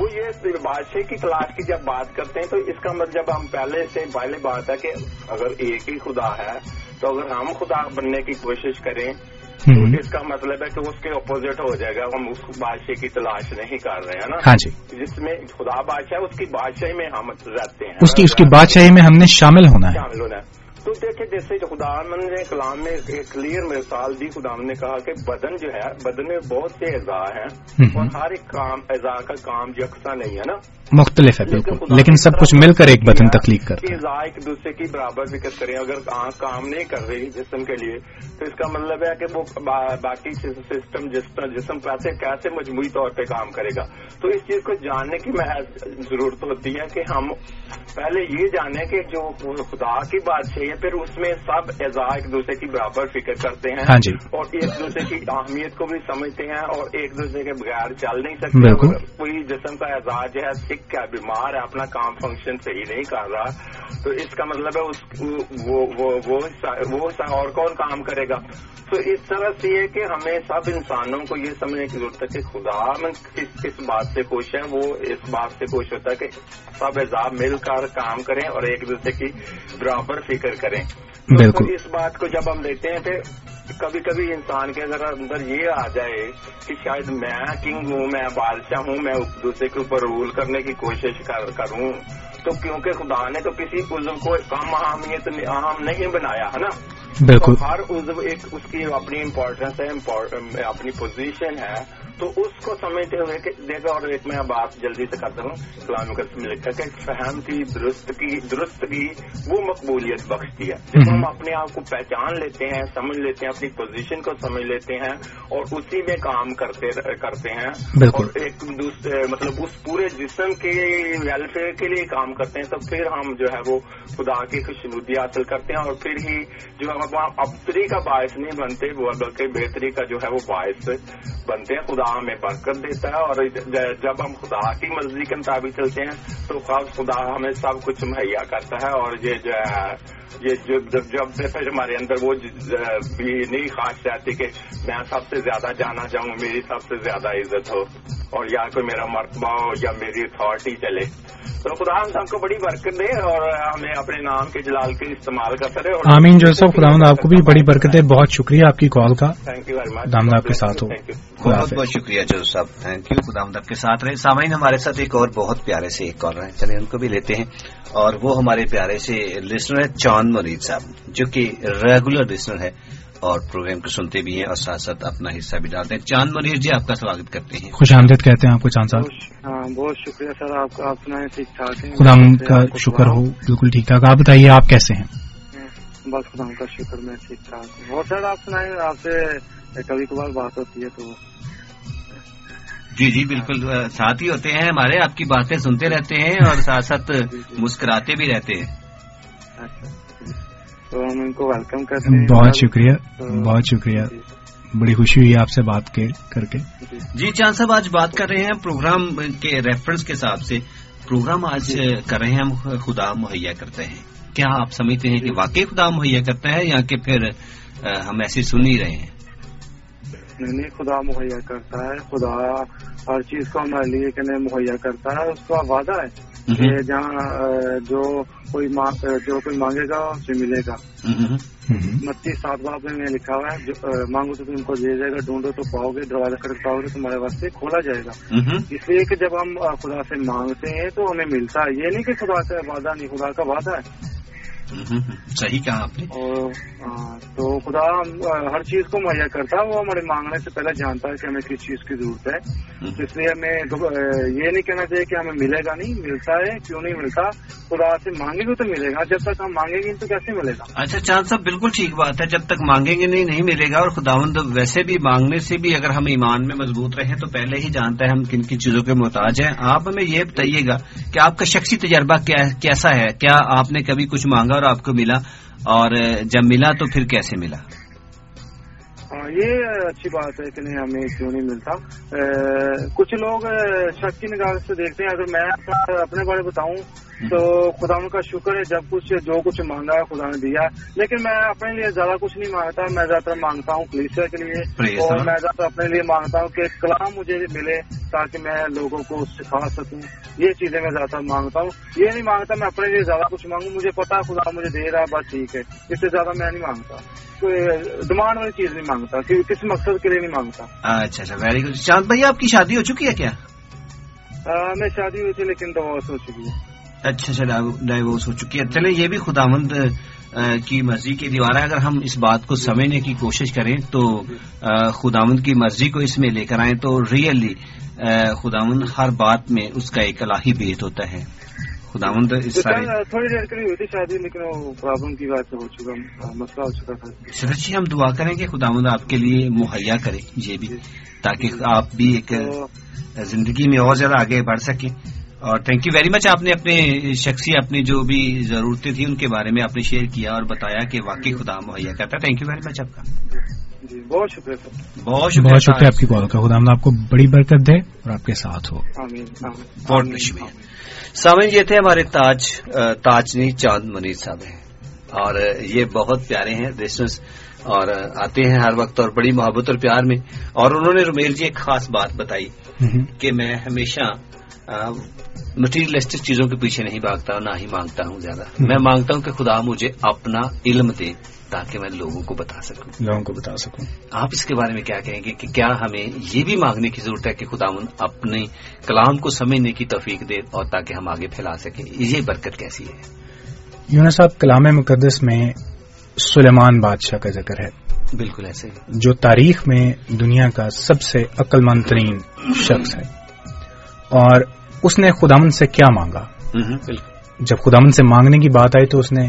وہ یہ بادشاہ کی کلاس کی جب بات کرتے ہیں تو اس کا مطلب ہم پہلے سے پہلے بات ہے کہ اگر ایک ہی خدا ہے تو اگر ہم خدا بننے کی کوشش کریں تو اس کا مطلب ہے کہ اس کے اپوزٹ ہو جائے گا۔ ہم اس بادشاہ کی تلاش نہیں کر رہے ہیں نا۔ ہاں جی۔ جس میں خدا بادشاہ اس کی بادشاہی میں ہم رہتے ہیں۔ اس کی اس کی بادشاہی میں ہم نے شامل ہونا ہے۔ شامل ہونا ہے۔ تو دیکھیں جیسے خدا نے کلام میں ایک کلیئر مثال دی۔ خدا نے کہا کہ بدن جو ہے بدن میں بہت سے اعضاء ہیں۔ اور ہر ایک کام اعضاء کا کام یکساں نہیں ہے نا۔ مختلف ہے بالکل۔ لیکن سب کچھ مل کر ایک بطن تخلیق کرتے ہیں ایک دوسرے کی برابر فکر کریں اگر آنکھ کام نہیں کر رہی جسم کے لیے تو اس کا مطلب ہے کہ وہ باقی سسٹم جسم کیسے کیسے مجموعی طور پہ کام کرے گا۔ تو اس چیز کو جاننے کی محض ضرورت ہوتی ہے کہ ہم پہلے یہ جانیں کہ جو خدا کی بات چاہیے پھر اس میں سب اعضاء ایک دوسرے کی برابر فکر کرتے ہیں۔ ہاں جی۔ اور ایک دوسرے کی اہمیت کو بھی سمجھتے ہیں اور ایک دوسرے کے بغیر چل نہیں سکتے۔ کوئی جسم کا اعزاز ہے ایک بیمار ہے اپنا کام فنکشن صحیح نہیں کر رہا۔ تو اس کا مطلب ہے اس وہ, وہ, وہ اور کون کام کرے گا؟ تو اس طرح سے یہ کہ ہمیں سب انسانوں کو یہ سمجھنے کی ضرورت ہے کہ خدا میں کس کس بات سے خوش ہیں۔ وہ اس بات سے خوش ہوتا ہے کہ سب اعزاب مل کر کام کریں اور ایک دوسرے کی برابر فکر کریں۔ بالکل۔ اس بات کو جب ہم لیتے ہیں کہ کبھی کبھی انسان کے ذرا اندر یہ آ جائے کہ شاید میں کنگ ہوں میں بادشاہ ہوں میں دوسرے کے اوپر رول کرنے کی کوشش کروں۔ تو کیونکہ خدا نے تو کسی عزو کو کم اہمیت اہم نہیں بنایا ہے نا؟ بالکل۔ ہر عزو ایک اس کی اپنی امپورٹنس ہے اپنی پوزیشن ہے۔ تو اس کو سمجھتے ہوئے دیکھا اور ایک میں بات جلدی سے کرتا ہوں اسلام اسلامک میں لکھا کہ فہم کی درست کی درست کی وہ مقبولیت بخشتی ہے۔ جب ہم اپنے آپ کو پہچان لیتے ہیں سمجھ لیتے ہیں اپنی پوزیشن کو سمجھ لیتے ہیں اور اسی میں کام کرتے کرتے ہیں۔ اور ایک دوسرے مطلب اس پورے جسم کے ویلفیئر کے لیے کام کرتے ہیں تو پھر ہم جو ہے وہ خدا کی خوشنودی حاصل کرتے ہیں اور پھر ہی جو ہے ابتری کا باعث نہیں بنتے بلکہ بہتری کا جو ہے وہ باعث بنتے ہیں۔ خدا دعا میں برکت دیتا ہے اور جب ہم خدا کی مرضی کے مطابق چلتے ہیں تو خاص خدا ہمیں سب کچھ مہیا کرتا ہے اور یہ جو ہے یہ جب سے پھر ہمارے اندر وہ بھی نہیں خواہش رہتی کہ میں سب سے زیادہ جانا چاہوں میری سب سے زیادہ عزت ہو اور یا کوئی میرا مرتبہ ہو یا میری اتھارٹی چلے۔ تو خدا ہم سب کو بڑی برکت دے اور ہمیں اپنے نام کے جلال کے استعمال کرتا رہے اور آمین جو سو خدا آپ کو بھی بڑی برکت دے بہت شکریہ آپ کی کال کا۔ تھینک یو ویری مچ آپ کے ساتھ ہو۔ بہت بہت شکریہ جو صاحب تھینک یو خدا آپ کے ساتھ رہے۔ سامعین ہمارے ساتھ ایک اور بہت پیارے سے ایک کال رہے ہیں۔ چلے ان کو بھی لیتے ہیں۔ اور وہ ہمارے پیارے سے لسنر ہیں چاند مرید صاحب جو کہ ریگولر لسنر ہے اور پروگرام کو سنتے بھی ہیں اور ساتھ ساتھ اپنا حصہ بھی ڈالتے ہیں۔ چاند مرید جی آپ کا سواگت کرتے ہیں۔ خوش آمدید کہتے ہیں آپ کو چاند صاحب۔ ہاں، بہت شکریہ سر آپ کا اپنا ٹھیک ٹھاک ہے خدا کا شکر ہو بالکل ٹھیک ٹھاک۔ آپ بتائیے آپ کیسے ہیں؟ ہاں، بس خدا کا شکر میں ٹھیک ٹھاک ہوں۔ اور سر آپ سنائیں آپ سے کبھی کبھار بات ہوتی ہے تو جی جی بالکل ساتھ ہی ہوتے ہیں ہمارے آپ کی باتیں سنتے رہتے ہیں اور ساتھ ساتھ مسکراتے بھی رہتے ہیں۔ اچھا، تو ہم ان کو ویلکم کرتے ہیں۔ بہت شکریہ بہت شکریہ۔ جی۔ بڑی خوشی ہوئی آپ سے بات کر کے۔ جی۔, جی۔ چاند صاحب آج بات کر رہے ہیں پروگرام کے ریفرنس کے حساب سے۔ پروگرام آج جی۔ کر رہے ہیں ہم خدا مہیا کرتے ہیں۔ کیا آپ سمجھتے ہیں کہ واقعی خدا مہیا کرتا ہے یا کہ پھر ہم ایسے سن ہی رہے ہیں؟ نہیں خدا مہیا کرتا ہے خدا ہر چیز کو ہمارے لیے مہیا کرتا ہے اس کا وعدہ ہے کہ جہاں جو کوئی جو کوئی مانگے گا اسے ملے گا۔ متی سات باپ میں لکھا ہوا ہے مانگو تو تم کو دے جائے گا ڈھونڈو تو پاؤ گے دروازہ کھڑک پاؤ گے تمہارے واسطے کھولا جائے گا۔ اس لیے کہ جب ہم خدا سے مانگتے ہیں تو ہمیں ملتا ہے۔ یہ نہیں کہ خدا کا وعدہ نہیں خدا کا وعدہ ہے۔ صحیح کہا آپ نے۔ تو خدا ہر چیز کو مہیا کرتا ہے وہ ہمارے مانگنے سے پہلے جانتا ہے کہ ہمیں کس چیز کی ضرورت ہے۔ اس لیے ہمیں یہ نہیں کہنا چاہیے کہ ہمیں ملے گا نہیں ملتا ہے کیوں نہیں ملتا؟ خدا سے مانگیں گے تو ملے گا جب تک ہم مانگیں گے تو کیسے ملے گا؟ اچھا چاند صاحب بالکل ٹھیک بات ہے جب تک مانگیں گے نہیں نہیں ملے گا۔ اور خداوند ویسے بھی مانگنے سے بھی اگر ہم ایمان میں مضبوط رہیں تو پہلے ہی جانتا ہے ہم کن کن چیزوں کے محتاج ہیں۔ آپ ہمیں یہ بتائیے گا کہ آپ کا شخصی تجربہ کیسا ہے؟ کیا آپ نے کبھی کچھ مانگا؟ اور آپ کو ملا اور جب ملا تو پھر کیسے ملا؟ یہ اچھی بات ہے کہ نہیں، ہمیں کیوں نہیں ملتا۔ کچھ لوگ شک کی نگاہ سے دیکھتے ہیں۔ اگر میں اپنے بارے بتاؤں تو خدا کا شکر ہے جب کچھ جو کچھ مانگا ہے خدا نے دیا۔ لیکن میں اپنے لیے زیادہ کچھ نہیں مانگتا میں زیادہ تر مانگتا ہوں پولیس کے لیے۔ اور میں زیادہ اپنے لیے مانگتا ہوں کہ کلام مجھے ملے تاکہ میں لوگوں کو سکھا سکوں۔ یہ چیزیں میں زیادہ مانگتا ہوں۔ یہ نہیں مانگتا میں اپنے لیے زیادہ کچھ مانگوں۔ مجھے پتا خدا مجھے دے رہا ہے بس ٹھیک ہے۔ اس سے زیادہ میں نہیں مانگتا۔ کوئی ڈیمانڈ والی چیز نہیں مانگتا کس مقصد کے لیے نہیں مانگتا۔ اچھا اچھا ویری گڈ چاند بھائی آپ کی شادی ہو چکی ہے کیا؟ میں شادی ہوئی تھی لیکن ڈیوس ہو چکی ہے۔ اچھا اچھا ڈائیورس ہو چکی ہے۔ چلے یہ بھی خدا مند کی مرضی کی دیوار ہے۔ اگر ہم اس بات کو سمجھنے کی کوشش کریں تو خداوند کی مرضی کو اس میں لے کر آئیں تو ریئلی خداوند ہر بات میں اس کا ایک الہی بیت ہوتا ہے۔ خداوند تھوڑی دیر کے لیے ہوئی تھی شادی لیکن پرابلم کی بات ہو چکا مسئلہ ہو چکا تھا۔ سر جی ہم دعا کریں کہ خداوند آپ کے لیے مہیا کرے یہ بھی تاکہ آپ بھی ایک زندگی میں اور زیادہ آگے بڑھ سکیں۔ اور تھینک یو ویری مچ آپ نے اپنے شخصی اپنی جو بھی ضرورتیں تھیں ان کے بارے میں آپ نے شیئر کیا اور بتایا کہ واقعی خدا مہیا کرتا ہے. تھینک یو ویری مچ آپ کا. جی، بہت شکریہ بہت شکریہ بہت شکریہ آپ کی کال کا خدا آپ کو بڑی برکت دے اور آپ کے ساتھ ہو. بہت شکریہ. سامن یہ تھے ہمارے تاج تاجنی چاند منیر صاحب ہیں. اور یہ بہت پیارے ہیں ریسنس اور آتے ہیں ہر وقت اور بڑی محبت اور پیار میں. اور انہوں نے رومیل جی ایک خاص بات بتائی کہ میں ہمیشہ مٹیریلسٹک چیزوں کے پیچھے نہیں بھاگتا نہ ہی مانگتا ہوں زیادہ۔ میں مانگتا ہوں کہ خدا مجھے اپنا علم دے تاکہ میں لوگوں کو بتا سکوں۔ لوگوں کو بتا سکوں۔ آپ اس کے بارے میں کیا کہیں گے کہ کیا ہمیں یہ بھی مانگنے کی ضرورت ہے کہ خدا اپنے کلام کو سمجھنے کی توفیق دے اور تاکہ ہم آگے پھیلا سکیں؟ یہ برکت کیسی ہے؟ یونس صاحب کلام مقدس میں سلیمان بادشاہ کا ذکر ہے۔ بالکل ایسے جو تاریخ میں دنیا کا سب سے عقل مند ترین شخص ہے۔ اور اس نے خدامن سے کیا مانگا؟ جب خدامن سے مانگنے کی بات آئی تو اس نے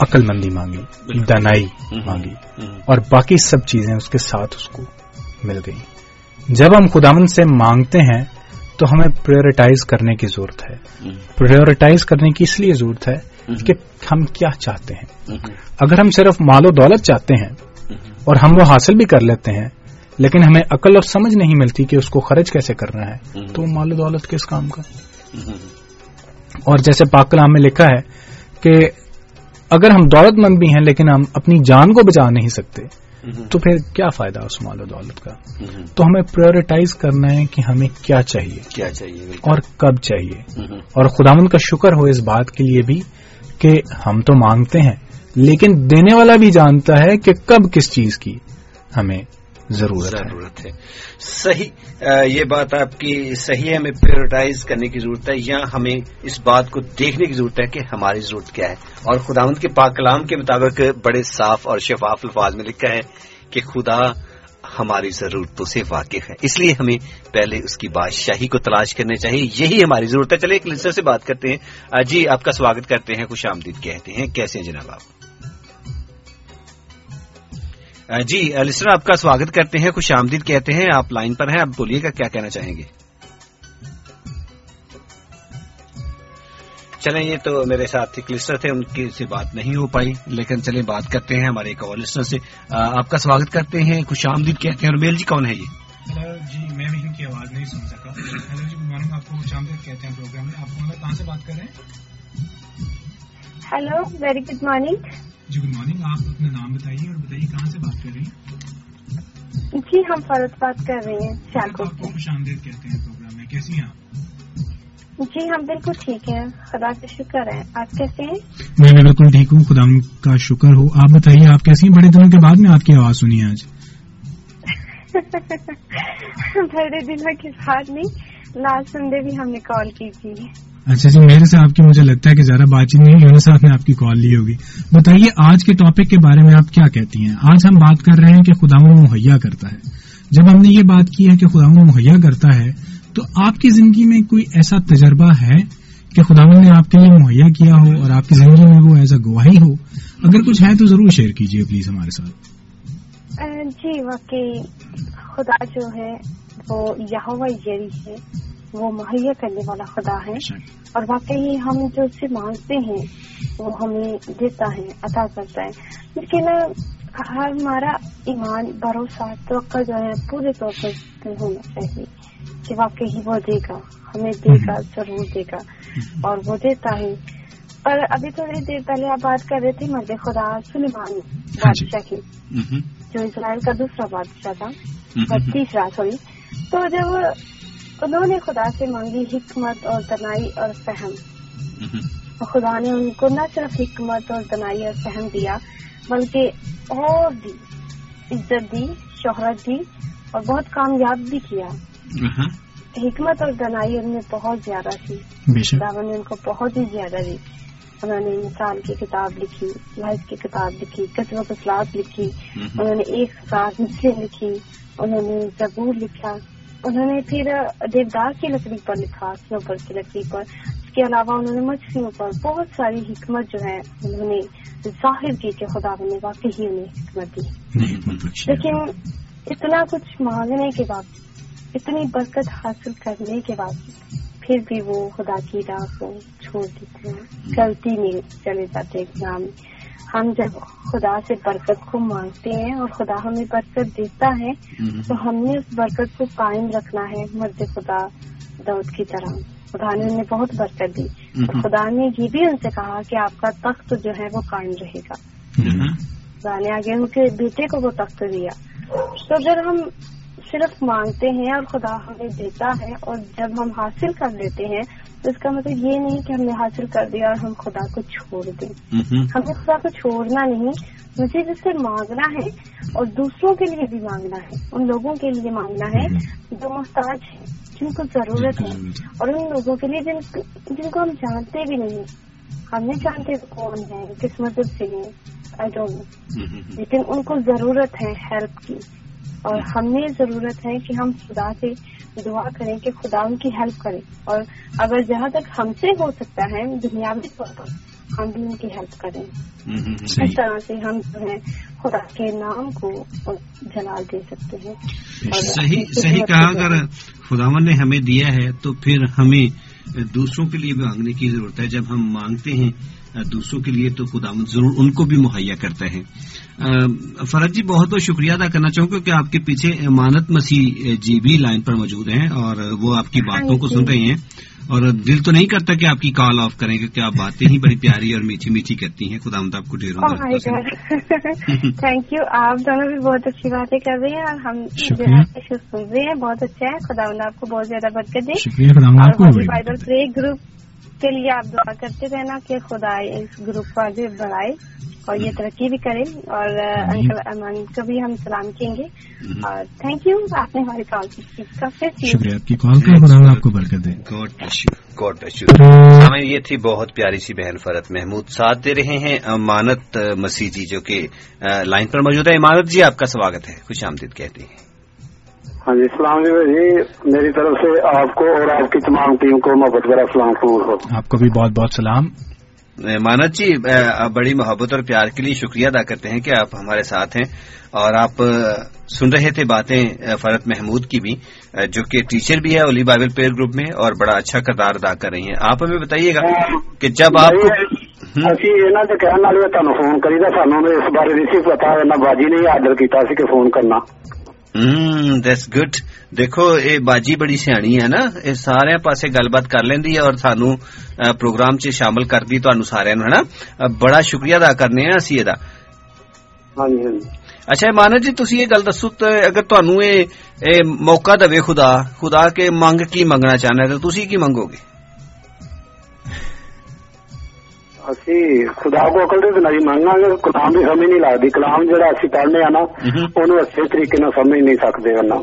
عقل مندی مانگی دنائی مانگی اور باقی سب چیزیں اس کے ساتھ اس کو مل گئی جب ہم خدامن سے مانگتے ہیں تو ہمیں پریورٹائز کرنے کی ضرورت ہے۔ پریورٹائز کرنے کی اس لیے ضرورت ہے کہ ہم کیا چاہتے ہیں۔ اگر ہم صرف مال و دولت چاہتے ہیں اور ہم وہ حاصل بھی کر لیتے ہیں لیکن ہمیں عقل اور سمجھ نہیں ملتی کہ اس کو خرچ کیسے کرنا ہے۔ تو مال دولت کس کام کا۔ اور جیسے پاک کلام میں لکھا ہے کہ اگر ہم دولت مند بھی ہیں لیکن ہم اپنی جان کو بچا نہیں سکتے تو پھر کیا فائدہ اس مال و دولت کا؟ تو ہمیں پریورٹائز کرنا ہے کہ ہمیں کیا چاہیے۔ کیا چاہیے؟ اور کب چاہیے۔ اور خداون کا شکر ہو اس بات کے لیے بھی کہ ہم تو مانگتے ہیں لیکن دینے والا بھی جانتا ہے کہ کب کس چیز کی ہمیں ضرورت ضرورت ہے۔ صحیح یہ بات آپ کی صحیح ہے، ہمیں پریورٹائز کرنے کی ضرورت ہے، یا ہمیں اس بات کو دیکھنے کی ضرورت ہے کہ ہماری ضرورت کیا ہے۔ اور خداوند کے پاک کلام کے مطابق بڑے صاف اور شفاف الفاظ میں لکھا ہے کہ خدا ہماری ضرورتوں سے واقف ہے۔ اس لیے ہمیں پہلے اس کی بادشاہی کو تلاش کرنے چاہیے۔ یہی ہماری ضرورت ہے۔ چلے ایک لسر سے بات کرتے ہیں۔ جی آپ کا سواگت کرتے ہیں، خوش آمدید کہتے ہیں۔ کیسے ہیں جناب آپ؟ جی لسٹر آپ کا سواگت کرتے ہیں خوش آمدید کہتے ہیں آپ لائن پر ہیں آپ بولیے گا کیا کہنا چاہیں گے؟ چلیں یہ تو میرے ساتھ ایک لسٹر تھے ان کی سے بات نہیں ہو پائی لیکن چلیں بات کرتے ہیں ہمارے ایک اور لسٹر سے۔ آپ کا سواگت کرتے ہیں خوش آمدید کہتے ہیں اور میل جی کون ہے یہ؟ جی میں بھی ان کی آواز نہیں سن سکا۔ ہیلو جی گڈ مارننگ آپ کو خوش آمدید کہتے ہیں پروگرام میں۔ آپ کہاں سے بات کر رہے ہیں؟ Hello very good morning. جی گڈ مارننگ آپ اپنا نام بتائیے اور بتائیے کہاں سے بات کر رہی ہیں؟ جی ہم فرد بات کر رہے ہیں آپ کو خوش آمدید کہتے ہیں پروگرام میں کیسی ہیں آپ؟ جی ہم بالکل ٹھیک ہیں خدا کا شکر ہے آپ کیسے ہیں؟ میں بالکل ٹھیک ہوں خدا کا شکر ہو۔ آپ بتائیے آپ کیسی ہیں؟ بڑے دنوں کے بعد میں آپ کی آواز سنی ہے آج۔ بڑے دنوں کے بعد نہیں لال سنڈے بھی ہم نے کال کی تھی۔ اچھا جی میرے سے آپ کی مجھے لگتا ہے کہ زیادہ بات چیت نہیں یونس صاحب نے آپ کی کال لی ہوگی۔ بتائیے، آج کے ٹاپک کے بارے میں آپ کیا کہتی ہیں؟ آج ہم بات کر رہے ہیں کہ خدا مہیا کرتا ہے۔ جب ہم نے یہ بات کی ہے کہ خدا مہیا کرتا ہے، تو آپ کی زندگی میں کوئی ایسا تجربہ ہے کہ خدا نے آپ کے لیے مہیا کیا ہو اور آپ کی زندگی میں وہ ایز اے گواہی ہو؟ اگر کچھ ہے تو ضرور شیئر کیجیے پلیز ہمارے ساتھ۔ جی واقعی خدا جو ہے وہ یہوہ ہے۔ وہ مہیا کرنے والا خدا ہے۔ اور واقعی ہم جو اس سے مانگتے ہیں وہ ہمیں دیتا ہے عطا کرتا ہے۔ لیکن ہمارا ایمان بھروسہ توقع جو ہے پورے طور پر ہونا چاہیے کہ واقعی وہ دے گا ہمیں دے گا ضرور دے گا۔ اور وہ دیتا ہے۔ اور ابھی تھوڑی دیر پہلے آپ بات کر رہے تھے مرد خدا سلیمان بادشاہ کی جو اسرائیل کا دوسرا بادشاہ تھا تیسرا سوری۔ تو جب انہوں نے خدا سے مانگی حکمت اور تنائی اور فہم۔ خدا نے ان کو نہ صرف حکمت اور تنائی اور فہم دیا بلکہ اور بھی عزت دی شہرت دی اور بہت کامیاب بھی کیا۔ حکمت اور دنائی ان میں بہت زیادہ تھی۔ خداون نے ان کو بہت ہی زیادہ دی۔ انہوں نے مثال کی کتاب لکھی لائف کی کتاب لکھی کثرت اخلاق لکھی۔ انہوں نے ایک ساتھ مسلم لکھی انہوں نے زبور لکھا۔ انہوں نے پھر دیودار کی لکڑی پر لکھا سنوپر کی لکڑی پر اس کے علاوہ انہوں نے مچھلیوں پر بہت ساری حکمت جو ہے انہوں نے ظاہر کی کہ خدا نے واقعی انہیں حکمت دی۔ لیکن اتنا کچھ مانگنے کے بعد اتنی برکت حاصل کرنے کے بعد پھر بھی وہ خدا کی راہ کو چھوڑ دیتے ہیں غلطی میں چلے جاتے ہیں۔ ہم جب خدا سے برکت کو مانگتے ہیں اور خدا ہمیں برکت دیتا ہے تو ہم نے اس برکت کو قائم رکھنا ہے مرد خدا دعوت کی طرح۔ خدا نے انہیں بہت برکت دی۔ خدا نے یہ بھی ان سے کہا کہ آپ کا تخت جو ہے وہ قائم رہے گا۔ خدا نے آگے ان کے بیٹے کو وہ تخت دیا۔ تو اگر ہم صرف مانگتے ہیں اور خدا ہمیں دیتا ہے اور جب ہم حاصل کر لیتے ہیں اس کا مطلب یہ نہیں کہ ہم نے حاصل کر دیا اور ہم خدا کو چھوڑ دیں۔ ہمیں خدا کو چھوڑنا نہیں مجھے جس سے مانگنا ہے اور دوسروں کے لیے بھی مانگنا ہے ان لوگوں کے لیے مانگنا ہے جو محتاج ہیں جن کو ضرورت ہے۔ اور ان لوگوں کے لیے جن جن کو ہم جانتے بھی نہیں۔ ہم نہیں جانتے کون ہیں کس مذہب سے ہیں لیکن ان کو ضرورت ہے ہیلپ کی۔ اور ہمیں ضرورت ہے کہ ہم خدا سے دعا کریں کہ خدا ان کی ہیلپ کریں اور اگر جہاں تک ہم سے ہو سکتا ہے دنیاوی طور پر ہم بھی ان کی ہیلپ کریں۔ اس جی۔ طرح سے ہم جو ہے خدا کے نام کو جلال دے سکتے ہیں۔ صحیح کہا اگر خداون نے ہمیں دیا ہے تو پھر ہمیں دوسروں کے لیے بھی مانگنے کی ضرورت ہے۔ جب ہم مانگتے ہیں دوسروں کے لیے تو خدا ضرور ان کو بھی مہیا کرتا ہے۔ فرد جی بہت بہت شکریہ ادا کرنا چاہوں کیونکہ آپ کے پیچھے امانت مسیح جی بھی لائن پر موجود ہیں اور وہ آپ کی باتوں کو سن رہے ہیں۔ اور دل تو نہیں کرتا کہ آپ کی کال آف کریں کیونکہ آپ باتیں ہی بڑی پیاری اور میٹھی میٹھی کرتی ہیں۔ خدا مد آپ کو تھینک oh یو آپ دونوں بھی بہت اچھی باتیں کر رہی ہیں اور ہم سن رہے ہیں بہت اچھا ہے۔ خدا آپ کو بہت زیادہ برکت دے۔ بائبل گروپ کے لیے آپ دعا کرتے رہنا کہ خدا اس گروپ کو آگے بڑھائے اور یہ ترقی بھی کرے اور انکل امان کو بھی ہم سلام کہیں گے۔ اور تھینک یو آپ نے ہماری کال کی۔ شکریہ۔ آپ کی کال کا خدا آپ کو برکت دے۔ گوڈ ہمیں یہ تھی بہت پیاری سی بہن فرت محمود ساتھ دے رہے ہیں امانت مسیح جی جو کہ لائن پر موجود ہے امانت جی آپ کا سواگت ہے۔ خوش آمدید کہتے ہیں۔ ہاں جی اسلام جی بھائی میری طرف سے آپ کو اور آپ کی تمام ٹیم کو محبت برا اسلام قبول ہو آپ کو بھی بہت بہت سلام۔ مانت جی بڑی محبت اور پیار کے لیے شکریہ ادا کرتے ہیں کہ آپ ہمارے ساتھ ہیں۔ اور آپ سن رہے تھے باتیں فرت محمود کی بھی جو کہ ٹیچر بھی ہے اولی بائبل پیئر گروپ میں اور بڑا اچھا کردار ادا کر رہی ہیں۔ آپ ہمیں بتائیے گا کہ جب آپ کہنے فون کری ਕਹਿਣ ਨਾਲ ਤੁਹਾਨੂੰ ਫੋਨ ਕਰੀਦਾ ਸਾਨੂੰ ਇਸ ਬਾਰੇ ਨਹੀਂ ਸੀ ਪਤਾ ਇਹਨਾਂ ਬਾਜੀ ਦੈਟਸ ਗੁੱਡ ਦੇਖੋ ਇਹ ਬਾਜੀ ਬੜੀ ਸਿਆਣੀ ਹੈ ਨਾ। ਇਹ ਸਾਰਿਆਂ ਪਾਸੇ ਗੱਲਬਾਤ ਕਰ ਲੈਂਦੀ ਹੈ ਔਰ ਸਾਨੂੰ ਪ੍ਰੋਗਰਾਮ 'ਚ ਸ਼ਾਮਲ ਕਰਦੀ ਤੁਹਾਨੂੰ ਸਾਰਿਆਂ ਨੂੰ ਹਨਾ? ਬੜਾ ਸ਼ੁਕਰੀਆ ਅਦਾ ਕਰਨੇ ਆ ਅਸੀਂ ਇਹਦਾ। ਹਾਂਜੀ ਹਾਂਜੀ। ਅੱਛਾ ਮਾਨਵ ਜੀ ਤੁਸੀਂ ਇਹ ਗੱਲ ਦੱਸੋ ਤੇ ਅਗਰ ਤੁਹਾਨੂੰ ਇਹ ਇਹ ਮੌਕਾ ਦੇਵੇ ਖੁਦਾ ਖੁਦਾ ਕੇ ਮੰਗ ਕੀ ਮੰਗਣਾ ਚਾਹਨਾ ਹੈ ਤਾਂ ਤੁਸੀਂ ਕੀ ਮੰਗੋਗੇ? ਅਸੀਂ ਖੁਦਾ ਕੋ ਅਕਲ ਦੇ ਬਿਨਾਂ ਹੀ ਮੰਗਾਂਗੇ ਕਲਾਮ ਦੀ ਸਮਝ ਨਹੀਂ ਲੱਗਦੀ ਕਲਾਮ ਜਿਹੜਾ ਅਸੀਂ ਪੜ੍ਹਨੇ ਆ ਨਾ ਉਹਨੂੰ ਅੱਛੇ ਤਰੀਕੇ ਨਾਲ ਸਮਝ ਨਹੀਂ ਸਕਦੇ ਨਾ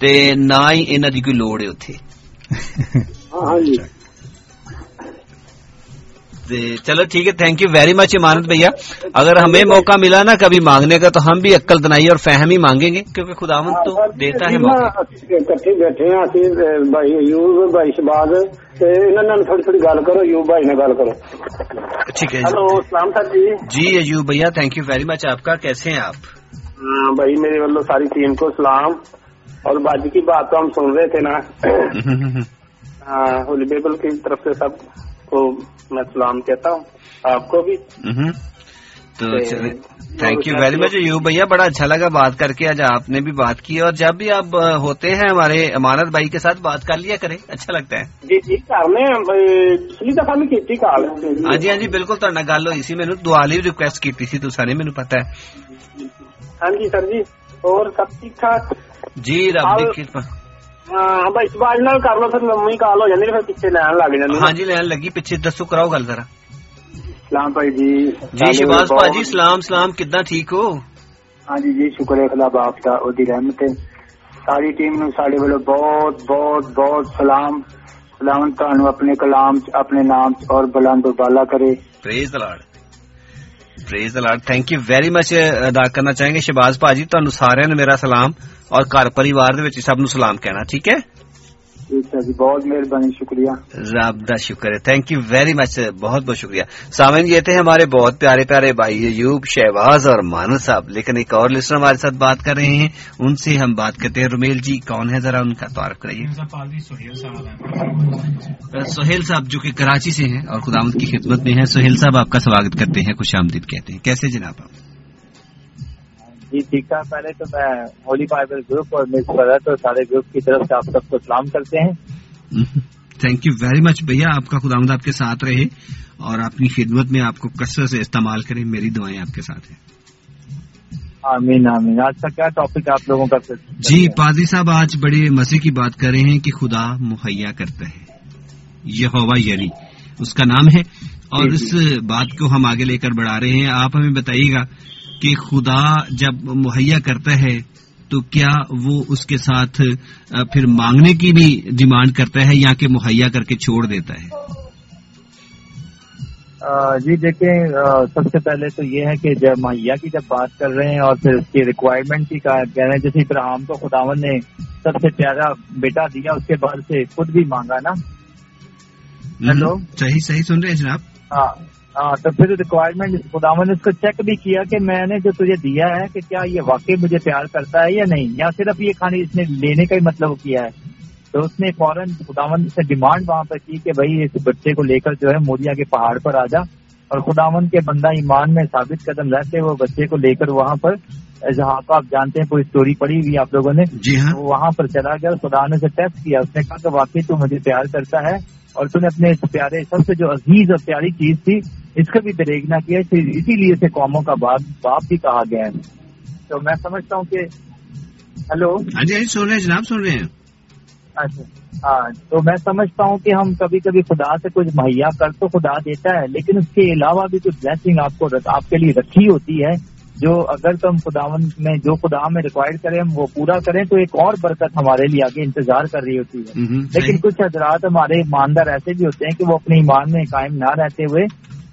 تے نہ ہی انہاں دی کوئی لوڑ ہے اوتھے۔ ہاں جی۔ چلو ٹھیک ہے تھینک یو ویری مچ امانت بھیا۔ اگر ہمیں موقع ملا نا کبھی مانگنے کا تو ہم بھی عقل دنائی اور فہم ہی مانگیں گے کیونکہ خدا خداوند تو دیتا ہے موقع۔ اکٹھے بیٹھے ہیں اسی بھائی یوب بھائی شباز انہاں نال تھوڑی تھوڑی گل کرو یوب بھائی نے گل کرو۔ ٹھیک ہے۔ ہلو اسلام صاحب جی۔ جی ایوب بھیا تھینک یو ویری مچ آپ کا کیسے ہیں آپ؟ ہاں، بھائی میرے والوں ساری ٹیم کو سلام۔ اور باجی کی بات تو ہم سن رہے تھے نا۔ ہاں، بیبل کی طرف سے سب کو میں سلام کہتا ہوں۔ آپ کو بھی۔ تو thank you very much you بھیا بڑا اچھا لگا بات کر کے۔ آج آپ نے بھی بات کی اور جب بھی آپ ہوتے ہیں ہمارے امانت بھائی کے ساتھ بات کر لیا کریں اچھا لگتا ہے۔ جی جی پچھلی دفعہ میں کی ہاں جی ہاں جی بالکل تھوڑا گل ہوئی سی۔ مینو دوالی ریکویسٹ کی تھی تو سر مینو پتا ہے۔ ہاں جی سر جی۔ اور سب ٹھیک ٹھاک؟ جی،, ہاں، ہاں جی،, جی۔, جی سلام جی۔ سلام سلام کداں ٹھیک ہو؟ ہاں جی جی شکر ہے خدا باپ رحمت ساری ٹیم نو ساڈے بہت بہت بہت سلام۔ خداوند تانوں اپنے کلام اپنے نام اور بلند و بالا کرے۔ Praise ਸਲਾਮ ਤੁਹਾਨੂੰ ਆਪਣੇ ਕਲਾਮ ਚ ਆਪਣੇ ਨਾਮ ਚ ਔਰ ਬੁਲੰਦ ਉਬਾਲਾ ਕਰੇ praise the lord praise the lord thank you very much ਅਦਾ ਕਰਨਾ ਚਾਹਾਂਗੇ ਸ਼ਿਬਾਜ਼ ਭਾਜੀ ਤੁਹਾਨੂੰ ਸਾਰਿਆਂ ਨੂੰ ਮੇਰਾ ਸਲਾਮ ਔਰ ਘਰ ਪਰਿਵਾਰ ਦੇ ਵਿੱਚ ਸਭ ਨੂੰ ਸਲਾਮ ਕਹਿਣਾ ਠੀਕ ਹੈ ٹھیک جی بہت مہربانی شکریہ۔ شکر ہے۔ تھینک یو ویری مچ بہت بہت شکریہ۔ سامعین یہ تھے ہمارے بہت پیارے پیارے بھائی ایوب شہباز اور مانو صاحب۔ لیکن ایک اور لسٹر ہمارے ساتھ بات کر رہے ہیں۔ ان سے ہم بات کرتے ہیں۔ رومیل جی کون ہے ذرا ان کا تعارف کرائیے۔ سہیل صاحب۔ جو کہ کراچی سے ہیں اور خدامت کی خدمت میں ہیں سہیل صاحب آپ کا سواگت کرتے ہیں خوش آمدید کہتے ہیں۔ کیسے جناب آپ؟ جی ٹھیک ٹھاک۔ پہلے تو میں ہولی بائبل گروپ اور مس برت اور سارے گروپ کی طرف سے آپ سب کو سلام کرتے ہیں۔ تھینک یو ویری مچ بھیا آپ کا خدا آپ کے ساتھ رہے اور آپ کی خدمت میں آپ کو کثرت سے استعمال کریں میری دعائیں آپ کے ساتھ ہیں۔ آمین آمین۔ آج کا کیا ٹاپک آپ لوگوں کا جی پادری صاحب آج بڑے مزے کی بات کر رہے ہیں کہ خدا مہیا کرتا ہے۔ یہ ہوا یری یعنی، اس کا نام ہے۔ اور جی، جی۔ اس بات کو ہم آگے لے کر بڑھا رہے ہیں۔ آپ ہمیں بتائیے گا کہ خدا جب مہیا کرتا ہے تو کیا وہ اس کے ساتھ پھر مانگنے کی بھی ڈیمانڈ کرتا ہے یا کہ مہیا کر کے چھوڑ دیتا ہے؟ جی دیکھیں سب سے پہلے تو یہ ہے کہ جب مہیا کی جب بات کر رہے ہیں اور پھر اس کی ریکوائرمنٹ کی کہہ رہے ہیں جیسے ابراہم کو خداون نے سب سے پیارا بیٹا دیا اس کے بعد سے خود بھی مانگا نا؟ ہلو صحیح صحیح سن رہے ہیں جناب؟ ہاں۔ ہاں تو پھر ریکوائرمنٹ خداون نے اس کو چیک بھی کیا کہ میں نے جو تجھے دیا ہے کہ کیا یہ واقعی مجھے پیار کرتا ہے یا نہیں؟ یا صرف یہ کھانے اس نے لینے کا ہی مطلب کیا ہے؟ تو اس نے فوراً خداون سے ڈیمانڈ وہاں پر کی کہ بھائی اس بچے کو لے کر جو ہے موریا کے پہاڑ پر آ جا اور خداون کے بندہ ایمان میں ثابت قدم رہتے وہ بچے کو لے کر وہاں پر جہاں کو آپ جانتے ہیں کوئی اسٹوری پڑی ہوئی آپ لوگوں نے جی ہاں۔ وہاں پر چلا گیا خدا نے سے ٹیسٹ کیا۔ اس نے کہا کہ واقعی تو مجھے پیار کرتا ہے اور تم نے اپنے پیارے سب سے جو عزیز اور پیاری چیز تھی اس کا بھی دریگ نہ کیا اسی لیے سے قوموں کا باپ باپ بھی کہا گیا ہے۔ تو میں سمجھتا ہوں کہ ہلو؟ ہاں جی, ہاں جی، سن رہے جناب سن رہے ہیں۔ اچھا ہاں تو میں سمجھتا ہوں کہ ہم کبھی کبھی خدا سے کچھ مہیا کر تو خدا دیتا ہے لیکن اس کے علاوہ بھی کچھ بلیسنگ آپ کو آپ کے لیے رکھی ہوتی ہے۔ جو اگر تم خداون میں جو خدا میں ریکوائر کریں وہ پورا کریں تو ایک اور برکت ہمارے لیے آگے انتظار کر رہی ہوتی ہے۔ لیکن کچھ حضرات ہمارے ایماندار ایسے بھی ہوتے ہیں کہ وہ اپنے ایمان میں قائم نہ رہتے ہوئے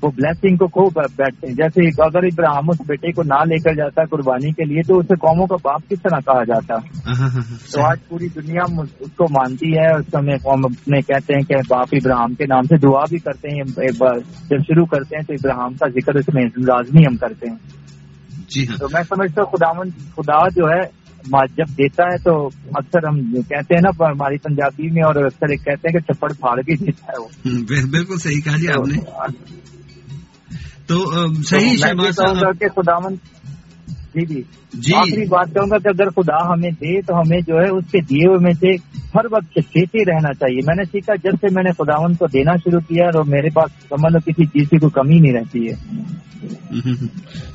وہ بلیسنگ کو کھو بیٹھتے ہیں۔ جیسے اگر ابراہم اس بیٹے کو نہ لے کر جاتا قربانی کے لیے تو اسے قوموں کا باپ کس طرح کہا جاتا؟ تو آج پوری دنیا اس کو مانتی ہے۔ اس میں قوم اپنے کہتے ہیں کہ باپ ابراہم کے نام سے دعا بھی کرتے ہیں۔ ایک بار جب شروع کرتے ہیں تو ابراہم کا ذکر اس میں لازمی ہم کرتے ہیں۔ جی ہاں۔ تو میں سمجھتا ہوں خدا خدا جو ہے جب دیتا ہے تو اکثر ہم کہتے ہیں نا ہماری پنجابی میں اور اکثر کہتے ہیں کہ چپڑ پھاڑ بھی دیتا ہے وہ۔ بالکل صحیح کہا جی آپ نے۔ تو صحیح کہ خداون جی جی۔ جی۔ آخری بات کہوں گا کہ اگر خدا ہمیں دے تو ہمیں جو ہے اس کے دیے ہوئے میں سے ہر وقت دیتے رہنا چاہیے۔ میں نے سیکھا جب سے میں نے خداون کو دینا شروع کیا اور میرے پاس سمجھ کسی چیز کی کوئی کمی نہیں رہتی ہے۔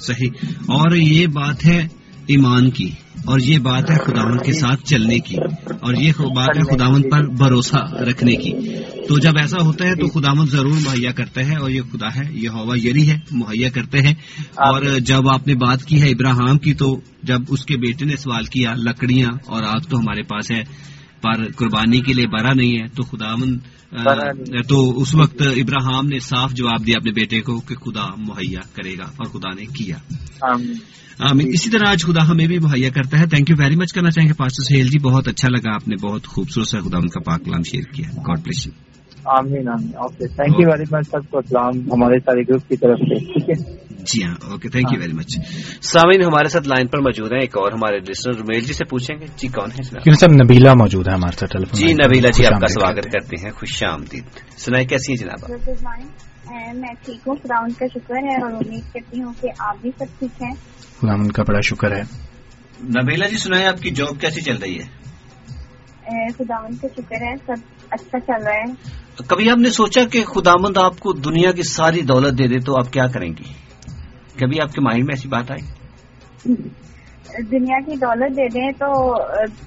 صحیح۔ اور یہ بات ہے ایمان کی اور یہ بات ہے خداون کے ساتھ چلنے کی اور یہ بات ہے خداون پر بھروسہ رکھنے کی۔ تو جب ایسا ہوتا ہے تو خداون ضرور مہیا کرتا ہے اور یہ خدا ہے یہ ہوا یری ہے، مہیا کرتے ہیں۔ اور جب آپ نے بات کی ہے ابراہم کی تو جب اس کے بیٹے نے سوال کیا، لکڑیاں اور آگ تو ہمارے پاس ہے، پر قربانی کے لیے بڑا نہیں ہے، تو خداون تو اس وقت ابراہم نے صاف جواب دیا اپنے بیٹے کو کہ خدا مہیا کرے گا اور خدا نے کیا۔ اسی طرح آج خدا ہمیں بھی مہیا کرتا ہے۔ تھینک یو ویری مچ کرنا چاہیں گے۔ پاسٹر سہیل جی بہت اچھا لگا۔ آپ نے بہت خوبصورت سے خدا ان کا پاک کلام شیئر کیا۔ God bless you thank you very much سب کو۔ اسلام ہمارے سارے گروپ کی طرف سے۔ ٹھیک ہے۔ جی ہاں okay thank you very much سامعین ہمارے ساتھ لائن پر موجود ہیں ایک اور ہمارے لسنر رومیل جی سے پوچھیں گے۔ جی کون ہے سب نبیلا موجود ہے ہمارے ساتھ جی نبیلا جی آپ کا سواگت کرتے ہیں۔ خوش آمدید۔ سنائے کیسی ہیں جناب میں ٹھیک ہوں خدا کا شکر ہے اور امید کرتی ہوں کہ آپ بھی سب ٹھیک ہیں۔ خدا کا بڑا شکر ہے۔ نبیلا جی سنائے آپ کی جاب کیسی چل رہی ہے؟ خدا کا شکر ہے سب اچھا چل رہا ہے۔ کبھی آپ نے سوچا کہ خدامند آپ کو دنیا کی ساری دولت دے دے تو آپ کیا کریں گی؟ کبھی آپ کے مائنڈ میں ایسی بات آئی؟ دنیا کی دولت دے دیں تو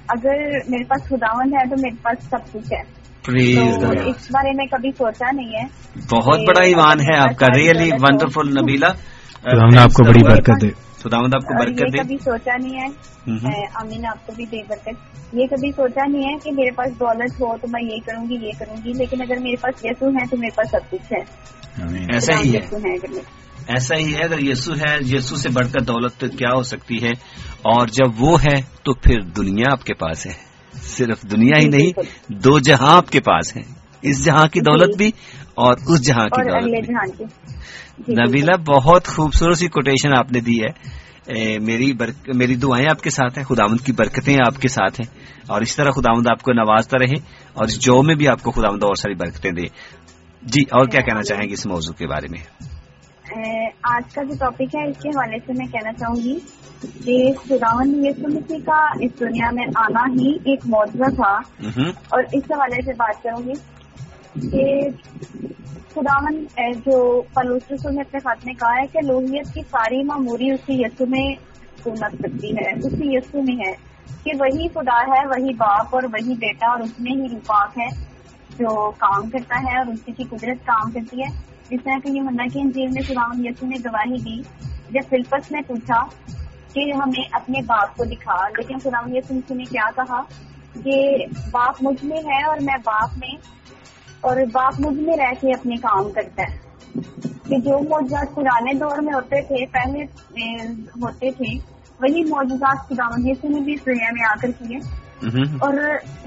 اگر میرے پاس خداوند ہے تو میرے پاس سب کچھ ہے۔ اس بارے میں کبھی سوچا نہیں ہے۔ بہت بڑا ایمان ہے آپ کا ریئلی ونڈرفل نبیلا آپ کو بڑی برکت دے۔ خداوند آپ کو برکت دے۔ کبھی سوچا نہیں ہے۔ امین آپ کو بھی دے برکت۔ یہ کبھی سوچا نہیں ہے کہ میرے پاس دولت ہو تو میں یہ کروں گی یہ کروں گی لیکن اگر میرے پاس یسو ہے تو میرے پاس سب کچھ ہے۔ ایسا ہی ہے۔ ایسا ہی ہے اگر یسو ہے یسو سے بڑھ کر دولت کیا ہو سکتی ہے؟ اور جب وہ ہے تو پھر دنیا آپ کے پاس ہے۔ صرف دنیا ہی نہیں دو جہاں آپ کے پاس ہے اس جہاں کی دولت بھی اور اس جہاں کی دولت بھی۔ نبیلا بہت خوبصورت سی کوٹیشن آپ نے دی ہے۔ میری میری دعائیں آپ کے ساتھ ہیں خداوند کی برکتیں آپ کے ساتھ ہیں۔ اور اس طرح خداوند آپ کو نوازتا رہے اور اس جو میں بھی آپ کو خداوند اور ساری برکتیں دے۔ جی اور کیا کہنا چاہیں گے اس موضوع کے بارے میں؟ آج کا جو ٹاپک ہے اس کے حوالے سے میں کہنا چاہوں گی کہ خداون مسیح کا اس دنیا میں آنا ہی ایک معاوضہ تھا۔ اور اس حوالے سے بات کروں گی کہ خداون جو پلوس رسول نے اپنے خط میں کہا ہے کہ لوہیت کی ساری معموری اسی یسو میں سنت سکتی ہے اسی یسو میں ہے کہ وہی خدا ہے وہی باپ اور وہی بیٹا اور اس میں ہی رفاق ہے جو کام کرتا ہے اور اسی کی قدرت کام کرتی ہے۔ جس طرح کہ یہ منہ کی انجیل میں خداون یسو نے گواہی دی، جب فلپس نے پوچھا کہ ہمیں اپنے باپ کو دکھا، لیکن خداون یسو نے کیا کہا؟ کہ باپ مجھ میں ہے اور میں باپ میں، اور باپ مجھ میں رہ کے اپنے کام کرتا ہے۔ کہ جو موجودات پرانے دور میں ہوتے تھے، پہلے ہوتے تھے، وہی موجودات خداون یسو نے بھی اس دنیا میں آ کر کیے۔ اور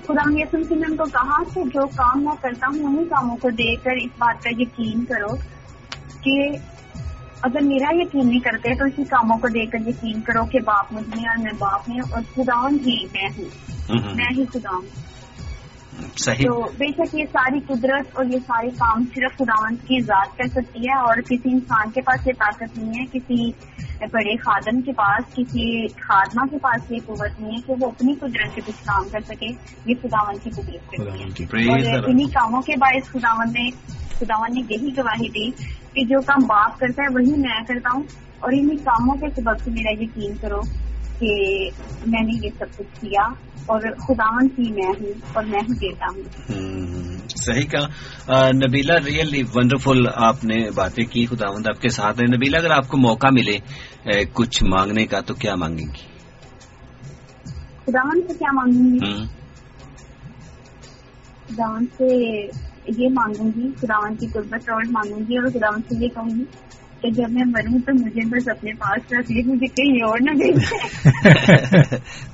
خدا یسم سے نے ان کو کہا کہ جو کام میں کرتا ہوں انہیں کاموں کو دیکھ کر اس بات کا یقین کرو کہ اگر میرا یقین نہیں کرتے تو اسی کاموں کو دیکھ کر یقین کرو کہ باپ مجھ میں اور میں باپ میں اور خدا ہی میں ہوں۔ میں ہی خدا ہوں۔ تو بے شک یہ ساری قدرت اور یہ سارے کام صرف خداون کی ذات کر سکتی ہے اور کسی انسان کے پاس یہ طاقت نہیں ہے کسی بڑے خادم کے پاس کسی خادمہ کے پاس یہ قوت نہیں ہے کہ وہ اپنی قدرت سے کچھ کام کر سکے یہ خداون کی قدرت اور انہیں کاموں کے باعث خداون نے خداون نے یہی گواہی دی کہ جو کام باپ کرتا ہے وہی میں کرتا ہوں۔ اور انہیں کاموں کے سبق سے میرا یقین کرو کہ میں نے یہ سب کچھ کیا اور خداون کی میں ہوں اور میں ہی دیتا ہوں۔ صحیح کہا۔ نبیلا ریئلی ونڈرفل آپ نے باتیں کی خداوند آپ کے ساتھ ہے نبیلا اگر آپ کو موقع ملے کچھ مانگنے کا تو کیا مانگیں گی؟ خداون سے کیا مانگوں گی؟ خداون سے یہ مانگوں گی خداون کی قربت اور مانگوں گی اور خداون سے یہ کہوں گی کہ جب میں مروں تو مجھے بس اپنے پاس رکھ لی مجھے کہیں اور نہ دے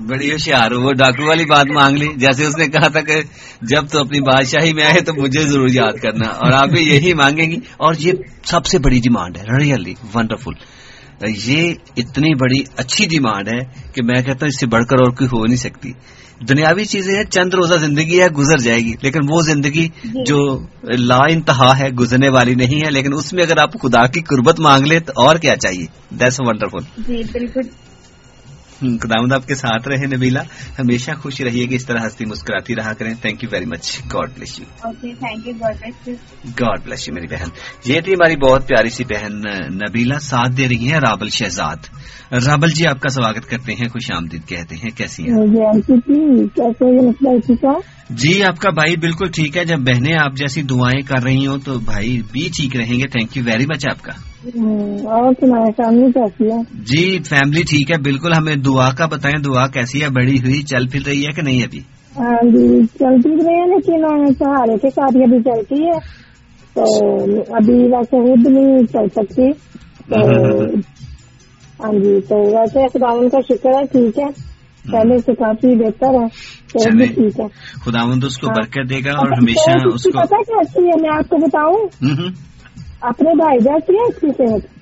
بڑی ہوشیار وہ ڈاکو والی بات مانگ لی۔ جیسے اس نے کہا تھا کہ جب تو اپنی بادشاہی میں آئے تو مجھے ضرور یاد کرنا۔ اور آپ بھی یہی مانگیں گی۔ اور یہ سب سے بڑی ڈیمانڈ ہے۔ ریئلی ونڈرفل یہ اتنی بڑی اچھی ڈیمانڈ ہے کہ میں کہتا ہوں اس سے بڑھ کر اور کوئی ہو نہیں سکتی۔ دنیاوی چیزیں ہیں چند روزہ زندگی ہے گزر جائے گی لیکن وہ زندگی جی۔ جو لا انتہا ہے گزرنے والی نہیں ہے لیکن اس میں اگر آپ خدا کی قربت مانگ لے تو اور کیا چاہیے؟ دیٹس ونڈرفل جی بالکل۔ خداوند آپ کے ساتھ رہے نبیلا ہمیشہ خوش رہیے کہ اس طرح ہستی مسکراتی رہا کریں۔ Thank you very much God bless you God bless you میری بہن۔ یہ تھی ہماری بہت پیاری سی بہن نبیلا ساتھ دے رہی ہیں رابل شہزاد۔ رابل جی آپ کا سواگت کرتے ہیں خوش آمدید کہتے ہیں۔ کیسی ہیں؟ جی آپ کا بھائی بالکل ٹھیک ہے۔ جب بہنیں آپ جیسی دعائیں کر رہی ہوں تو بھائی بھی ٹھیک رہیں گے۔ تھینک یو ویری مچ آپ کا۔ اور فیملی کیسی ہے۔ جی فیملی ٹھیک ہے بالکل ہمیں دعا کا بتائیں دعا کیسی ہے بڑی ہوئی چل پھر رہی ہے کہ نہیں ابھی؟ ہاں جی چلتی رہی ہے لیکن سہارے کے ساتھ ابھی چلتی ہے۔ تو ابھی ویسے خود نہیں چل سکتی۔ تو ہاں جی تو ویسے خداون کا شکر ہے ٹھیک ہے۔ پہلے سے کافی بہتر ہے تو ٹھیک ہے۔ خداون اس کو ہاں۔ برکت دے گا اور ہمیشہ اس کو پتا کیسی ہے میں آپ کو بتاؤں؟ اپنے بھائی جاتی ہے اس کی صحت۔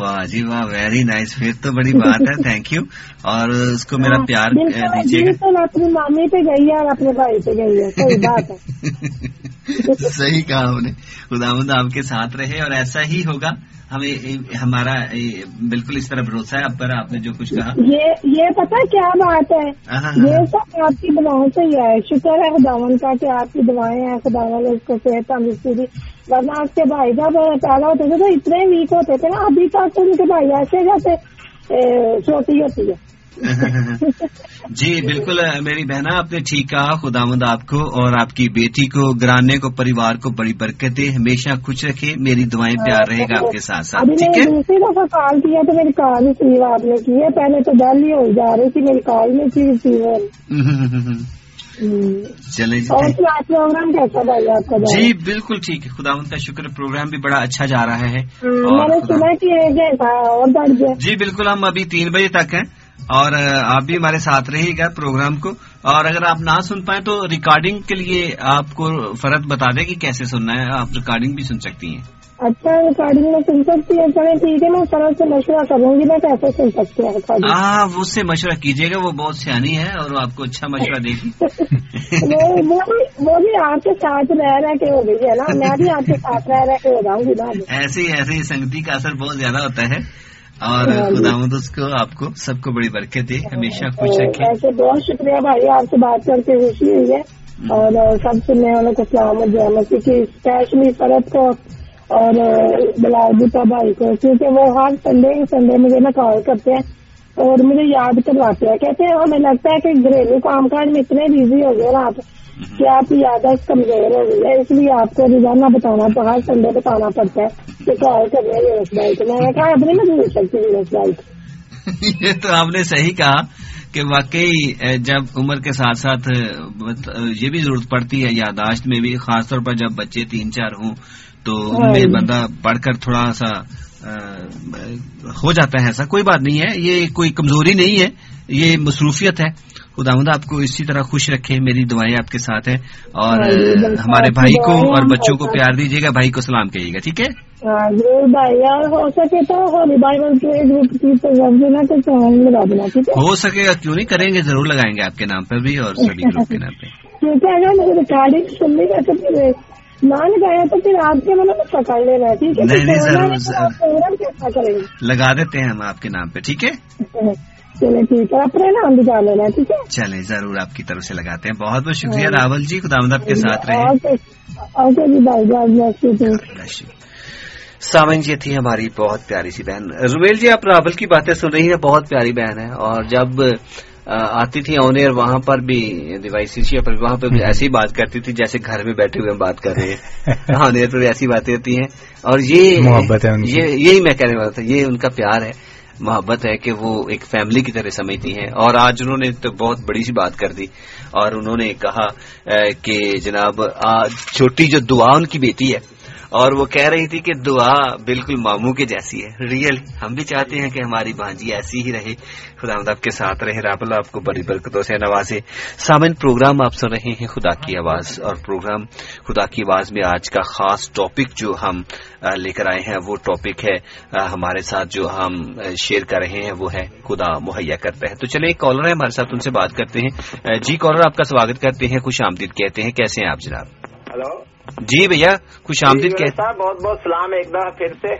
واہ جی واہ ویری نائس پھر تو بڑی بات ہے تھینک یو اور اس کو میرا پیار دیجیے گا۔ اپنی مامی پہ گئی ہے اور اپنے بھائی پہ گئی ہے صحیح بات ہے صحیح کہا ہم نے۔ خدا آپ کے ساتھ رہے اور ایسا ہی ہوگا۔ ہمیں ہمارا بالکل اس طرح بھروسہ ہے اب پر آپ نے جو کچھ کہا۔ یہ یہ پتا کیا بات ہے؟ ہاں، ہاں، ہاں۔ یہ سب آپ کی دعاؤں سے ہی ہے۔ شکر ہے خداون کا کہ آپ کی دعائیں ہیں خداون اس کو صحت تندرستی دی ورنہ آپ کے بھائی جب پیدا ہوتے تھے تو اتنے ویک ہوتے تھے نا ابھی تک ان کے بھائی ایسے جیسے چھوٹی ہوتی ہے۔ جی بالکل میری بہنا آپ نے ٹھیک کہا خدا مند آپ کو اور آپ کی بیٹی کو گرانے کو پریوار کو بڑی برکت دے ہمیشہ خوش رکھے میری دعائیں پیار رہے گا آپ کے ساتھ ساتھ ٹھیک ہے؟ دوسری دفعہ کال کیا تو میری کال ریسیو آپ نے کی ہے پہلے تو ڈل ہی ہو جا رہی تھی میری کال میں تھی ریسیور چلے جی کا جی بالکل ٹھیک ہے خدا ان کا شکر پروگرام بھی بڑا اچھا جا رہا ہے۔ جی بالکل ہم ابھی تین بجے تک ہیں۔ اور آپ بھی ہمارے ساتھ رہیے گا پروگرام کو اور اگر آپ نہ سن پائیں تو ریکارڈنگ کے لیے آپ کو فرق بتا دیں کہ کیسے سننا ہے آپ ریکارڈنگ بھی سن سکتی ہیں۔ اچھا ریکارڈنگ میں سن سکتی ہے چلے ٹھیک ہے میں سر سے مشورہ کروں گی میں کیسے سن سکتی ہوں ہاں اس سے مشورہ کیجیے گا وہ بہت سیانی ہے اور آپ کو اچھا مشورہ دے گی۔ وہ بھی آپ کے ساتھ رہ رہ کے ہو گئی ہے نا میں بھی آپ کے ساتھ رہ رہ کے ہو جاؤں گی نا ایسے ایسے سنگتی کا اثر بہت زیادہ ہوتا ہے۔ اور ہاں جی۔ خدا اس کو آپ کو سب کو بڑی برکت دے۔ ہمیشہ خوش رکھے ایسے بہت شکریہ بھائی آپ سے بات کر کے خوشی ہوئی ہے۔ اور سب سے میں والوں کو سلامت جو ہے اسپیشلی فرد کو اور بلاؤدیتا بھائی کو کیونکہ وہ ہر سنڈے سنڈے مجھے نا کال کرتے ہیں اور مجھے یاد کرواتے ہیں۔ کہتے ہیں ہمیں لگتا ہے کہ گھریلو کام کاج میں اتنے بزی ہو گئے آپ کہ آپ کی یاداشت کمزور ہو گئی ہے اس لیے آپ کو روزانہ بتانا تو ہر سنڈے بتانا پڑتا ہے کہ کال کرنے ویوس بائک میں نے کہا اپنے میں بھول سکتی ویوس بائک یہ تو آپ نے صحیح کہا کہ واقعی جب عمر کے ساتھ ساتھ یہ بھی ضرورت پڑتی ہے یاداشت میں بھی خاص طور پر جب بچے تین چار ہوں تو ان میں بندہ پڑھ کر تھوڑا سا ہو جاتا ہے ایسا کوئی بات نہیں ہے یہ کوئی کمزوری نہیں ہے یہ مصروفیت ہے۔ خدا مدہ آپ کو اسی طرح خوش رکھے میری دعائیں آپ کے ساتھ ہیں اور ہاں، ہمارے بھائی کو اور بچوں کو پیار دیجیے گا بھائی کو سلام کہیے گا ٹھیک ہے؟ ہاں، ہو سکے تو ہو سکے گا کیوں نہیں کریں گے ضرور لگائیں گے آپ کے نام پر بھی اور سبھی گروپ کے نام پہ ریکارڈنگ سننے کا نہ لگایا تو پھر آپ کے مطلب پکڑ لینا ٹھیک ہے؟ لگا دیتے ہیں ہم آپ کے نام پہ ٹھیک ہے؟ چلے ٹھیک ہے اپنے نام بھی ڈال لینا ٹھیک ہے؟ چلے ضرور آپ کی طرف سے لگاتے ہیں۔ بہت بہت شکریہ راول جی خدا آپ کے ساتھ رہے۔ سامن جی تھی ہماری بہت پیاری سی بہن۔ رویل جی آپ راول کی باتیں سن رہی ہیں بہت پیاری بہن ہے۔ اور جب آتی تھی اونیر وہاں پر بھی ڈیوائسی پر وہاں پہ بھی ایسی بات کرتی تھی جیسے گھر میں بیٹھے ہوئے بات کر رہے ہیں۔ اونیر پہ بھی ایسی باتیں ہوتی ہیں۔ اور یہ محبت ہے یہی میں کہنے والا تھا یہ ان کا پیار ہے۔ محبت ہے کہ وہ ایک فیملی کی طرح سمجھتی ہیں۔ اور آج انہوں نے تو بہت بڑی سی بات کر دی۔ اور انہوں نے کہا کہ جناب آج چھوٹی جو دعا ان کی بیٹی ہے اور وہ کہہ رہی تھی کہ دعا بالکل ماموں کے جیسی ہے۔ ریئل ہم بھی چاہتے ہیں کہ ہماری بانجی ایسی ہی رہے۔ خدا آپ کے ساتھ رہے راب اللہ آپ کو بڑی برکتوں سے نوازے۔ سامن، پروگرام آپ سن رہے ہیں خدا کی آواز۔ اور پروگرام خدا کی آواز میں آج کا خاص ٹاپک جو ہم لے کر آئے ہیں، وہ ٹاپک ہے ہمارے ساتھ جو ہم شیئر کر رہے ہیں، وہ ہے خدا مہیا کرتا ہے۔ تو چلے ایک کالر ہے ہمارے ساتھ، ان سے بات کرتے ہیں۔ جی کالر آپ کا سواگت کرتے ہیں، خوش آمدید کہتے ہیں۔ کیسے ہیں آپ جناب؟ ہلو؟ جی بھیا خوش آمدید جی بہت بہت سلام ایک بار پھر سے۔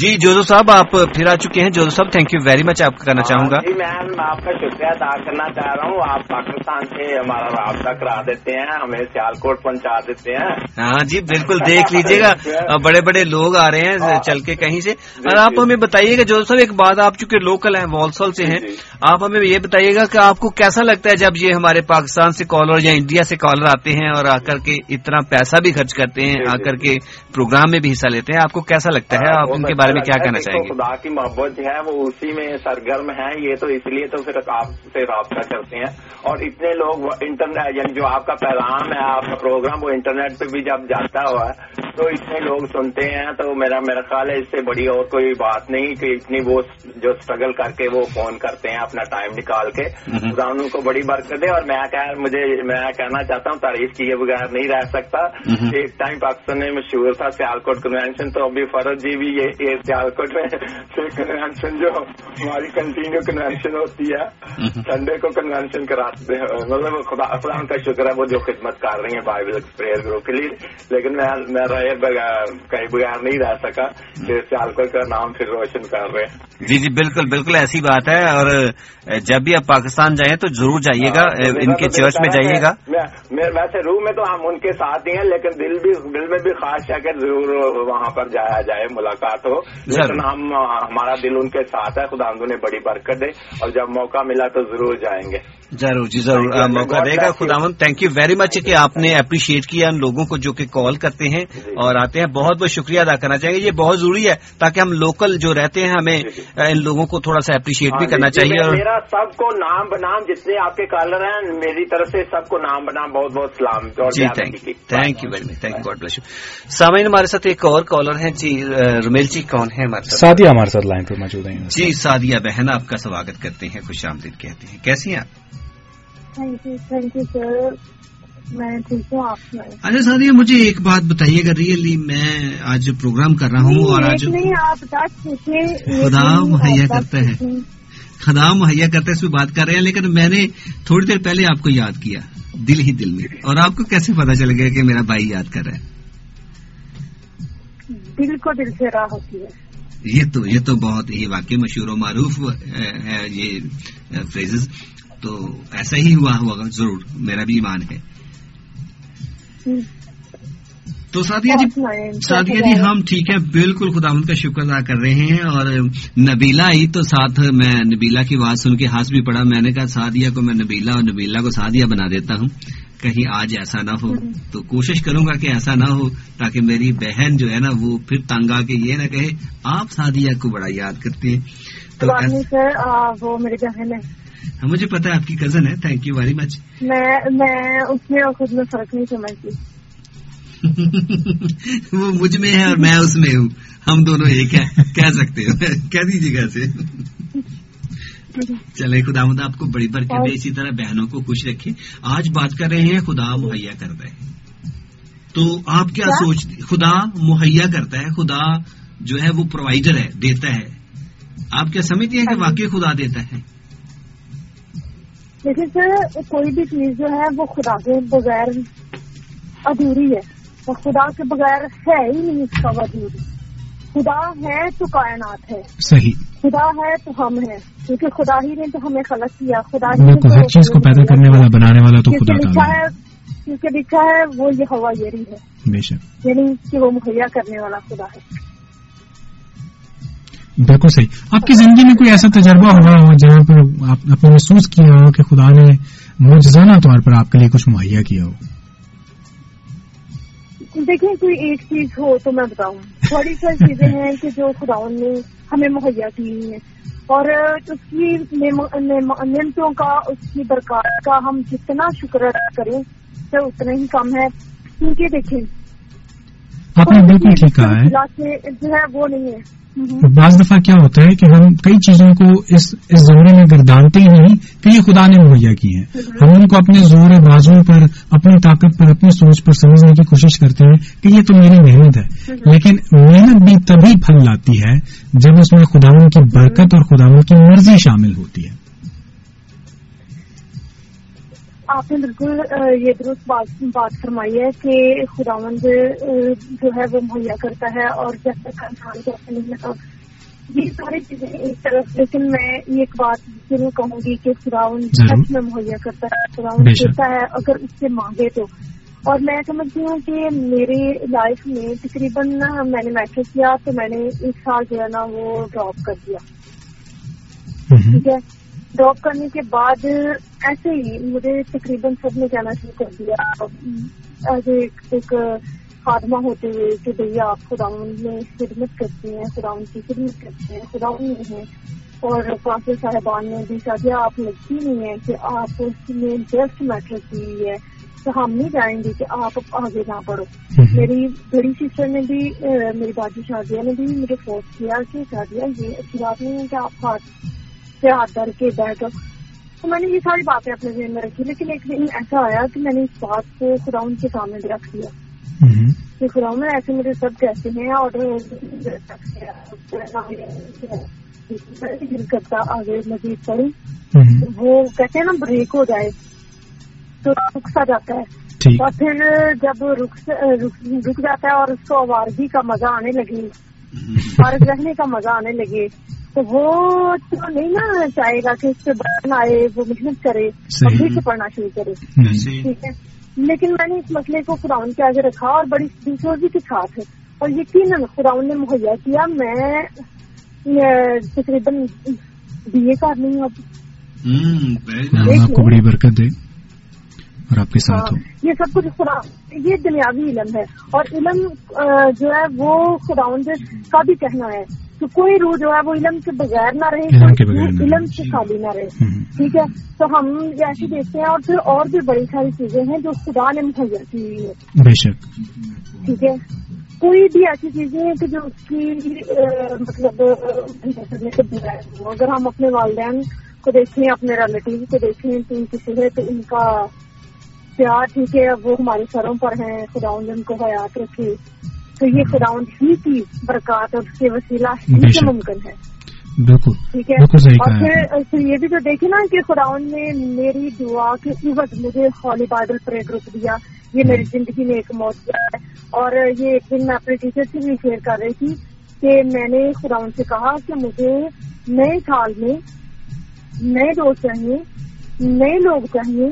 جی جوزو صاحب آپ پھر آ چکے ہیں۔ جوزو صاحب تھینک یو ویری مچ آپ کا کرنا چاہوں گا۔ جی میم آپ کا شکریہ ادا کرنا چاہ رہا ہوں۔ آپ پاکستان سے ہمارا رابطہ کرا دیتے ہیں ہمیں سیال کوٹ پہنچا دیتے ہیں۔ ہاں جی بالکل دیکھ لیجیے گا۔ بڑے بڑے لوگ آ رہے ہیں ہاں۔ چل کے کہیں سے۔ جی، اور آپ جی۔ ہمیں بتائیے گا جو صاحب ایک بات آپ چونکہ لوکل ہیں والسول سے ہیں جی، آپ ہمیں یہ بتائیے گا کہ آپ کو کیسا لگتا ہے جب یہ ہمارے پاکستان سے کالر یا انڈیا سے کالر آتے ہیں اور آ کر کے اتنا پیسہ بھی خرچ کرتے ہیں آ کر کے پروگرام میں بھی حصہ لیتے ہیں؟ آپ کو کیسا لگتا ہے؟ آپ ان کے بارے میں کیا کہنا چاہیں گے خدا کی محبت جو ہے وہ اسی میں سرگرم ہے یہ تو اس لیے تو پھر آپ سے رابطہ کرتے ہیں۔ اور اتنے لوگ انٹرنیٹ یعنی جو آپ کا پیغام ہے آپ کا پروگرام وہ انٹرنیٹ پہ بھی جب جاتا ہوا ہے تو اتنے لوگ سنتے ہیں تو میرا میرا خیال ہے اس سے بڑی اور کوئی بات نہیں کہ اتنی وہ جو اسٹرگل کر کے وہ فون کرتے ہیں اپنا ٹائم نکال کے۔ خدا ان کو بڑی برکت دے۔ اور میں مجھے میں کہنا چاہتا ہوں تعریف کیے بغیر نہیں رہ سکتا ایک ٹائم پاکستان میں مشہور تھا سیالکوٹ کنوینشن تو ابھی فرض جی بھی یہ سیالکوٹ میں کنوینشن جو ہماری کنٹینیو کنوینشن ہوتی ہے سنڈے کو کنوینشن کراتے ہیں۔ مطلب خدا افران کا شکر ہے وہ جو خدمت کر رہی ہیں بائبل پریئر گروپ کے لیے۔ لیکن میں رہے کہیں بغیر نہیں رہ سکا۔ سیالکوٹ کا نام پھر روشن کر رہے ہیں۔ جی جی بالکل بالکل ایسی بات ہے۔ اور جب بھی آپ پاکستان جائیں تو ضرور جائیے گا ہاں، ان کے چرچ میں جائیے گا۔ ویسے روح میں تو ہم ان کے ساتھ ہی ہیں لیکن دل بھی دل میں بھی خواہش ہے کہ ضرور وہاں پر جایا جائے ملاقات ہو۔ لیکن ہم ہمارا دل ان کے ساتھ ہے خدا نے بڑی برکت دے اور جب موقع ملا تو ضرور جائیں گے۔ ضرور جی ضرور۔ موقع دے گا خدا تھینک یو ویری مچ کہ آپ نے اپریشیٹ کیا ان لوگوں کو جو کہ کال کرتے ہیں۔ جی، جی۔ اور آتے ہیں۔ بہت بہت شکریہ ادا کرنا چاہیے۔ یہ بہت ضروری ہے تاکہ ہم لوکل جو رہتے ہیں ہمیں جی، ان لوگوں کو تھوڑا سا اپریشیٹ بھی ہاں کرنا چاہیے۔ میرا سب کو نام بنام جتنے آپ کے کالر ہیں میری طرف سے سب کو نام بنام بہت بہت سلام۔ جی thank you very much thank you God bless سامعین ہمارے ساتھ ایک اور کالر ہیں۔ جی رمیل جی کون ہے ہمارے ساتھ؟ ہمارے ساتھ لائن پہ موجود ہیں۔ جی سادیا بہن آپ کا سواگت کرتے ہیں خوش آمدید کہتے ہیں۔ کیسی ہیں آپ؟ تھینک یو سر اچھا سادیا مجھے ایک بات بتائیے گا ریئلی میں آج پروگرام کر رہا ہوں اور آج خدا مہیا کرتا ہے۔ خدا مہیا کرتا ہے اس میں بات کر رہے ہیں لیکن میں نے تھوڑی دیر پہلے آپ کو یاد کیا دل ہی دل میں۔ اور آپ کو کیسے پتا چل گیا کہ میرا بھائی یاد کر رہا ہے؟ دل کو دل سے راہ ہوتی ہے۔ یہ تو یہ تو بہت ہی واقعی مشہور و معروف ہے یہ فریزز تو ایسا ہی ہوا ہوگا ضرور میرا بھی ایمان ہے۔ تو سادیا جی سادیا جی ہم ٹھیک ہے بالکل خدا کا شکر ادا کر رہے ہیں۔ اور نبیلا آئی تو ساتھ میں نبیلا کی بات سن کے ہاتھ بھی پڑا۔ میں نے کہا سادیا کو میں نبیلا اور نبیلا کو سادیا بنا دیتا ہوں۔ کہیں آج ایسا نہ ہو۔ تو کوشش کروں گا کہ ایسا نہ ہو تاکہ میری بہن جو ہے نا وہ پھر تنگ آ کے یہ نہ کہے آپ سادیا کو بڑا یاد کرتے ہیں۔ تو وہ میری بہن ہے۔ ہاں، مجھے پتا ہے آپ کی کزن ہے۔ تھینک یو ویری مچ میں اس میں اور خود میں فرق نہیں سمجھتی۔ وہ مجھ میں ہے اور میں اس میں ہوں۔ ہم دونوں ایک ہیں۔ کہہ سکتے ہو۔ کہہ دیجیے گا سے چلے خدا مدا آپ کو بڑی برکت دے اسی طرح بہنوں کو خوش رکھے آج بات کر رہے ہیں خدا مہیا کرتا ہے۔ تو آپ کیا سوچ خدا مہیا کرتا ہے خدا جو ہے وہ پرووائڈر ہے دیتا ہے۔ آپ کیا سمجھتے ہیں کہ ہاں جی۔ واقعی خدا دیتا ہے؟ لیکن سر کوئی بھی چیز جو ہے وہ خدا کے بغیر ادھوری ہے۔ خدا کے بغیر ہے ہی نہیں اس کا وجود خدا ہے تو کائنات ہے۔ صحیح۔ خدا ہے تو ہم ہیں۔ کیونکہ خدا ہی نے تو ہمیں خلق کیا۔ خدا ہی ہر چیز کو پیدا کرنے والا بنانے والا تو خدا لکھا ہے۔ کیونکہ لکھا ہے وہ یہ ہوا یری ہے۔ بے شک۔ یعنی کہ وہ مہیا کرنے والا خدا ہے۔ بالکل صحیح۔ آپ کی زندگی میں کوئی ایسا تجربہ ہوا ہو جہاں پر آپ نے محسوس کیا ہو کہ خدا نے موجزانہ طور پر آپ کے لیے کچھ مہیا کیا ہو؟ دیکھیں کوئی ایک چیز ہو تو میں بتاؤں۔ بڑی ساری چیزیں ہیں کہ جو خداون نے ہمیں مہیا کی ہیں۔ اور اس کی نعمتوں کا اس کی برکات کا ہم جتنا شکر ادا کریں تو اتنا ہی کم ہے۔ کیونکہ دیکھیں آپ نے بالکل ٹھیک کہا ہے۔ جو ہے وہ نہیں ہے۔ بعض دفعہ کیا ہوتا ہے کہ ہم کئی چیزوں کو اس اس زمرے میں گردانتے ہی نہیں کہ یہ خدا نے مہیا کی ہے ہم ان کو اپنے زور بازو پر، اپنی طاقت پر، اپنی سوچ پر سمجھنے کی کوشش کرتے ہیں کہ یہ تو میری محنت ہے۔ لیکن محنت بھی تبھی پھل لاتی ہے جب اس میں خداون کی برکت اور خداون کی مرضی شامل ہوتی ہے۔ آپ نے بالکل یہ درست بات فرمائی ہے کہ خداوند جو ہے وہ مہیا کرتا ہے اور جب تک انسان کو اپنے یہ ساری چیزیں ایک طرف لیکن میں یہ ایک بات ضرور کہوں گی کہ خداون سچ میں مہیا کرتا ہے خداون دیتا ہے اگر اس سے مانگے تو۔ اور میں سمجھتی ہوں کہ میری لائف میں تقریباً میں نے میٹرک کیا تو میں نے ایک سال جو ہے نا وہ ڈراپ کر دیا۔ ٹھیک ہے؟ ڈراپ کرنے کے بعد ایسے ہی مجھے تقریباً سب نے کہنا شروع کر دیا۔ ایز ایک خادمہ ہوتے ہوئے کہ بھیا آپ خداون میں خدمت کرتے ہیں خداون کی خدمت کرتے ہیں خداون میں ہیں۔ اور قاصر صاحبان نے بھی کہا آپ لگتی نہیں ہے کہ آپ اس میں جسٹ میٹر کی ہے۔ تو ہم نہیں جائیں گے کہ آپ آگے نہ پڑھو میری بڑی سسٹر نے بھی میری باجی شادیہ نے بھی مجھے فورس کیا کہ شادیہ یہ اچھی بات نہیں ہے کہ آپ ہاتھ سے ہاتھ دھر کے بیٹھو تو میں نے یہ ساری باتیں اپنے ذہن میں رکھی لیکن ایک دن ایسا آیا کہ میں نے اس بات کو خداؤن کے سامنے بھی رکھ دیا کہ خداؤن میں ایسے مجھے سب کہتے ہیں اور دل کرتا آگے مزید پڑھی۔ وہ کہتے ہیں نا بریک ہو جائے تو رک سا جاتا ہے۔ اور پھر جب رک جاتا ہے اور اس کو آوارگی کا مزہ آنے لگے۔ فارغ رہنے کا مزہ آنے لگے۔ تو وہ تو نہیں نا چاہے گا کہ اس سے بڑھنا آئے وہ محنت کرے اور پھر سے پڑھنا شروع کرے۔ ٹھیک ہے؟ لیکن میں نے اس مسئلے کو فراؤن کے آگے رکھا اور بڑی دلچسپی کے ساتھ اور یقیناً فراؤن نے مہیا کیا میں تقریباً بی اے کر رہی ہوں اب۔ آپ کو بڑی برکت دے اور آپ کے ساتھ ہو۔ یہ سب کچھ خدا یہ دنیاوی علم ہے۔ اور علم جو ہے وہ خداؤن کا بھی کہنا ہے۔ تو کوئی روح جو ہے وہ علم کے بغیر نہ رہے علم سے خالی نہ رہے۔ ٹھیک ہے؟ تو ہم ایسی دیکھتے ہیں اور پھر اور بھی بڑی ساری چیزیں ہیں جو خدا نے مہیا کی ہوئی ہے بے شک۔ ٹھیک ہے؟ کوئی بھی ایسی چیزیں ہیں کہ جو اس کی مطلب اگر ہم اپنے والدین کو دیکھیں اپنے ریلیٹیو کو دیکھیں تو ان ہے تو ان کا پیار ٹھیک ہے وہ ہمارے سروں پر ہیں خدا ان کو حیات رکھے۔ تو یہ خداؤن ہی کی برکات اور اس کے وسیلہ ہی سے ممکن ہے۔ بالکل۔ ٹھیک ہے۔ اور پھر یہ بھی تو دیکھے نا کہ خداؤن نے میری دعا کے عوض مجھے ہالی بائبل پرے گروپ دیا۔ یہ میری زندگی میں ایک موت ہے۔ اور یہ ایک دن میں اپنے ٹیچر سے بھی شیئر کر رہی تھی کہ میں نے خداؤن سے کہا کہ مجھے نئے سال میں نئے دوست چاہیے نئے لوگ چاہیے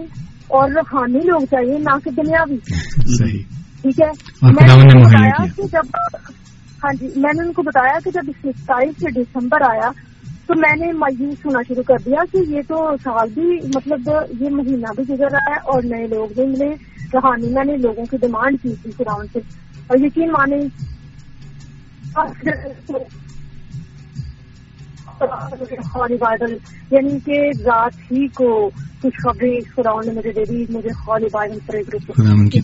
اور روحانی لوگ چاہیے نہ کہ دنیاوی۔ ٹھیک ہے؟ میں نے بتایا کہ جب ہاں جی میں نے ان کو بتایا کہ جب ستائیس دسمبر آیا تو میں نے مایوس ہونا شروع کر دیا کہ یہ تو سال بھی مطلب یہ مہینہ بھی گزر رہا ہے اور نئے لوگ بھی ملے میں نے لوگوں کی ڈیمانڈ کی تھی فراؤن سے۔ اور یقین مانے بائبل یعنی کہ رات ہی کو کچھ خبریں فراؤن نے مجھے دے دی مجھے ہالی بائبل پر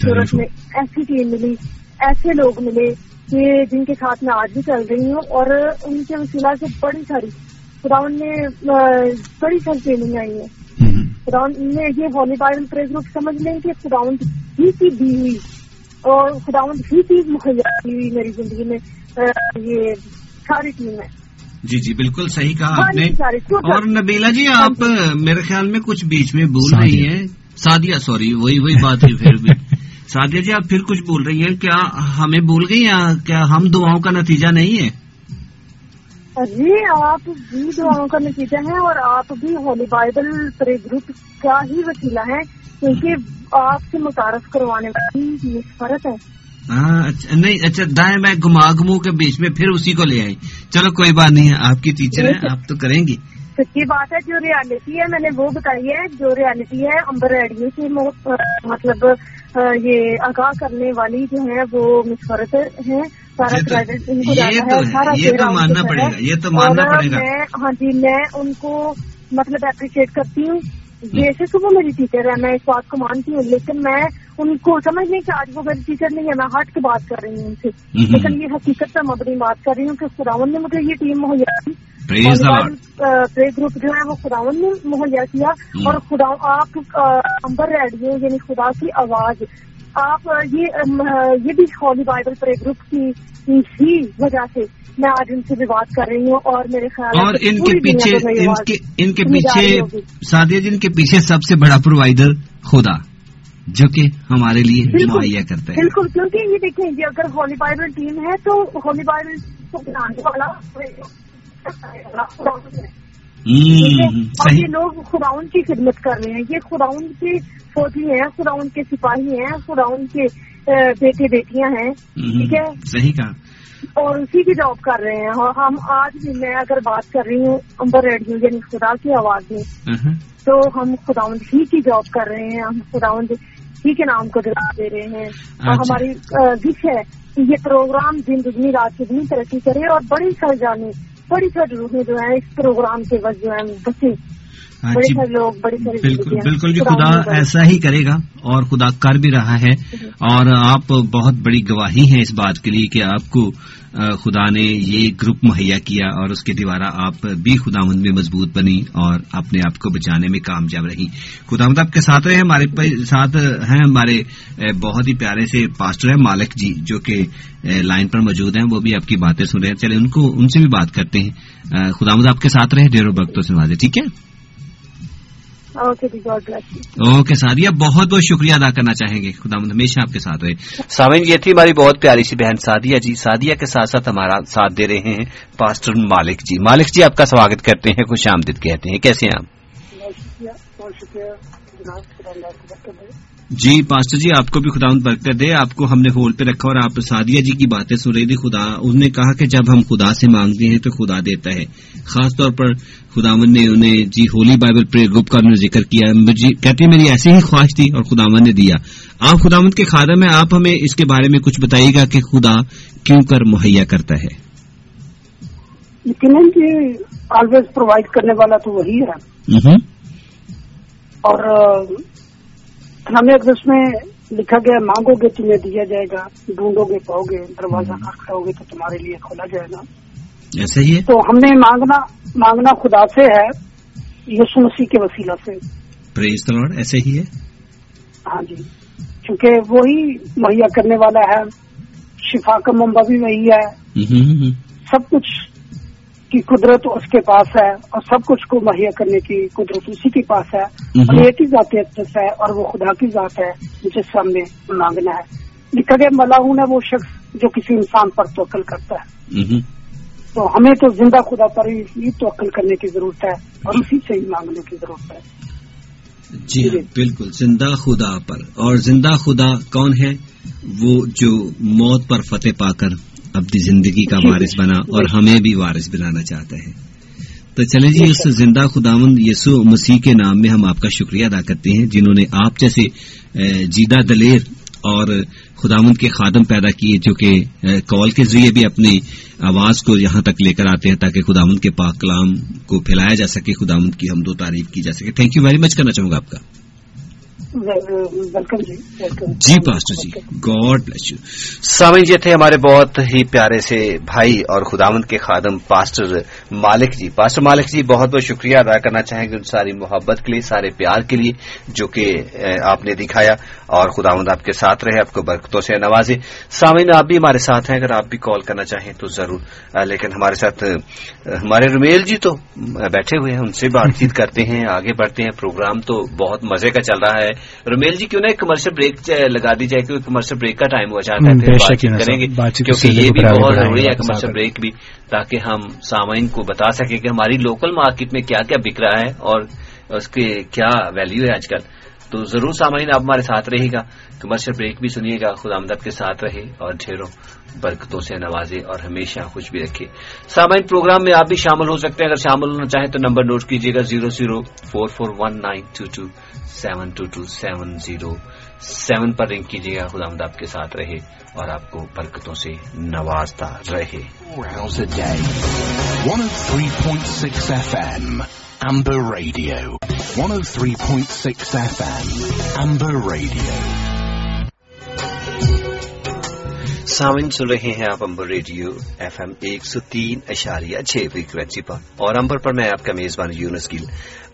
صورت میں ایسی ٹیم ملی ایسے لوگ ملے کہ جن کے ساتھ میں آج بھی چل رہی ہوں اور ان کے وسیلہ سے بڑی ساری فراؤن نے بڑی ساری ٹریننگ آئی ہے فراؤن نے یہ ہالی بائبل پر گروپ سمجھ لیں کہ فراؤن ہی کی دی ہوئی اور خداون ہی چیز مہیا کی ہوئی میری زندگی میں یہ ساری ٹیم ہے جی جی بالکل صحیح کہا آپ نے۔ اور نبیلا جی آپ میرے خیال میں کچھ بیچ میں بول رہی ہیں۔ سادیا سوری وہی وہی بات ہے پھر بھی۔ سادیا جی آپ پھر کچھ بول رہی ہیں؟ کیا ہمیں بول گئی یا کیا ہم دعاؤں کا نتیجہ نہیں ہے جی آپ بھی دعاؤں کا نتیجہ ہے اور آپ بھی ہولی بائبل گروپ کا ہی وسیلہ ہے کیونکہ آپ سے متعارف کروانے والی فرق ہے۔ ہاں اچھا نہیں اچھا دائیں میں گما گمو کے بیچ میں پھر اسی کو لے آئی۔ چلو کوئی بات نہیں ہے آپ کی ٹیچر ہیں آپ تو کریں گی۔ سچی بات ہے جو ریالٹی ہے میں نے وہ بتائی ہے جو ریالٹی ہے امبر ریڈیو سے مطلب یہ آگاہ کرنے والی جو ہے وہ مسورت ہیں سارا کریڈٹ ان کو جاتا ہے سارا یہ تو ماننا پڑے گا یہ تو ماننا پڑے گا۔ ہاں جی میں ان کو مطلب اپریشیٹ کرتی ہوں۔ جیسے کہ وہ میری ٹیچر ہے میں اس بات کو مانتی ہوں لیکن میں ان کو سمجھ نہیں کہ آج وہ میری ٹیچر نہیں ہے میں ہٹ کے بات کر رہی ہوں ان سے۔ لیکن یہ حقیقت پر مبنی بات کر رہی ہوں کہ خداون نے مجھے یہ ٹیم مہیا کی۔ پلے گروپ جو ہے وہ خداون نے مہیا کیا۔ اور خدا آپ امبر ریڈیو یعنی خدا کی آواز۔ آپ یہ بھی ہولی بائبل پلے گروپ کی ہی وجہ سے میں آج ان سے بھی بات کر رہی ہوں اور میرے خیال اور ان کے پیچھے ان کے پیچھے سادیا جی ان کے پیچھے سب سے بڑا پرووائڈر خدا جو کہ ہمارے لیے مہیا کرتا ہے بالکل کیونکہ یہ دیکھیں گے اگر ہولی بائبل ٹیم ہے تو ہولی بائبل والا یہ لوگ خداون کی خدمت کر رہے ہیں۔ یہ خداون کے فوجی ہیں خداون کے سپاہی ہیں خداون کے بیٹے بیٹیاں ہیں ٹھیک ہے؟ صحیح کہا۔ اور اسی کی جاب کر رہے ہیں۔ اور ہم آج بھی میں اگر بات کر رہی ہوں امبر ریڈیو یعنی خدا کی آواز میں تو ہم خداوند ہی کی جاب کر رہے ہیں۔ ہم خداوند ہی کے نام کو دلا دے رہے ہیں۔ اور ہماری وش ہے کہ یہ پروگرام دن دگنی رات کتنی ترقی کرے اور بڑی سر جانے بڑی سر روحیں جو ہیں اس پروگرام کے وقت جو ہے بچے بڑی ساری بالکل بالکل جی خدا ایسا ہی کرے گا اور خدا کر بھی رہا ہے۔ اور آپ بہت بڑی گواہی ہیں اس بات کے لیے کہ آپ کو خدا نے یہ گروپ مہیا کیا اور اس کے دوارا آپ بھی خدا مند میں مضبوط بنی اور اپنے آپ کو بچانے میں کامیاب رہی۔ خدا مند آپ کے ساتھ رہے ہمارے ساتھ ہیں ہمارے بہت ہی پیارے سے پاسٹر ہیں مالک جی جو کہ لائن پر موجود ہیں وہ بھی آپ کی باتیں سن رہے ہیں۔ چلے ان کو ان سے بھی بات کرتے ہیں۔ خدا مند آپ کے ساتھ رہے ڈیرو بختوں سے نوازے ٹھیک ہے؟ اوکے سادیا بہت بہت شکریہ ادا کرنا چاہیں گے خدا ہمیشہ آپ کے ساتھ رہے سامعین یہ تھی ہماری بہت پیاری سی بہن سادیا جی سادیا کے ساتھ ساتھ ہمارا ساتھ دے رہے ہیں پاسٹر مالک جی مالک جی آپ کا سواگت کرتے ہیں خوش آمدید کہتے ہیں کیسے ہیں آپ جی پاسٹر جی آپ کو بھی خدا برکت دے آپ کو ہم نے ہول پہ رکھا اور آپ سادیا جی کی باتیں سن رہی تھی خدا انہوں نے کہا کہ جب ہم خدا سے مانگتے ہیں تو خدا دیتا ہے۔ خاص طور پر خداون نے انہیں جی ہولی بائبل پرے گروپ کا انہوں نے ذکر کیا کہتے میری ایسی ہی خواہش تھی اور خداون نے دیا۔ آپ خداون کے خادم ہیں آپ ہمیں اس کے بارے میں کچھ بتائیے گا کہ خدا کیوں کر مہیا کرتا ہے۔ یقیناً آلویز پرووائڈ کرنے والا تو وہی ہے۔ اور ہمیں اس میں لکھا گیا مانگو گے تمہیں دیا جائے گا ڈھونڈو گے پاؤ گے دروازہ کھڑکاؤ گے تو تمہارے لیے کھولا جائے گا۔ ہی تو ہم نے مانگنا مانگنا خدا سے ہے یسو مسیح کے وسیلہ سے۔ ایسے ہی ہے؟ ہاں جی۔ کیونکہ وہی مہیا کرنے والا ہے شفا کا منبع بھی وہی ہے۔ سب کچھ کی قدرت اس کے پاس ہے اور سب کچھ کو مہیا کرنے کی قدرت اسی کے پاس ہے اور ایک ہی ذاتی ہے اور وہ خدا کی ذات ہے جس سے ہم نے مانگنا ہے۔ لکھا گیا ملاحون ہے وہ شخص جو کسی انسان پر توکل کرتا ہے۔ تو ہمیں تو زندہ خدا پر ہی توکل کرنے کی ضرورت ہے اور اسی سے ہی مانگنے کی ضرورت ہے۔ جی ہاں بالکل زندہ خدا پر۔ اور زندہ خدا کون ہے؟ وہ جو موت پر فتح پا کر اپنی زندگی کا وارث بنا اور ہمیں بھی وارث بنانا چاہتا ہے۔ تو چلے جی اس زندہ خداون یسو مسیح کے نام میں ہم آپ کا شکریہ ادا کرتے ہیں، جنہوں نے آپ جیسے جیدہ دلیر اور خداون کے خادم پیدا کیے جو کہ کال کے ذریعے بھی اپنی آواز کو یہاں تک لے کر آتے ہیں تاکہ خداون کے پاک کلام کو پھیلایا جا سکے خداون کی ہم دو تعریف کی جا سکے۔ تھینک یو ویری مچ کرنا چاہوں گا آپ کا۔ جی pastor ji God bless you. سامع یہ تھے ہمارے بہت ہی پیارے سے بھائی اور خداوند کے خادم پاسٹر مالک جی۔ پاسٹر مالک جی بہت بہت شکریہ ادا کرنا چاہیں گے ان ساری محبت کے لیے سارے پیار کے لیے جو کہ آپ نے دکھایا اور خداوند آپ کے ساتھ رہے آپ کو برکتوں سے نوازے۔ سامعین آپ بھی ہمارے ساتھ ہیں اگر آپ بھی کال کرنا چاہیں تو ضرور۔ لیکن ہمارے ساتھ ہمارے رومیل جی تو بیٹھے ہوئے ہیں ان سے بات چیت کرتے ہیں آگے بڑھتے ہیں۔ پروگرام تو بہت مزے کا چل رہا ہے۔ رومیل جی کیوں نہ ایک کمرشل بریک لگا دی جائے کیونکہ کمرشل بریک کا ٹائم ہو جاتا ہے پھر کریں گے کیونکہ یہ بھی بہت ضروری ہے کمرشل بریک بھی تاکہ ہم سامعین کو بتا سکیں کہ ہماری لوکل مارکیٹ میں کیا کیا بک رہا ہے اور اس کے کیا ویلو ہے آج کل۔ تو ضرور سامعین، آپ ہمارے ساتھ رہے گا۔ کمرشل بریک بھی سنیے گا۔ خدا آمدد کے ساتھ رہے اور ڈھیروں برکتوں سے نوازے اور ہمیشہ خوش بھی رکھے۔ سامعین، پروگرام میں آپ بھی شامل ہو سکتے ہیں۔ اگر شامل ہونا چاہیں تو نمبر نوٹ کیجیے گا۔ Zero zero four four one nine two two seven two two seven zero seven پر رنگ کیجیے گا۔ خدا آپ کے ساتھ رہے اور آپ کو برکتوں سے نوازتا رہے۔ Amber Radio. 103.6 FM. Amber Radio. سامن سن رہے ہیں آپ امبر ریڈیو ایف ایم ایک سو تین اشاریہ چھ فریکوینسی پر اور امبر پر میں آپ کا میزبان یونس گل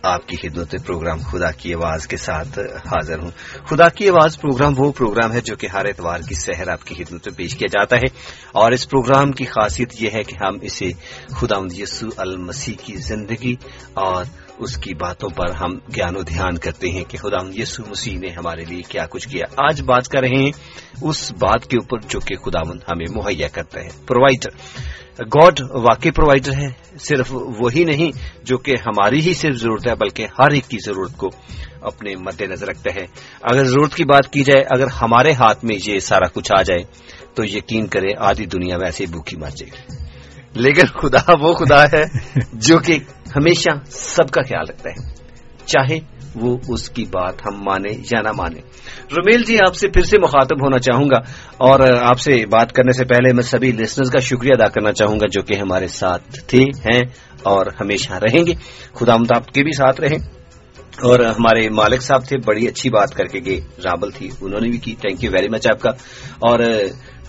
آپ کی خدمت پروگرام خدا کی آواز کے ساتھ حاضر ہوں۔ خدا کی آواز پروگرام وہ پروگرام ہے جو کہ ہر اتوار کی سحر آپ کی خدمت میں پیش کیا جاتا ہے۔ اور اس پروگرام کی خاصیت یہ ہے کہ ہم اسے خدا یسو المسیح کی زندگی اور اس کی باتوں پر ہم گیان و دھیان کرتے ہیں کہ خدا یسو مسیح نے ہمارے لیے کیا کچھ کیا۔ آج بات کر رہے ہیں اس بات کے اوپر جو کہ خدا ہمیں مہیا کرتا ہے۔ پرووائڈر۔ گاڈ واقعی پرووائڈر ہے صرف وہی نہیں جو کہ ہماری ہی صرف ضرورت ہے، بلکہ ہر ایک کی ضرورت کو اپنے مد نظر رکھتا ہے اگر ضرورت کی بات کی جائے، اگر ہمارے ہاتھ میں یہ سارا کچھ آ جائے، تو یقین کرے آدھی دنیا ویسے ہی بھوکی مر جائے گی۔ لیکن خدا وہ خدا ہے جو کہ ہمیشہ سب کا خیال رکھتا ہے۔ چاہے وہ اس کی بات ہم مانے یا نہ مانے۔ رمیل جی آپ سے پھر سے مخاطب ہونا چاہوں گا اور آپ سے بات کرنے سے پہلے میں سبھی لسنرز کا شکریہ ادا کرنا چاہوں گا جو کہ ہمارے ساتھ تھے، ہیں اور ہمیشہ رہیں گے۔ خدا متاب کے بھی ساتھ رہیں۔ اور ہمارے مالک صاحب تھے، بڑی اچھی بات کر کے گئے۔ رابل تھی، انہوں نے بھی کی۔ تھینک یو ویری مچ آپ کا۔ اور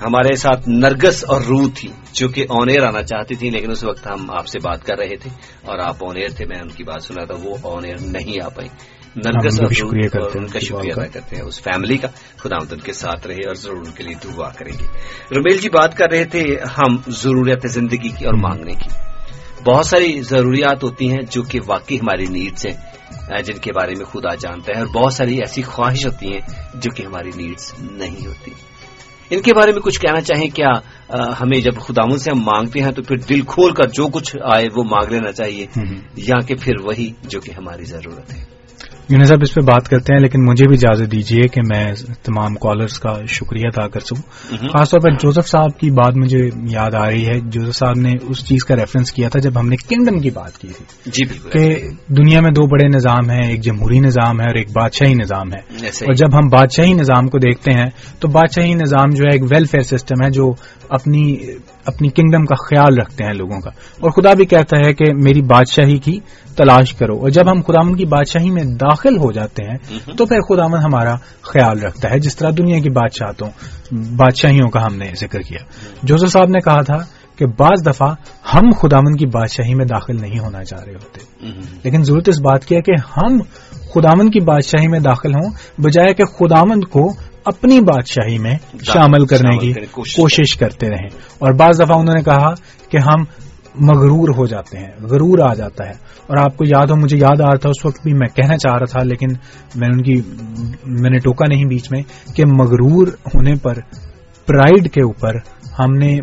ہمارے ساتھ نرگس اور روح تھی، جو کہ آن ایئر آنا چاہتی تھی لیکن اس وقت ہم آپ سے بات کر رہے تھے۔ اور آپ آن ایئر تھے، میں ان کی بات سنا تھا وہ آن ایئر نہیں آ پائی نرگس اور ان کا شکریہ ادا کرتے ہیں۔ اس فیملی کا خدا ان کے ساتھ رہے اور ضرور ان کے لیے دعا کریں گے۔ رمیل جی بات کر رہے تھے ہم ضروریات زندگی کی اور مانگنے کی۔ بہت ساری ضروریات ہوتی ہیں جو کہ واقعی ہماری نیڈس ہیں جن کے بارے میں خدا جانتا ہے اور بہت ساری ایسی خواہش ہوتی ہیں جو کہ ہماری نیڈس نہیں ہوتی۔ ان کے بارے میں کچھ کہنا چاہیں کیا ہمیں جب خداون سے ہم مانگتے ہیں تو پھر دل کھول کر جو کچھ آئے وہ مانگ لینا چاہیے؟ یا کہ پھر وہی جو کہ ہماری ضرورت ہے۔ یونس صاحب اس پہ بات کرتے ہیں لیکن مجھے بھی اجازت دیجیے کہ میں تمام کالرز کا شکریہ ادا کر سکوں۔ خاص طور پر جوزف صاحب کی بات مجھے یاد آ رہی ہے۔ جوزف صاحب نے اس چیز کا ریفرنس کیا تھا جب ہم نے کنگڈم کی بات کی تھی۔ جی کہ دنیا میں دو بڑے نظام ہیں ایک جمہوری نظام ہے اور ایک بادشاہی نظام ہے۔ اور جب ہم بادشاہی نظام کو دیکھتے ہیں تو بادشاہی نظام جو ہے ایک ویلفیئر سسٹم ہے جو اپنی اپنی کنگڈم کا خیال رکھتے ہیں لوگوں کا۔ اور خدا بھی کہتا ہے کہ میری بادشاہی کی تلاش کرو۔ اور جب ہم خدامن کی بادشاہی میں داخل ہو جاتے ہیں تو پھر خدامن ہمارا خیال رکھتا ہے جس طرح دنیا کی بادشاہتوں بادشاہیوں کا ہم نے ذکر کیا۔ جوزو صاحب نے کہا تھا کہ بعض دفعہ ہم خدامن کی بادشاہی میں داخل نہیں ہونا چاہ رہے ہوتے۔ لیکن ضرورت اس بات کی ہے کہ ہم خدامن کی بادشاہی میں داخل ہوں بجائے کہ خدامند کو اپنی بادشاہی میں شامل کرنے کی کوشش کرتے رہیں۔ اور بعض دفعہ انہوں نے کہا کہ ہم مغرور ہو جاتے ہیں غرور آ جاتا ہے۔ اور آپ کو یاد ہو مجھے یاد آ رہا تھا اس وقت بھی میں کہنا چاہ رہا تھا لیکن میں ان کی میں نے ٹوکا نہیں بیچ میں کہ مغرور ہونے پر پرائڈ کے اوپر ہم نے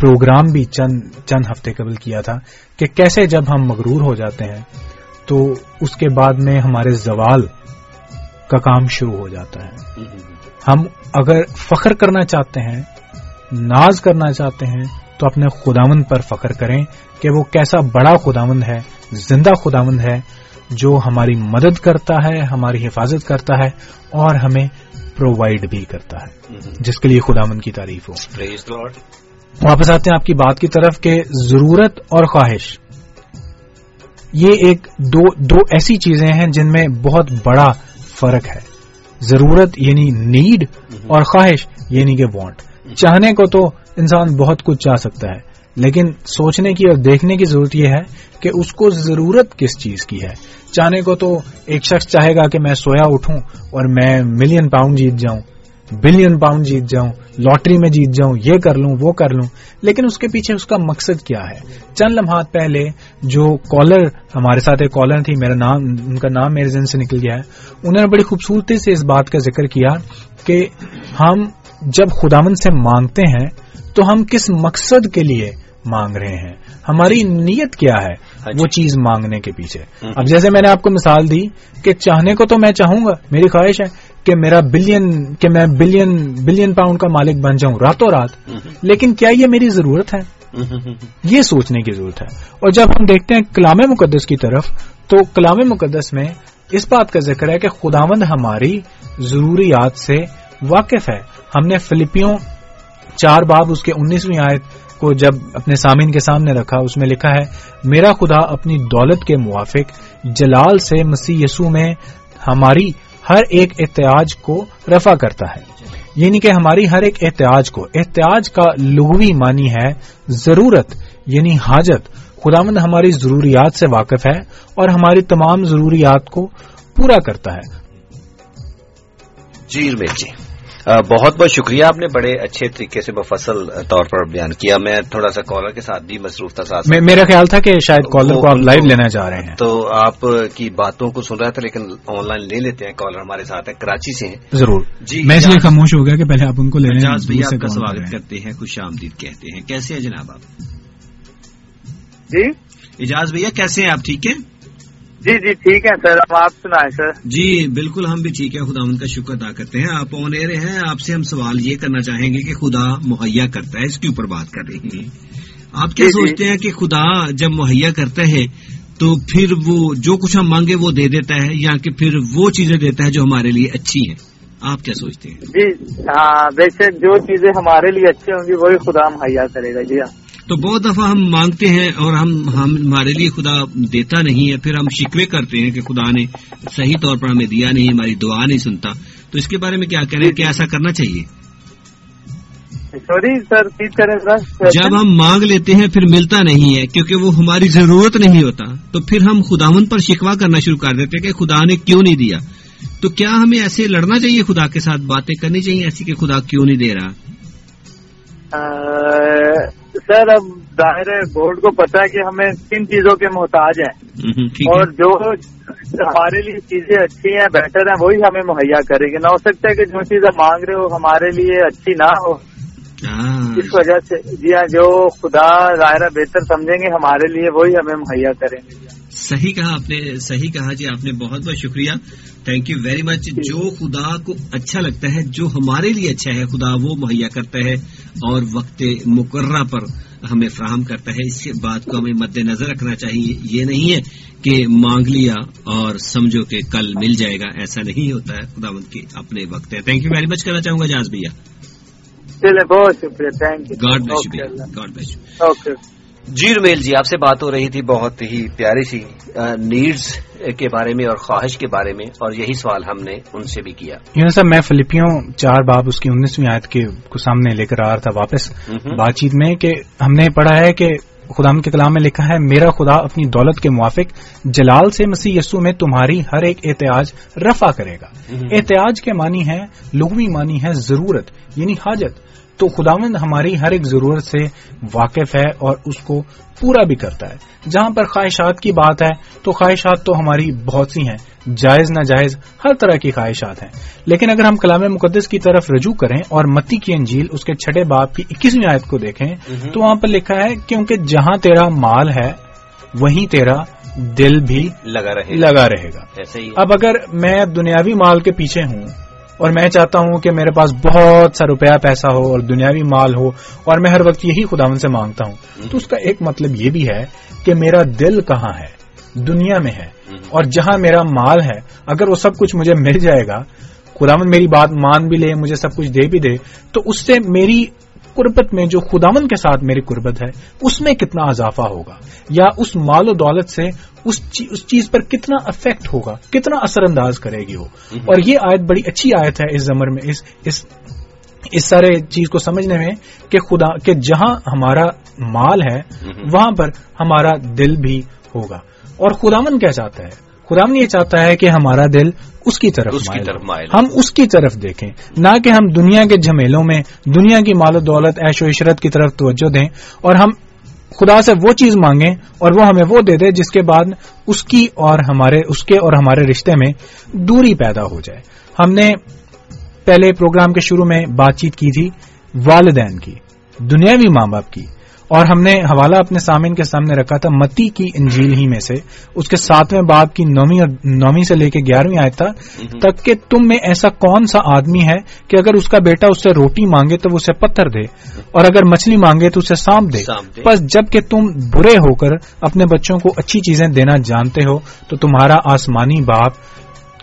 پروگرام بھی چند چند ہفتے قبل کیا تھا کہ کیسے جب ہم مغرور ہو جاتے ہیں تو اس کے بعد میں ہمارے زوال کا کام شروع ہو جاتا ہے۔ ہم اگر فخر کرنا چاہتے ہیں ناز کرنا چاہتے ہیں تو اپنے خداوند پر فخر کریں کہ وہ کیسا بڑا خداوند ہے زندہ خداوند ہے جو ہماری مدد کرتا ہے ہماری حفاظت کرتا ہے اور ہمیں پرووائڈ بھی کرتا ہے۔ جس کے لیے خداوند کی تعریف ہو۔ واپس آتے ہیں آپ کی بات کی طرف کہ ضرورت اور خواہش۔ یہ ایک دو دو ایسی چیزیں ہیں جن میں بہت بڑا فرق ہے۔ ضرورت یعنی نیڈ اور خواہش یعنی کہ وانٹ چاہنے کو تو انسان بہت کچھ چاہ سکتا ہے لیکن سوچنے کی اور دیکھنے کی ضرورت یہ ہے کہ اس کو ضرورت کس چیز کی ہے؟ چاہنے کو تو ایک شخص چاہے گا کہ میں سویا اٹھوں اور میں ملین پاؤنڈ جیت جاؤں بلین پاؤنڈ جیت جاؤں، لاٹری میں جیت جاؤں، یہ کر لوں، وہ کر لوں، لیکن اس کے پیچھے اس کا مقصد کیا ہے؟ چند لمحات پہلے جو کالر ہمارے ساتھ ایک کالر تھی میرا نام، ان کا نام میرے ذہن سے نکل گیا ہے، انہوں نے بڑی خوبصورتی سے اس بات کا ذکر کیا کہ ہم جب خداون سے مانگتے ہیں تو ہم کس مقصد کے لیے مانگ رہے ہیں۔ ہماری نیت کیا ہے ہاں جی۔ وہ چیز مانگنے کے پیچھے۔ اب جیسے میں نے آپ کو مثال دی کہ چاہنے کو تو میں چاہوں گا میری خواہش ہے کہ میرا بلین کہ میں بلین بلین پاؤنڈ کا مالک بن جاؤں راتوں رات۔ لیکن کیا یہ میری ضرورت ہے؟ یہ سوچنے کی ضرورت ہے۔ اور جب ہم دیکھتے ہیں کلام مقدس کی طرف تو کلام مقدس میں اس بات کا ذکر ہے کہ خداوند ہماری ضروریات سے واقف ہے۔ ہم نے فلپیوں چار باب اس کے انیسویں آیت کو جب اپنے سامعین کے سامنے رکھا، اس میں لکھا ہے، میرا خدا اپنی دولت کے موافق، جلال سے مسیح یسو میں ہماری ہر ایک احتیاج کو رفع کرتا ہے۔ یعنی کہ ہماری ہر ایک احتیاج کو، احتیاج کا لغوی معنی ہے ضرورت یعنی حاجت۔ خداوند ہماری ضروریات سے واقف ہے اور ہماری تمام ضروریات کو پورا کرتا ہے۔ جی۔ بہت بہت شکریہ آپ نے بڑے اچھے طریقے سے مفصل طور پر بیان کیا۔ میں تھوڑا سا کالر کے ساتھ بھی مصروف تھا ساتھ میرا خیال تھا کہ شاید کالر کو آپ لائیو لینا چاہ رہے ہیں۔ تو آپ کی باتوں کو سن رہا تھا لیکن آن لائن لے لیتے ہیں۔ کالر ہمارے ساتھ ہیں کراچی سے ہیں۔ ضرور۔ جی میں اس لیے خاموش ہو گیا کہ پہلے آپ ان کو لینے آپ کا سواگت کرتے ہیں خوش آمدید کہتے ہیں۔ کیسے ہیں جناب آپ؟ جی؟ اجاز بھیا کیسے ہیں آپ؟ ٹھیک ہے جی جی ٹھیک ہے سر آپ سنائیں سر۔ جی بالکل ہم بھی ٹھیک ہے خدا ان کا شکر ادا کرتے ہیں۔ آپ آن ایئر ہیں آپ سے ہم سوال یہ کرنا چاہیں گے کہ خدا مہیا کرتا ہے اس کے اوپر بات کر رہے ہیں۔ آپ کیا جی، جی۔ سوچتے ہیں کہ خدا جب مہیا کرتا ہے تو پھر وہ جو کچھ ہم مانگے وہ دے دیتا ہے یا کہ پھر وہ چیزیں دیتا ہے جو ہمارے لیے اچھی ہیں؟ آپ کیا سوچتے ہیں؟ جی ہاں بے شک جو چیزیں ہمارے لیے اچھی ہوں گی وہی خدا مہیا کرے گا جی ہاں۔ تو بہت دفعہ ہم مانگتے ہیں اور ہم ہمارے لیے خدا دیتا نہیں ہے پھر ہم شکوے کرتے ہیں کہ خدا نے صحیح طور پر ہمیں دیا نہیں ہماری دعا نہیں سنتا۔ تو اس کے بارے میں کیا کہہ رہے ہیں؟ کہ ایسا کرنا چاہیے؟ سوری سر جب ہم مانگ لیتے ہیں پھر ملتا نہیں ہے کیونکہ وہ ہماری ضرورت نہیں ہوتا۔ تو پھر ہم خداون پر شکوا کرنا شروع کر دیتے ہیں کہ خدا نے کیوں نہیں دیا۔ تو کیا ہمیں ایسے لڑنا چاہیے خدا کے ساتھ باتیں کرنی چاہیے ایسی کہ خدا کیوں نہیں دے رہا؟ سر اب ظاہر ہے بورڈ کو پتا ہے کہ ہمیں کن چیزوں کے محتاج ہیں۔ اور جو ہمارے لیے چیزیں اچھی ہیں بہتر ہیں وہی ہمیں مہیا کرے گی۔ نہ ہو سکتا ہے کہ جو چیزیں مانگ رہے ہو ہمارے لیے اچھی نہ ہو۔ ہاں۔ اس وجہ سے جی ہاں جو خدا ظاہرہ بہتر سمجھیں گے ہمارے لیے وہی ہمیں مہیا کریں گے۔ صحیح کہا آپ نے صحیح کہا جی آپ نے بہت بہت شکریہ۔ تھینک یو ویری مچ جو خدا کو اچھا لگتا ہے جو ہمارے لیے اچھا ہے خدا وہ مہیا کرتا ہے اور وقت مقررہ پر ہمیں فراہم کرتا ہے۔ اس بات کو ہمیں مد نظر رکھنا چاہیے۔ یہ نہیں ہے کہ مانگ لیا اور سمجھو کہ کل مل جائے گا ایسا نہیں ہوتا ہے۔ خدا کے اپنے وقت ہے تھینک یو ویری مچ کرنا چاہوں گا جاز بھیا۔ بہت شکریہ۔ Thank you God bless God bless okay جی رمیل جی آپ سے بات ہو رہی تھی بہت ہی پیاری سی نیڈز کے بارے میں اور خواہش کے بارے میں اور یہی سوال ہم نے ان سے بھی کیا۔ یوں صاحب میں فلپیوں چار باب اس کی انیسویں آیت کے کو سامنے لے کر آ رہا تھا واپس۔ بات چیت میں کہ ہم نے پڑھا ہے کہ خدا کے کلام میں لکھا ہے میرا خدا اپنی دولت کے موافق جلال سے مسیح یسو میں تمہاری ہر ایک احتیاج رفع کرے گا۔ احتیاج کے معنی ہے لغوی معنی ہے ضرورت یعنی حاجت۔ تو خداوند ہماری ہر ایک ضرورت سے واقف ہے اور اس کو پورا بھی کرتا ہے۔ جہاں پر خواہشات کی بات ہے تو خواہشات تو ہماری بہت سی ہیں۔ جائز ناجائز ہر طرح کی خواہشات ہیں۔ لیکن اگر ہم کلام مقدس کی طرف رجوع کریں اور متی کی انجیل اس کے چھٹے باپ کی اکیسویں آیت کو دیکھیں تو وہاں پر لکھا ہے کیونکہ جہاں تیرا مال ہے وہیں تیرا دل بھی لگا رہے لگا رہے گا۔ اب اگر میں دنیاوی مال کے پیچھے ہوں اور میں چاہتا ہوں کہ میرے پاس بہت سا روپیہ پیسہ ہو اور دنیاوی مال ہو اور میں ہر وقت یہی خداون سے مانگتا ہوں۔ تو اس کا ایک مطلب یہ بھی ہے کہ میرا دل کہاں ہے؟ دنیا میں ہے۔ اور جہاں میرا مال ہے اگر وہ سب کچھ مجھے مل جائے گا خداون میری بات مان بھی لے مجھے سب کچھ دے بھی دے تو اس سے میری قربت میں جو خداون کے ساتھ میری قربت ہے اس میں کتنا اضافہ ہوگا؟ یا اس مال و دولت سے اس چیز پر کتنا افیکٹ ہوگا؟ کتنا اثر انداز کرے گی وہ؟ اور یہ آیت بڑی اچھی آیت ہے اس زمر میں اس اس اس سارے چیز کو سمجھنے میں کہ خدا کہ جہاں ہمارا مال ہے وہاں پر ہمارا دل بھی ہوگا۔ اور خدامن کیا چاہتا ہے؟ خدامن یہ چاہتا ہے کہ ہمارا دل اس کی طرف اس کی طرف ہم اس کی طرف دیکھیں نہ کہ ہم دنیا کے جھمیلوں میں دنیا کی مال و دولت ایش و عشرت کی طرف توجہ دیں اور ہم خدا سے وہ چیز مانگیں اور وہ ہمیں وہ دے دے جس کے بعد اس کی اور ہمارے اس کے اور ہمارے رشتے میں دوری پیدا ہو جائے۔ ہم نے پہلے پروگرام کے شروع میں بات چیت کی تھی والدین کی دنیاوی ماں باپ کی۔ اور ہم نے حوالہ اپنے سامعین کے سامنے رکھا تھا متی کی انجیل ہی میں سے۔ اس کے ساتویں باپ کی نومی اور نومی سے لے کے گیارہویں آئے تھا تک کہ تم میں ایسا کون سا آدمی ہے کہ اگر اس کا بیٹا اس سے روٹی مانگے تو وہ اسے پتھر دے اور اگر مچھلی مانگے تو اسے سانپ دے۔ بس جبکہ تم برے ہو کر اپنے بچوں کو اچھی چیزیں دینا جانتے ہو تو تمہارا آسمانی باپ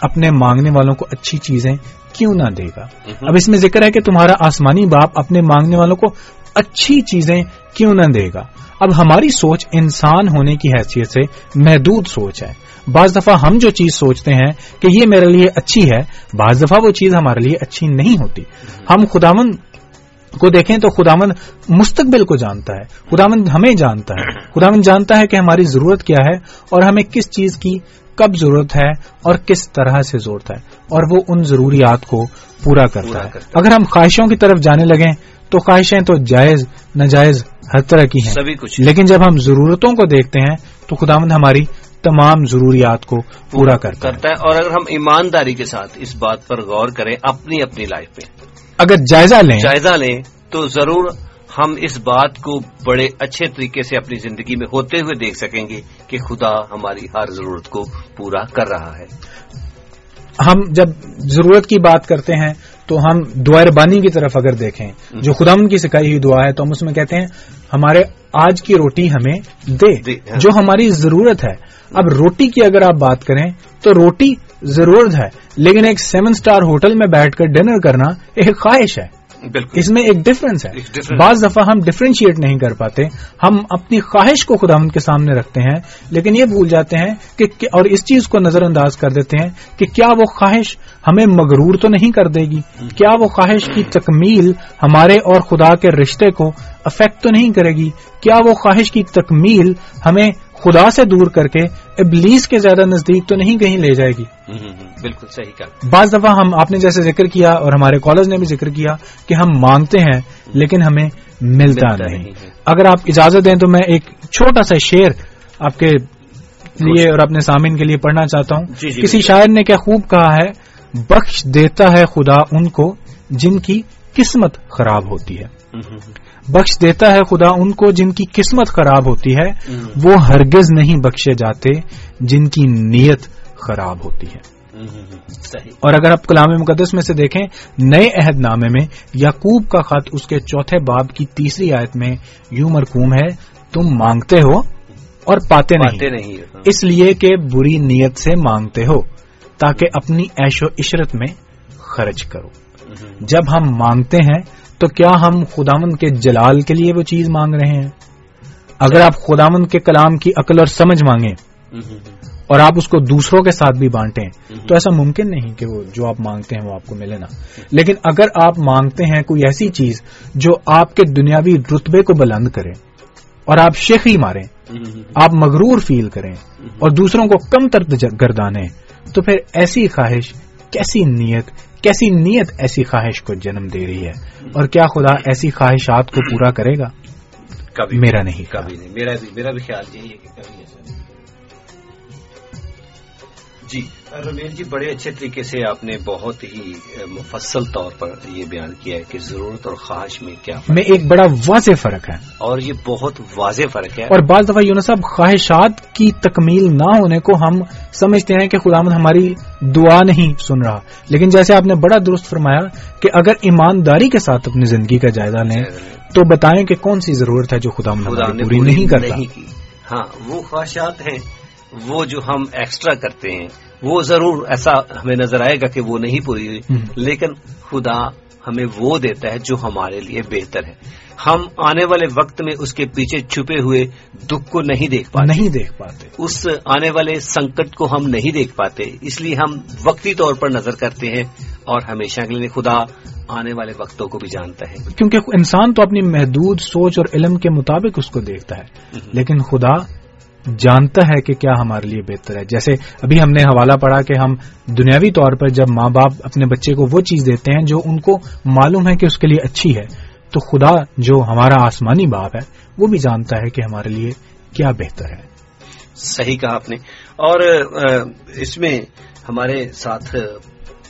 اپنے مانگنے والوں کو اچھی چیزیں کیوں نہ دے گا؟ اب اس میں ذکر ہے کہ تمہارا آسمانی باپ اپنے مانگنے والوں کو اچھی چیزیں کیوں نہ دے گا؟ اب ہماری سوچ انسان ہونے کی حیثیت سے محدود سوچ ہے۔ بعض دفعہ ہم جو چیز سوچتے ہیں کہ یہ میرے لیے اچھی ہے بعض دفعہ وہ چیز ہمارے لیے اچھی نہیں ہوتی۔ ہم خداون کو دیکھیں تو خداون مستقبل کو جانتا ہے خداون ہمیں جانتا ہے۔ خداون جانتا ہے کہ ہماری ضرورت کیا ہے اور ہمیں کس چیز کی کب ضرورت ہے اور کس طرح سے ضرورت ہے۔ اور وہ ان ضروریات کو پورا کرتا ہے۔ اگر ہم خواہشوں کی طرف جانے لگیں تو خواہشیں تو جائز ناجائز ہر طرح کی ہیں۔ سبھی کچھ لیکن جب ہم ضرورتوں کو دیکھتے ہیں تو خداوند ہماری تمام ضروریات کو پورا کرتا, کرتا ہے۔ اور اگر ہم ایمانداری کے ساتھ اس بات پر غور کریں اپنی اپنی لائف پہ۔ اگر جائزہ لیں جائزہ لیں تو ضرور ہم اس بات کو بڑے اچھے طریقے سے اپنی زندگی میں ہوتے ہوئے دیکھ سکیں گے کہ خدا ہماری ہر ضرورت کو پورا کر رہا ہے۔ ہم جب ضرورت کی بات کرتے ہیں تو ہم دعا ربانی کی طرف اگر دیکھیں جو خدا ان کی سکھائی ہوئی دعا ہے تو ہم اس میں کہتے ہیں ہمارے آج کی روٹی ہمیں دے ہاں۔ جو ہماری ضرورت ہے۔ اب روٹی کی اگر آپ بات کریں تو روٹی ضرورت ہے لیکن ایک سیون سٹار ہوٹل میں بیٹھ کر ڈنر کرنا ایک خواہش ہے۔ اس میں ایک ڈفرنس ہے۔ بعض دفعہ ہم ڈفرینشیٹ نہیں کر پاتے۔ ہم اپنی خواہش کو خدا کے سامنے رکھتے ہیں لیکن یہ بھول جاتے ہیں کہ اور اس چیز کو نظر انداز کر دیتے ہیں کہ کیا وہ خواہش ہمیں مغرور تو نہیں کر دے گی؟ کیا وہ خواہش کی تکمیل ہمارے اور خدا کے رشتے کو افیکٹ تو نہیں کرے گی؟ کیا وہ خواہش کی تکمیل ہمیں خدا سے دور کر کے ابلیس کے زیادہ نزدیک تو نہیں کہیں لے جائے گی۔ بالکل صحیح کہا۔ بعض دفعہ ہم آپ نے جیسے ذکر کیا اور ہمارے کالج نے بھی ذکر کیا کہ ہم مانگتے ہیں لیکن ہمیں ملتا نہیں۔ اگر آپ اجازت دیں تو میں ایک چھوٹا سا شعر آپ کے لیے اور اپنے سامعین کے لیے پڑھنا چاہتا ہوں۔ جی جی کسی شاعر نے کیا خوب کہا ہے بخش دیتا ہے خدا ان کو جن کی قسمت خراب ہوتی ہے۔ بخش دیتا ہے خدا ان کو جن کی قسمت خراب ہوتی ہے وہ ہرگز نہیں بخشے جاتے جن کی نیت خراب ہوتی ہے۔ اور اگر آپ کلام مقدس میں سے دیکھیں نئے عہد نامے میں یعقوب کا خط اس کے چوتھے باب کی تیسری آیت میں یوں مرکوم ہے تم مانگتے ہو اور پاتے نہیں۔ اس لیے کہ بری نیت سے مانگتے ہو تاکہ اپنی ایش و عشرت میں خرچ کرو۔ جب ہم مانگتے ہیں تو کیا ہم خداون کے جلال کے لیے وہ چیز مانگ رہے ہیں؟ اگر آپ خداون کے کلام کی عقل اور سمجھ مانگیں اور آپ اس کو دوسروں کے ساتھ بھی بانٹیں، تو ایسا ممکن نہیں کہ وہ جو آپ مانگتے ہیں وہ آپ کو ملے نا۔ لیکن اگر آپ مانگتے ہیں کوئی ایسی چیز جو آپ کے دنیاوی رتبے کو بلند کرے اور آپ شیخی ماریں، آپ مغرور فیل کریں اور دوسروں کو کم تر گردانے تو پھر ایسی خواہش، کیسی نیت کیسی نیت ایسی خواہش کو جنم دے رہی ہے اور کیا خدا ایسی خواہشات کو پورا کرے گا؟ میرا نہیں کبھی نہیں میرا بھی خیال یہی ہے کہ جی رمیش جی بڑے اچھے طریقے سے آپ نے بہت ہی مفصل طور پر یہ بیان کیا ہے کہ ضرورت اور خواہش میں کیا میں ایک بڑا واضح فرق ہے۔ اور یہ بہت واضح فرق ہے۔ اور بعض دفعہ یونس صاحب خواہشات کی تکمیل نہ ہونے کو ہم سمجھتے ہیں کہ خدا ہماری دعا نہیں سن رہا۔ لیکن جیسے آپ نے بڑا درست فرمایا کہ اگر ایمانداری کے ساتھ اپنی زندگی کا جائزہ لیں تو بتائیں کہ کون سی ضرورت ہے جو خدا پوری نہیں کرتا؟ ہاں وہ خواہشات ہیں۔ وہ جو ہم ایکسٹرا کرتے ہیں وہ ضرور ایسا ہمیں نظر آئے گا کہ وہ نہیں پوری ہوئی۔ لیکن خدا ہمیں وہ دیتا ہے جو ہمارے لیے بہتر ہے۔ ہم آنے والے وقت میں اس کے پیچھے چھپے ہوئے دکھ کو نہیں دیکھ پاتے۔ نہیں دیکھ پاتے۔ اس آنے والے سنکٹ کو ہم نہیں دیکھ پاتے۔ اس لیے ہم وقتی طور پر نظر کرتے ہیں اور ہمیشہ کے لیے خدا آنے والے وقتوں کو بھی جانتا ہے۔ کیونکہ انسان تو اپنی محدود سوچ اور علم کے مطابق اس کو دیکھتا ہے۔ لیکن خدا جانتا ہے کہ کیا ہمارے لیے بہتر ہے جیسے ابھی ہم نے حوالہ پڑا کہ ہم دنیاوی طور پر جب ماں باپ اپنے بچے کو وہ چیز دیتے ہیں جو ان کو معلوم ہے کہ اس کے لیے اچھی ہے تو خدا جو ہمارا آسمانی باپ ہے وہ بھی جانتا ہے کہ ہمارے لیے کیا بہتر ہے صحیح کہا آپ نے اور اس میں ہمارے ساتھ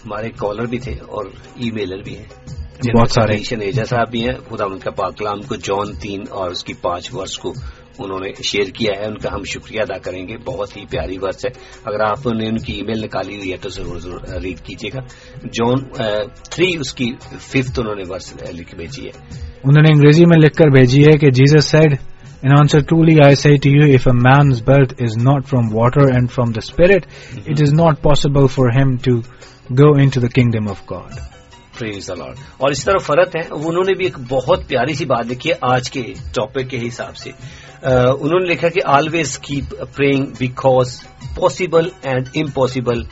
ہمارے کالر بھی تھے اور ای میلر بھی ہیں بہت سارے ایجا صاحب بھی ہیں خدا ان کا پاکلام کو جون تین اور اس کی پانچ ورس کو انہوں نے شیئر کیا ہے ان کا ہم شکریہ ادا کریں گے۔ بہت ہی پیاری ورس ہے۔ اگر آپ نے ان کی ای میل نکالی ہوئی ہے تو ضرور ضرور ریڈ کیجیے گا۔ جون تھری اس کی ففتھ انہوں نے ورس لکھ بھیجی ہے۔ انہوں نے انگریزی میں لکھ کر بھیجی ہے کہ Jesus said In answer, truly I say to you, if a man's birth is not from water and from the Spirit, it is not possible for him to go into the kingdom of God. Praise the Lord. اور اس طرح فرق ہے انہوں نے بھی ایک بہت پیاری سی بات لکھی ہے آج کے ٹاپک کے حساب سے۔ انہوں نے لکھا کہ always keep praying because possible and impossible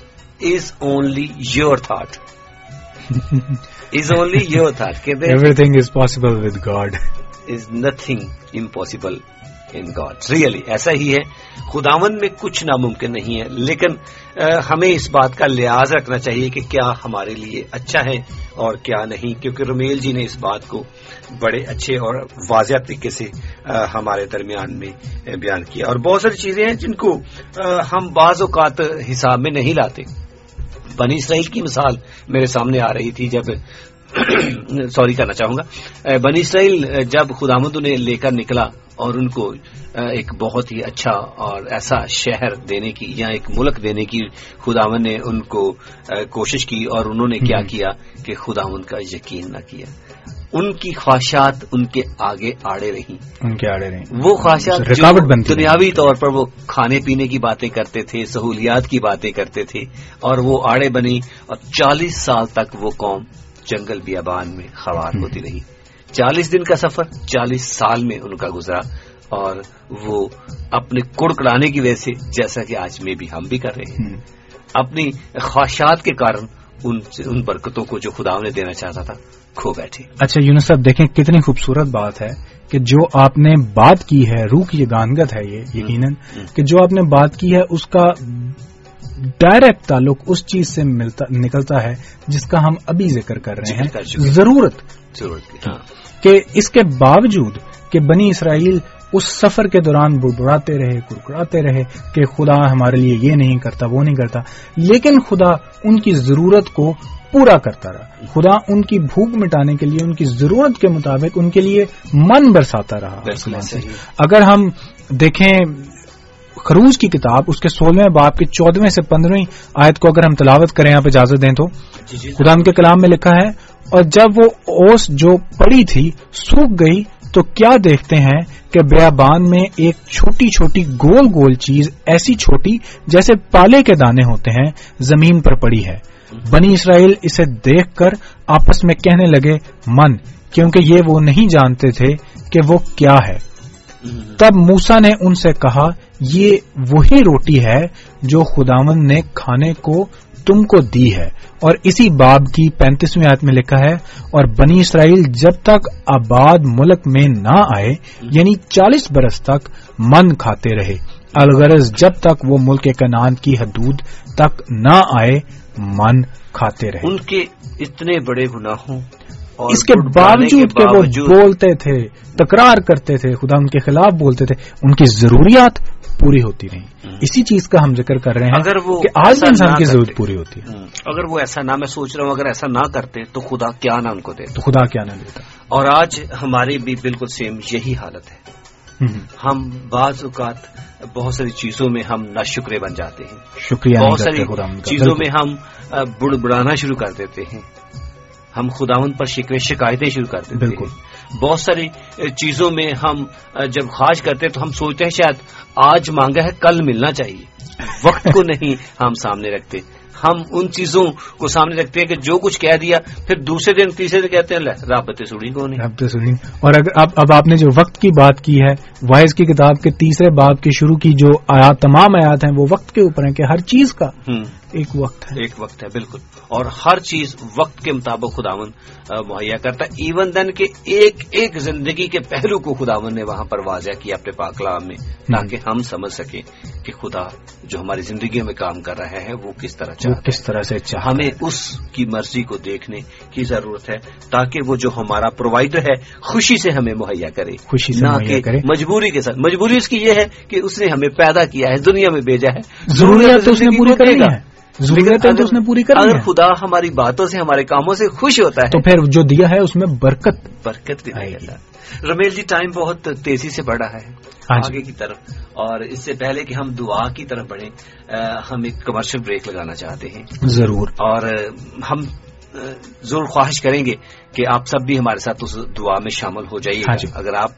is only your thought is only your thought Everything is possible with God. Is nothing impossible in God really ایسا ہی ہے خداون میں کچھ ناممکن نہیں ہے لیکن ہمیں اس بات کا لحاظ رکھنا چاہیے کہ کیا ہمارے لیے اچھا ہے اور کیا نہیں کیونکہ رمیل جی نے اس بات کو بڑے اچھے اور واضح طریقے سے ہمارے درمیان میں بیان کیا۔ اور بہت ساری چیزیں ہیں جن کو ہم بعض اوقات حساب میں نہیں لاتے۔ بنی اسرائیل کی مثال میرے سامنے آ رہی تھی جب سوری کرنا چاہوں گا۔ بنی اسرائیل جب خدامد انہیں لے کر نکلا اور ان کو ایک بہت ہی اچھا اور ایسا شہر دینے کی یا ایک ملک دینے کی خداون نے ان کو کوشش کی اور انہوں نے کیا کیا کہ خداون کا یقین نہ کیا۔ ان کی خواہشات ان کے آگے آڑے رہی ان کے آڑے رہی وہ خواہشات رکاوٹ بنتی دنیاوی طور پر وہ کھانے پینے کی باتیں کرتے تھے سہولیات کی باتیں کرتے تھے اور وہ آڑے بنی اور چالیس سال تک وہ قوم جنگل بیابان میں خوار ہوتی رہی۔ چالیس دن کا سفر چالیس سال میں ان کا گزرا۔ اور وہ اپنے کڑکڑانے کی وجہ سے جیسا کہ آج میں بھی ہم بھی کر رہے ہیں اپنی خواہشات کے کارن ان برکتوں کو جو خدا نے دینا چاہتا تھا۔ کھو بیٹھے۔ اچھا یونس صاحب دیکھیں کتنی خوبصورت بات ہے کہ جو آپ نے بات کی ہے روح کی یہ گانگت ہے یہ یقیناً کہ جو آپ نے بات کی ہے اس کا ڈائریکٹ تعلق اس چیز سے نکلتا ہے جس کا ہم ابھی ذکر کر رہے ہیں۔ ضرورت۔ کہ اس کے باوجود کہ بنی اسرائیل اس سفر کے دوران بڑبڑاتے رہے کرکڑاتے رہے کہ خدا ہمارے لیے یہ نہیں کرتا وہ نہیں کرتا لیکن خدا ان کی ضرورت کو پورا کرتا رہا۔ خدا ان کی بھوک مٹانے کے لیے ان کی ضرورت کے مطابق ان کے لیے من برساتا رہا۔ اگر ہم دیکھیں خروج کی کتاب اس کے سولہویں باپ کے چودہویں سے پندرہویں آیت کو اگر ہم تلاوت کریں آپ اجازت دیں تو۔ جی، جی، خدا ان کے کلام میں لکھا ہے اور جب وہ اوس جو پڑی تھی سوکھ گئی تو کیا دیکھتے ہیں کہ بیابان میں ایک چھوٹی چھوٹی گول گول چیز ایسی چھوٹی جیسے پالے کے دانے ہوتے ہیں زمین پر پڑی ہے۔ بنی اسرائیل اسے دیکھ کر آپس میں کہنے لگے، من، کیونکہ یہ وہ نہیں جانتے تھے کہ وہ کیا ہے. تب موسا نے ان سے کہا، یہ وہی روٹی ہے جو خداون نے کھانے کو تم کو دی ہے۔ اور اسی باب کی پینتیسویں آیت میں لکھا ہے، اور بنی اسرائیل جب تک آباد ملک میں نہ آئے یعنی چالیس برس تک من کھاتے رہے۔ الغرض جب تک وہ ملک کنان کی حدود تک نہ آئے من کھاتے رہے۔ ان کے اتنے بڑے گناہوں اس کے باوجود کہ وہ بولتے تھے تکرار کرتے تھے خدا ان کے خلاف بولتے تھے ان کی ضروریات پوری ہوتی رہی اسی چیز کا ہم ذکر کر رہے ہیں اگر وہ آج بھی انسان کی ضرورت پوری ہوتی ہے۔ اگر وہ ایسا نہ میں سوچ رہا ہوں اگر ایسا نہ کرتے تو خدا کیا نہ ان کو دے تو خدا کیا نہ دیتا۔ اور آج ہماری بھی بالکل سیم یہی حالت ہے۔ ہم بعض اوقات بہت ساری چیزوں میں ہم نہ شکرے بن جاتے ہیں۔ شکریہ بہت ساری چیزوں میں ہم بڑ بڑانا شروع کر دیتے ہیں۔ ہم خداون پر شکوے شکایتیں شروع کرتے ہیں بالکل۔ بہت ساری چیزوں میں ہم جب خواہش کرتے ہیں تو ہم سوچتے ہیں شاید آج مانگا ہے کل ملنا چاہیے۔ وقت کو نہیں ہم سامنے رکھتے۔ ہم ان چیزوں کو سامنے رکھتے ہیں کہ جو کچھ کہہ دیا پھر دوسرے دن تیسرے دن کہتے ہیں رابطے سڑی کو نہیں۔ سڑی اور اگر اب اب آپ نے جو وقت کی بات کی ہے وائز کی کتاب کے تیسرے باب کی شروع کی جو آیات تمام آیات ہیں وہ وقت کے اوپر ہیں کہ ہر چیز کا ایک وقت ہے۔ ایک وقت ہے بالکل۔ اور ہر چیز وقت کے مطابق خداون مہیا کرتا ہے۔ ایون دن کے ایک ایک زندگی کے پہلو کو خداون نے وہاں پر واضح کیا اپنے پاکلام میں تاکہ ہم سمجھ سکیں کہ خدا جو ہماری زندگی میں کام کر رہا ہے وہ کس طرح چاہتا کس طرح سے ہمیں اس کی مرضی کو دیکھنے کی ضرورت ہے تاکہ وہ جو ہمارا پرووائڈر ہے خوشی سے ہمیں مہیا کرے۔ خوشی سے نہ کرے۔ مجبوری کے ساتھ۔ مجبوری اس کی یہ ہے کہ اس نے ہمیں پیدا کیا ہے دنیا میں بھیجا ہے۔ ضروریات اس نے پوری کرے گا۔ ضروریتیں تو اس نے پوری کر اگر خدا ہماری باتوں سے ہمارے کاموں سے خوش ہوتا ہے تو پھر جو دیا ہے اس میں برکت برکت بھی آئے گی۔ رمیل جی ٹائم بہت تیزی سے بڑھا ہے ہاں جی۔ آگے کی طرف۔ اور اس سے پہلے کہ ہم دعا کی طرف بڑھیں ہم ایک کمرشل بریک لگانا چاہتے ہیں۔ ضرور۔ اور ہم ضرور خواہش کریں گے کہ آپ سب بھی ہمارے ساتھ اس دعا میں شامل ہو جائیے ہاں گا جی۔ اگر آپ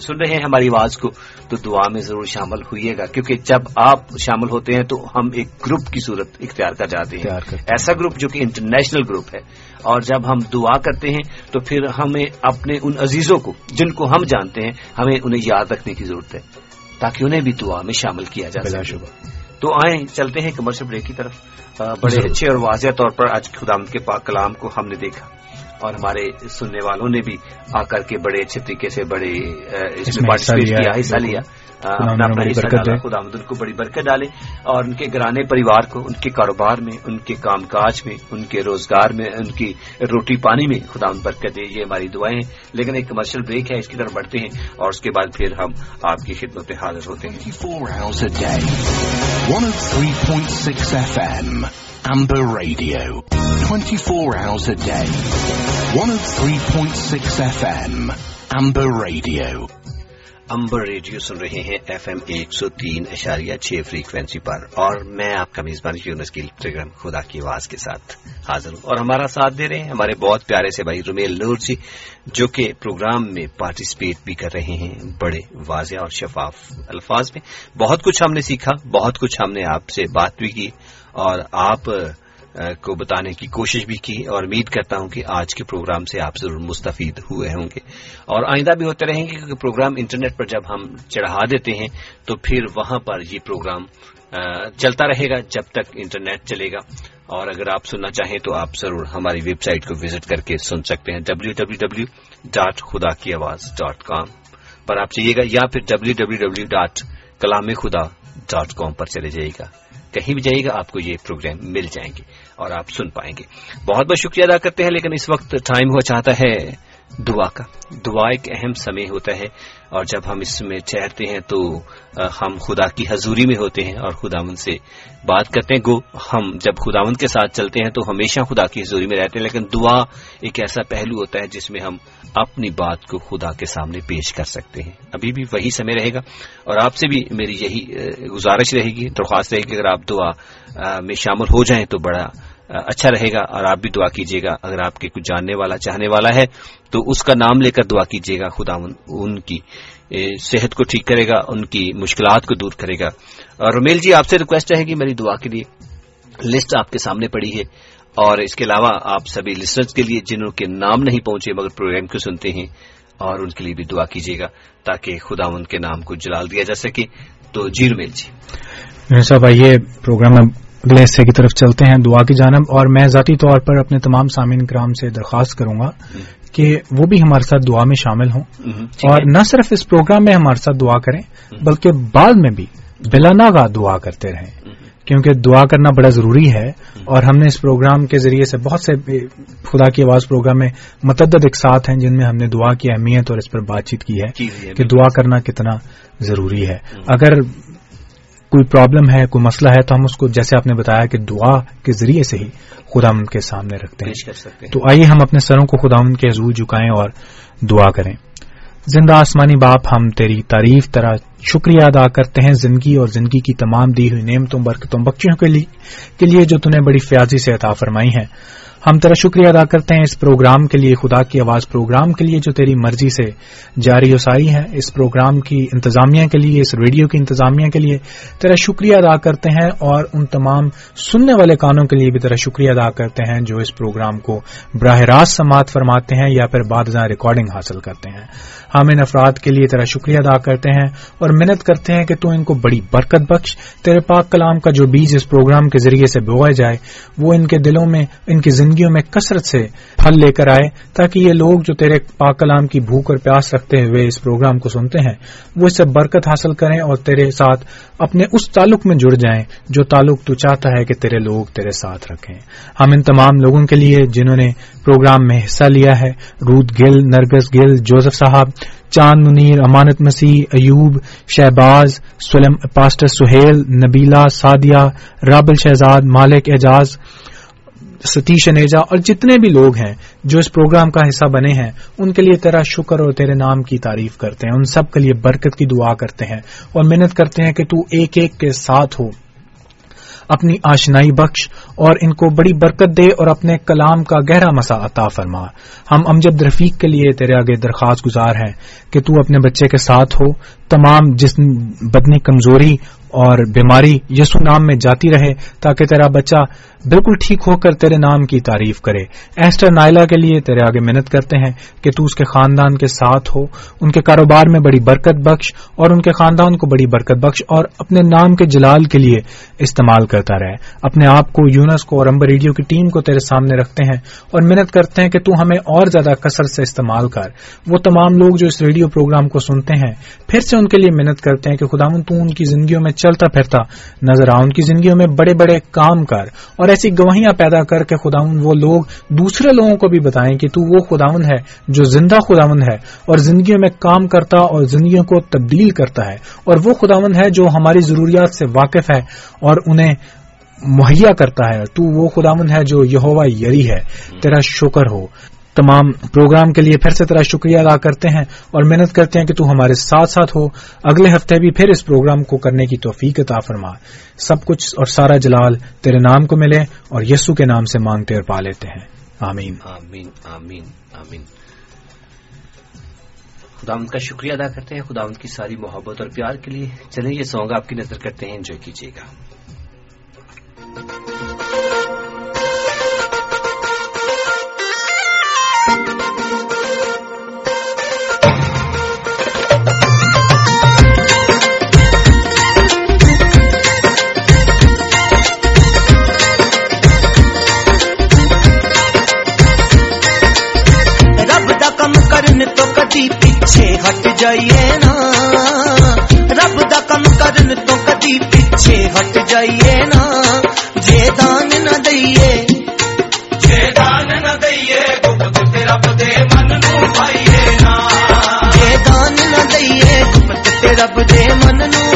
سن رہے ہیں ہماری آواز کو تو دعا میں ضرور شامل ہوئیے گا۔ کیونکہ جب آپ شامل ہوتے ہیں تو ہم ایک گروپ کی صورت اختیار کر جاتے ہیں۔ ایسا گروپ جو کہ انٹرنیشنل گروپ ہے۔ اور جب ہم دعا کرتے ہیں تو پھر ہمیں اپنے ان عزیزوں کو جن کو ہم جانتے ہیں ہمیں انہیں یاد رکھنے کی ضرورت ہے تاکہ انہیں بھی دعا میں شامل کیا جا سکے۔ تو آئیں چلتے ہیں کمرشل بریک کی طرف۔ بڑے اچھے اور واضح طور پر آج خدا کے پاک کلام کو ہم نے دیکھا۔ اور ہمارے سننے والوں نے بھی آ کر کے بڑے اچھے طریقے سے بڑے اس میں پارٹیسپیٹ کیا حصہ لیا۔ اپنا اپنا حصہ ڈالا خدا مدن کو بڑی برکت ڈالے۔ اور ان کے گرانے پریوار کو ان کے کاروبار میں ان کے کام کاج میں ان کے روزگار میں ان کی روٹی پانی میں خدا برکت دے یہ ہماری دعائیں ہیں۔ لیکن ایک کمرشل بریک ہے اس کی طرف بڑھتے ہیں اور اس کے بعد پھر ہم آپ کی خدمت میں حاضر ہوتے ہیں۔ Amber Radio. 24 hours a day. 103.6 FM. Amber Radio. Amber radio سن رہے ہیں ایف ایم ایک سو تین اشاریہ چھ فریکوینسی پر اور میں آپ کا میزبان یونس کی پروگرام خدا کی آواز کے ساتھ حاضر ہوں اور ہمارا ساتھ دے رہے ہیں ہمارے بہت پیارے سے بھائی رومیل نور جی جو کہ پروگرام میں پارٹیسپیٹ بھی کر رہے ہیں بڑے واضح اور شفاف الفاظ میں بہت کچھ ہم نے سیکھا بہت کچھ ہم نے آپ سے بات بھی کی اور آپ کو بتانے کی کوشش بھی کی اور امید کرتا ہوں کہ آج کے پروگرام سے آپ ضرور مستفید ہوئے ہوں گے۔ اور آئندہ بھی ہوتے رہیں گے کیونکہ پروگرام انٹرنیٹ پر جب ہم چڑھا دیتے ہیں تو پھر وہاں پر یہ پروگرام چلتا رہے گا جب تک انٹرنیٹ چلے گا۔ اور اگر آپ سننا چاہیں تو آپ ضرور ہماری ویب سائٹ کو وزٹ کر کے سن سکتے ہیں ڈبلو ڈبلو ڈبلو ڈاٹ خدا کی آواز ڈاٹ کام پر آپ چاہیے گا یا پھر ڈبلو ڈبلو ڈبلو ڈاٹ کلام خدا ڈاٹ کام پر چلے جائیے گا۔ کہیں بھی جائیے گا، آپ کو یہ پروگرام مل جائیں گے اور آپ سن پائیں گے۔ بہت بہت شکریہ ادا کرتے ہیں، لیکن اس وقت ٹائم ہوا چاہتا ہے دعا کا۔ دعا ایک اہم سمے ہوتا ہے۔ اور جب ہم اس میں ٹھہرتے ہیں تو ہم خدا کی حضوری میں ہوتے ہیں اور خداون سے بات کرتے ہیں۔ گو، ہم جب خداون کے ساتھ چلتے ہیں تو ہمیشہ خدا کی حضوری میں رہتے ہیں، لیکن دعا ایک ایسا پہلو ہوتا ہے جس میں ہم اپنی بات کو خدا کے سامنے پیش کر سکتے ہیں۔ ابھی بھی وہی سمے رہے گا اور آپ سے بھی میری یہی گزارش رہے گی، درخواست رہے گی۔ اگر آپ دعا میں شامل ہو جائیں تو بڑا اچھا رہے گا اور آپ بھی دعا کیجیے گا۔ اگر آپ کے کچھ جاننے والا، چاہنے والا ہے، تو اس کا نام لے کر دعا کیجیے گا۔ خدا ان کی صحت کو ٹھیک کرے گا، ان کی مشکلات کو دور کرے گا۔ اور رمیل جی آپ سے ریکویسٹ رہے گی میری دعا کے لیے لسٹ آپ کے سامنے پڑی ہے۔ اور اس کے علاوہ آپ سبھی لسنرز کے لیے، جنہوں کے نام نہیں پہنچے مگر پروگرام کو سنتے ہیں، اور ان کے لیے بھی دعا کیجیے گا تاکہ خدا ان کے نام کو جلال دیا جا سکے۔ تو جی رمیل جی۔ صاحب، آئیے پروگرام اگلے حصے کی طرف چلتے ہیں۔ دعا کی جانب اور میں ذاتی طور پر اپنے تمام سامعین کرام سے درخواست کروں گا کہ وہ بھی ہمارے ساتھ دعا میں شامل ہوں۔ اور نہ صرف اس پروگرام میں ہمارے ساتھ دعا کریں بلکہ بعد میں بھی بلا ناگا دعا کرتے رہیں۔ کیونکہ دعا کرنا بڑا ضروری ہے۔ اور ہم نے اس پروگرام کے ذریعے سے بہت سے خدا کی آواز پروگرام میں متعدد ایک ساتھ ہیں جن میں ہم نے دعا کی اہمیت اور اس پر بات چیت کی ہے کہ دعا کرنا کتنا ضروری ہے۔ اگر کوئی پرابلم ہے کوئی مسئلہ ہے تو ہم اس کو جیسے آپ نے بتایا کہ دعا کے ذریعے سے ہی خدا ان کے سامنے رکھتے ہیں۔ تو آئیے ہم اپنے سروں کو خدا ان کے حضور جھکائیں اور دعا کریں۔ زندہ آسمانی باپ ہم تیری تعریف طرح شکریہ ادا کرتے ہیں زندگی اور زندگی کی تمام دی ہوئی نعمتوں برکتوں بخشوں کے لیے جو تنہیں بڑی فیاضی سے عطا فرمائی ہیں۔ ہم تیرا شکریہ ادا کرتے ہیں اس پروگرام کے لیے، خدا کی آواز پروگرام کے لیے جو تیری مرضی سے جاری و ساری ہے اس پروگرام کی انتظامیہ کے لیے، اس ریڈیو کی انتظامیہ کے لیے تیرا شکریہ ادا کرتے ہیں اور ان تمام سننے والے کانوں کے لیے بھی تیرا شکریہ ادا کرتے ہیں جو اس پروگرام کو براہ راست سماعت فرماتے ہیں یا پھر بعد ریکارڈنگ حاصل کرتے ہیں۔ ہم ان افراد کے لیے تیرا شکریہ ادا کرتے ہیں اور محنت کرتے ہیں کہ تو ان کو بڑی برکت بخش، تیرے پاک کلام کا جو بیج اس پروگرام کے ذریعے سے بوئے جائے، وہ ان کے دلوں میں، ان کی زندگی زندگیوں میں کثرت سے پھل لے کر آئے تاکہ یہ لوگ جو تیرے پاک کلام کی بھوک اور پیاس رکھتے ہوئے اس پروگرام کو سنتے ہیں، وہ اس سے برکت حاصل کریں اور تیرے ساتھ اپنے اس تعلق میں جڑ جائیں جو تعلق تو چاہتا ہے کہ تیرے لوگ تیرے ساتھ رکھیں۔ ہم ان تمام لوگوں کے لیے جنہوں نے پروگرام میں حصہ لیا ہے، رود گل، نرگس گل، جوزف صاحب، چاند منیر، امانت مسیح، ایوب، شہباز پاسٹر سہیل نبیلا سادیہ، رابل شہزاد، مالک اعجاز ستیش انیجا اور جتنے بھی لوگ ہیں جو اس پروگرام کا حصہ بنے ہیں، ان کے لیے تیرا شکر اور تیرے نام کی تعریف کرتے ہیں، ان سب کے لیے برکت کی دعا کرتے ہیں اور محنت کرتے ہیں کہ تو ایک ایک کے ساتھ ہو۔ اپنی آشنائی بخش اور ان کو بڑی برکت دے اور اپنے کلام کا گہرا مسا عطا فرما۔ ہم امجد رفیق کے لیے تیرے آگے درخواست گزار ہیں کہ تو اپنے بچے کے ساتھ ہو، تمام جسم، بدنی کمزوری اور بیماری یسو نام میں جاتی رہے تاکہ تیرا بچہ بالکل ٹھیک ہو کر تیرے نام کی تعریف کرے۔ ایسٹر نائلا کے لیے تیرے آگے محنت کرتے ہیں کہ تو اس کے خاندان کے ساتھ ہو۔ ان کے کاروبار میں بڑی برکت بخش اور ان کے خاندان کو بڑی برکت بخش اور اپنے نام کے جلال کے لیے استعمال کرتا رہے۔ اپنے آپ کو یونس کو اور امبر ریڈیو کی ٹیم کو تیرے سامنے رکھتے ہیں اور محنت کرتے ہیں کہ تو ہمیں اور زیادہ کثرت سے استعمال کر۔ وہ تمام لوگ جو اس ریڈیو پروگرام کو سنتے ہیں، پھر سے ان کے لیے محنت کرتے ہیں کہ خدا تو ان کی زندگیوں میں چلتا پھرتا نظر آ، ان کی زندگیوں میں بڑے بڑے کام کر۔ اور اور ایسی گواہیاں پیدا کر کے خداون وہ لوگ دوسرے لوگوں کو بھی بتائیں کہ تو وہ خداون ہے جو زندہ خداون ہے اور زندگیوں میں کام کرتا اور زندگیوں کو تبدیل کرتا ہے اور وہ خداون ہے جو ہماری ضروریات سے واقف ہے اور انہیں مہیا کرتا ہے تو وہ خداون ہے جو یہوا یری ہے تیرا شکر ہو۔ تمام پروگرام کے لیے پھر سے طرح شکریہ ادا کرتے ہیں اور محنت کرتے ہیں کہ تو ہمارے ساتھ ساتھ ہو۔ اگلے ہفتے بھی پھر اس پروگرام کو کرنے کی توفیق عطا فرما۔ سب کچھ اور سارا جلال تیرے نام کو ملے اور یسو کے نام سے مانگتے اور پا لیتے ہیں۔ آمین۔ آمین آمین آمین۔ خدا ان کا شکریہ ادا کرتے ہیں۔ خدا ان کی ساری محبت اور پیار کے لیے چلیں، یہ سانگ آپ کی نظر کرتے ہیں، انجوائے کیجیے گا۔ ہٹ جائیے نا رب دا کم کرن تو کدی پیچھے ہٹ جائیے نا جے دان نہ دئیے جے دان نہ دئیے گپت رب دے من نو پائیے نا جے دان نہ دئیے گپت رب دے من نو پائیے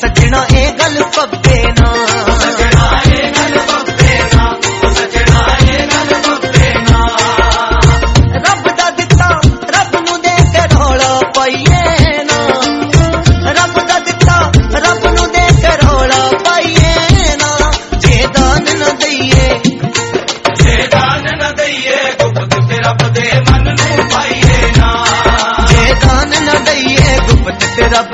ਸੱਜਣਾ ਇਹ ਗੱਲ ਪੱਬੇ ਨਾ ਸੱਜਣਾ ਇਹ ਗੱਲ ਪੱਬੇ ਨਾ ਸੱਜਣਾ ਇਹ ਗੱਲ ਪੱਬੇ ਨਾ ਰੱਬ ਦਾ ਦਿੱਤਾ ਰੱਬ ਨੂੰ ਦੇ ਕੇ ਰੋਲਾ ਪਾਈਏ ਨਾ। ਰੱਬ ਦਾ ਦਿੱਤਾ ਰੱਬ ਨੂੰ ਦੇ ਕੇ ਰੋਲਾ ਪਾਈਏ ਨਾ। ਜੇ ਦਾਨ ਨਾ ਦਈਏ ਜੇ ਦਾਨ ਨਾ ਦਈਏ ਗੁਪਤ ਤੇ ਰੱਬ ਦੇ ਮਨ ਨੂੰ ਪਾਈਏ ਨਾ। ਜੇ ਦਾਨ ਨਾ ਦਈਏ ਗੁਪਤ ਤੇ ਰੱਬ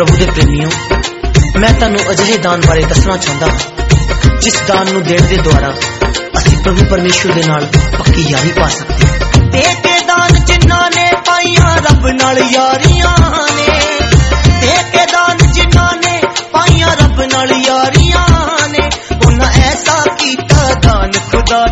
ਪ੍ਰਭੂ ਦੇ ਪ੍ਰੇਮੀਓ ਮੈਂ ਤੁਹਾਨੂੰ ਅਜਿਹੇ ਦਾਨ ਬਾਰੇ ਦੱਸਣਾ ਚਾਹੁੰਦਾ ਹਾਂ, ਜਿਸ ਦਾਨ ਨੂੰ ਦੇਣ ਦੇ ਦੁਆਰਾ ਅਸੀਂ ਪ੍ਰਭੂ ਪਰਮੇਸ਼ਵਰ ਦੇ ਨਾਲ ਪੱਕੀ ਯਾਰੀ ਪਾ ਸਕਦੇ ਹਾਂ। ਦੇ ਕੇ ਦਾਨ ਜਿਨ੍ਹਾਂ ਨੇ ਪਾਈਆਂ, ਰੱਬ ਨਾਲ ਯਾਰੀਆਂ ਨੇ। ਦੇ ਕੇ ਦਾਨ ਜਿਨ੍ਹਾਂ ਨੇ ਪਾਈਆਂ, ਰੱਬ ਨਾਲ ਯਾਰੀਆਂ ਨੇ। ਉਹਨਾਂ ਐਸਾ ਕੀਤਾ, ਦਾਨ ਖੁਦਾ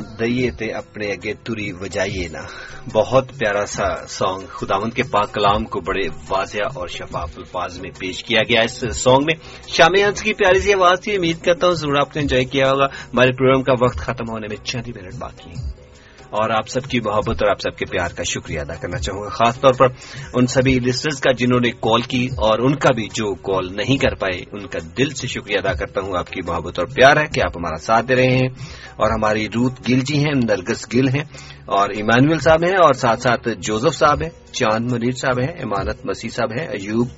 دئیے تے اپنے اگے تری وجائیے نا۔ بہت پیارا سا سانگ خداون کے پاک کلام کو بڑے واضح اور شفاف الفاظ میں پیش کیا گیا اس سانگ میں۔ شام انس کی پیاری سی آواز تھی، امید کرتا ہوں ضرور آپ نے انجوائے کیا ہوگا۔ ہمارے پروگرام کا وقت ختم ہونے میں چند ہی منٹ باقی ہیں۔ اور آپ سب کی محبت اور آپ سب کے پیار کا شکریہ ادا کرنا چاہوں گا، خاص طور پر ان سبھی لسنرز کا جنہوں نے کال کی اور ان کا بھی جو کال نہیں کر پائے، ان کا دل سے شکریہ ادا کرتا ہوں۔ آپ کی محبت اور پیار ہے کہ آپ ہمارا ساتھ دے رہے ہیں اور ہماری روت گل جی ہیں نرگس گل ہیں۔ اور ایمانویل صاحب ہیں اور ساتھ ساتھ جوزف صاحب ہیں، چاند منیر صاحب ہیں، امانت مسیح صاحب ہیں، ایوب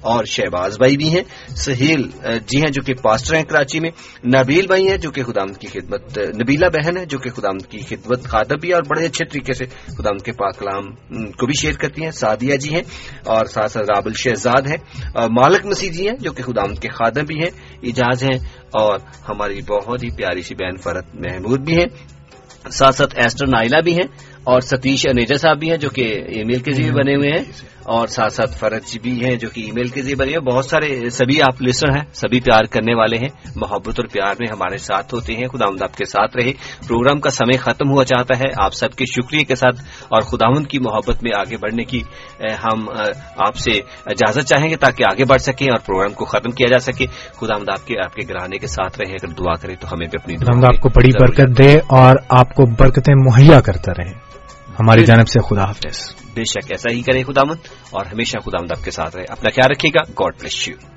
اور شہباز بھائی بھی ہیں، سہیل جی ہیں جو کہ پاسٹر ہیں کراچی میں، نبیل بھائی ہیں جو کہ خدام کی خدمت نبیلا بہن ہے جو کہ خدامت کی خدمت خادب بھی ہے اور بڑے اچھے طریقے سے خدام کے پاکلام کو بھی شیئر کرتی ہیں، سعدیہ جی ہیں اور ساتھ ساتھ رابل شہزاد ہیں مالک مسیح جی ہیں جو کہ خدام کے خادم بھی ہیں اجاز ہیں اور ہماری بہت ہی پیاری سی بہن فرت محمود بھی ہیں ساتھ ساتھ ایسٹر نائلا بھی ہیں اور ستیش انیجا صاحب بھی ہیں جو کہ ای میل کے ذریعے بنے ہوئے ہیں۔ جی، جی۔ اور ساتھ ساتھ فرج بھی ہیں جو کہ ای میل کے ذریعے بنے بہت سارے سبھی آپ لسنر ہیں سبھی پیار کرنے والے ہیں۔ محبت اور پیار میں ہمارے ساتھ ہوتے ہیں۔ خدا آپ کے ساتھ رہے۔ پروگرام کا سمے ختم ہوا چاہتا ہے۔ آپ سب کے شکریہ کے ساتھ اور خداوند کی محبت میں آگے بڑھنے کی ہم آپ سے اجازت چاہیں گے تاکہ آگے بڑھ سکیں اور پروگرام کو ختم کیا جا سکے۔ خدا آمد آپ کے آپ کے گرانے کے ساتھ رہے۔ اگر دعا کرے تو ہمیں بھی اپنی دعا آپ کو بڑی برکت دے اور آپ کو برکتیں مہیا کرتا رہے۔ ہماری جی۔ جانب سے خدا حافظ۔ بے شک ایسا ہی کریں خدامت اور ہمیشہ خدامت آپ کے ساتھ رہے۔ اپنا خیال رکھیے گا۔ God bless you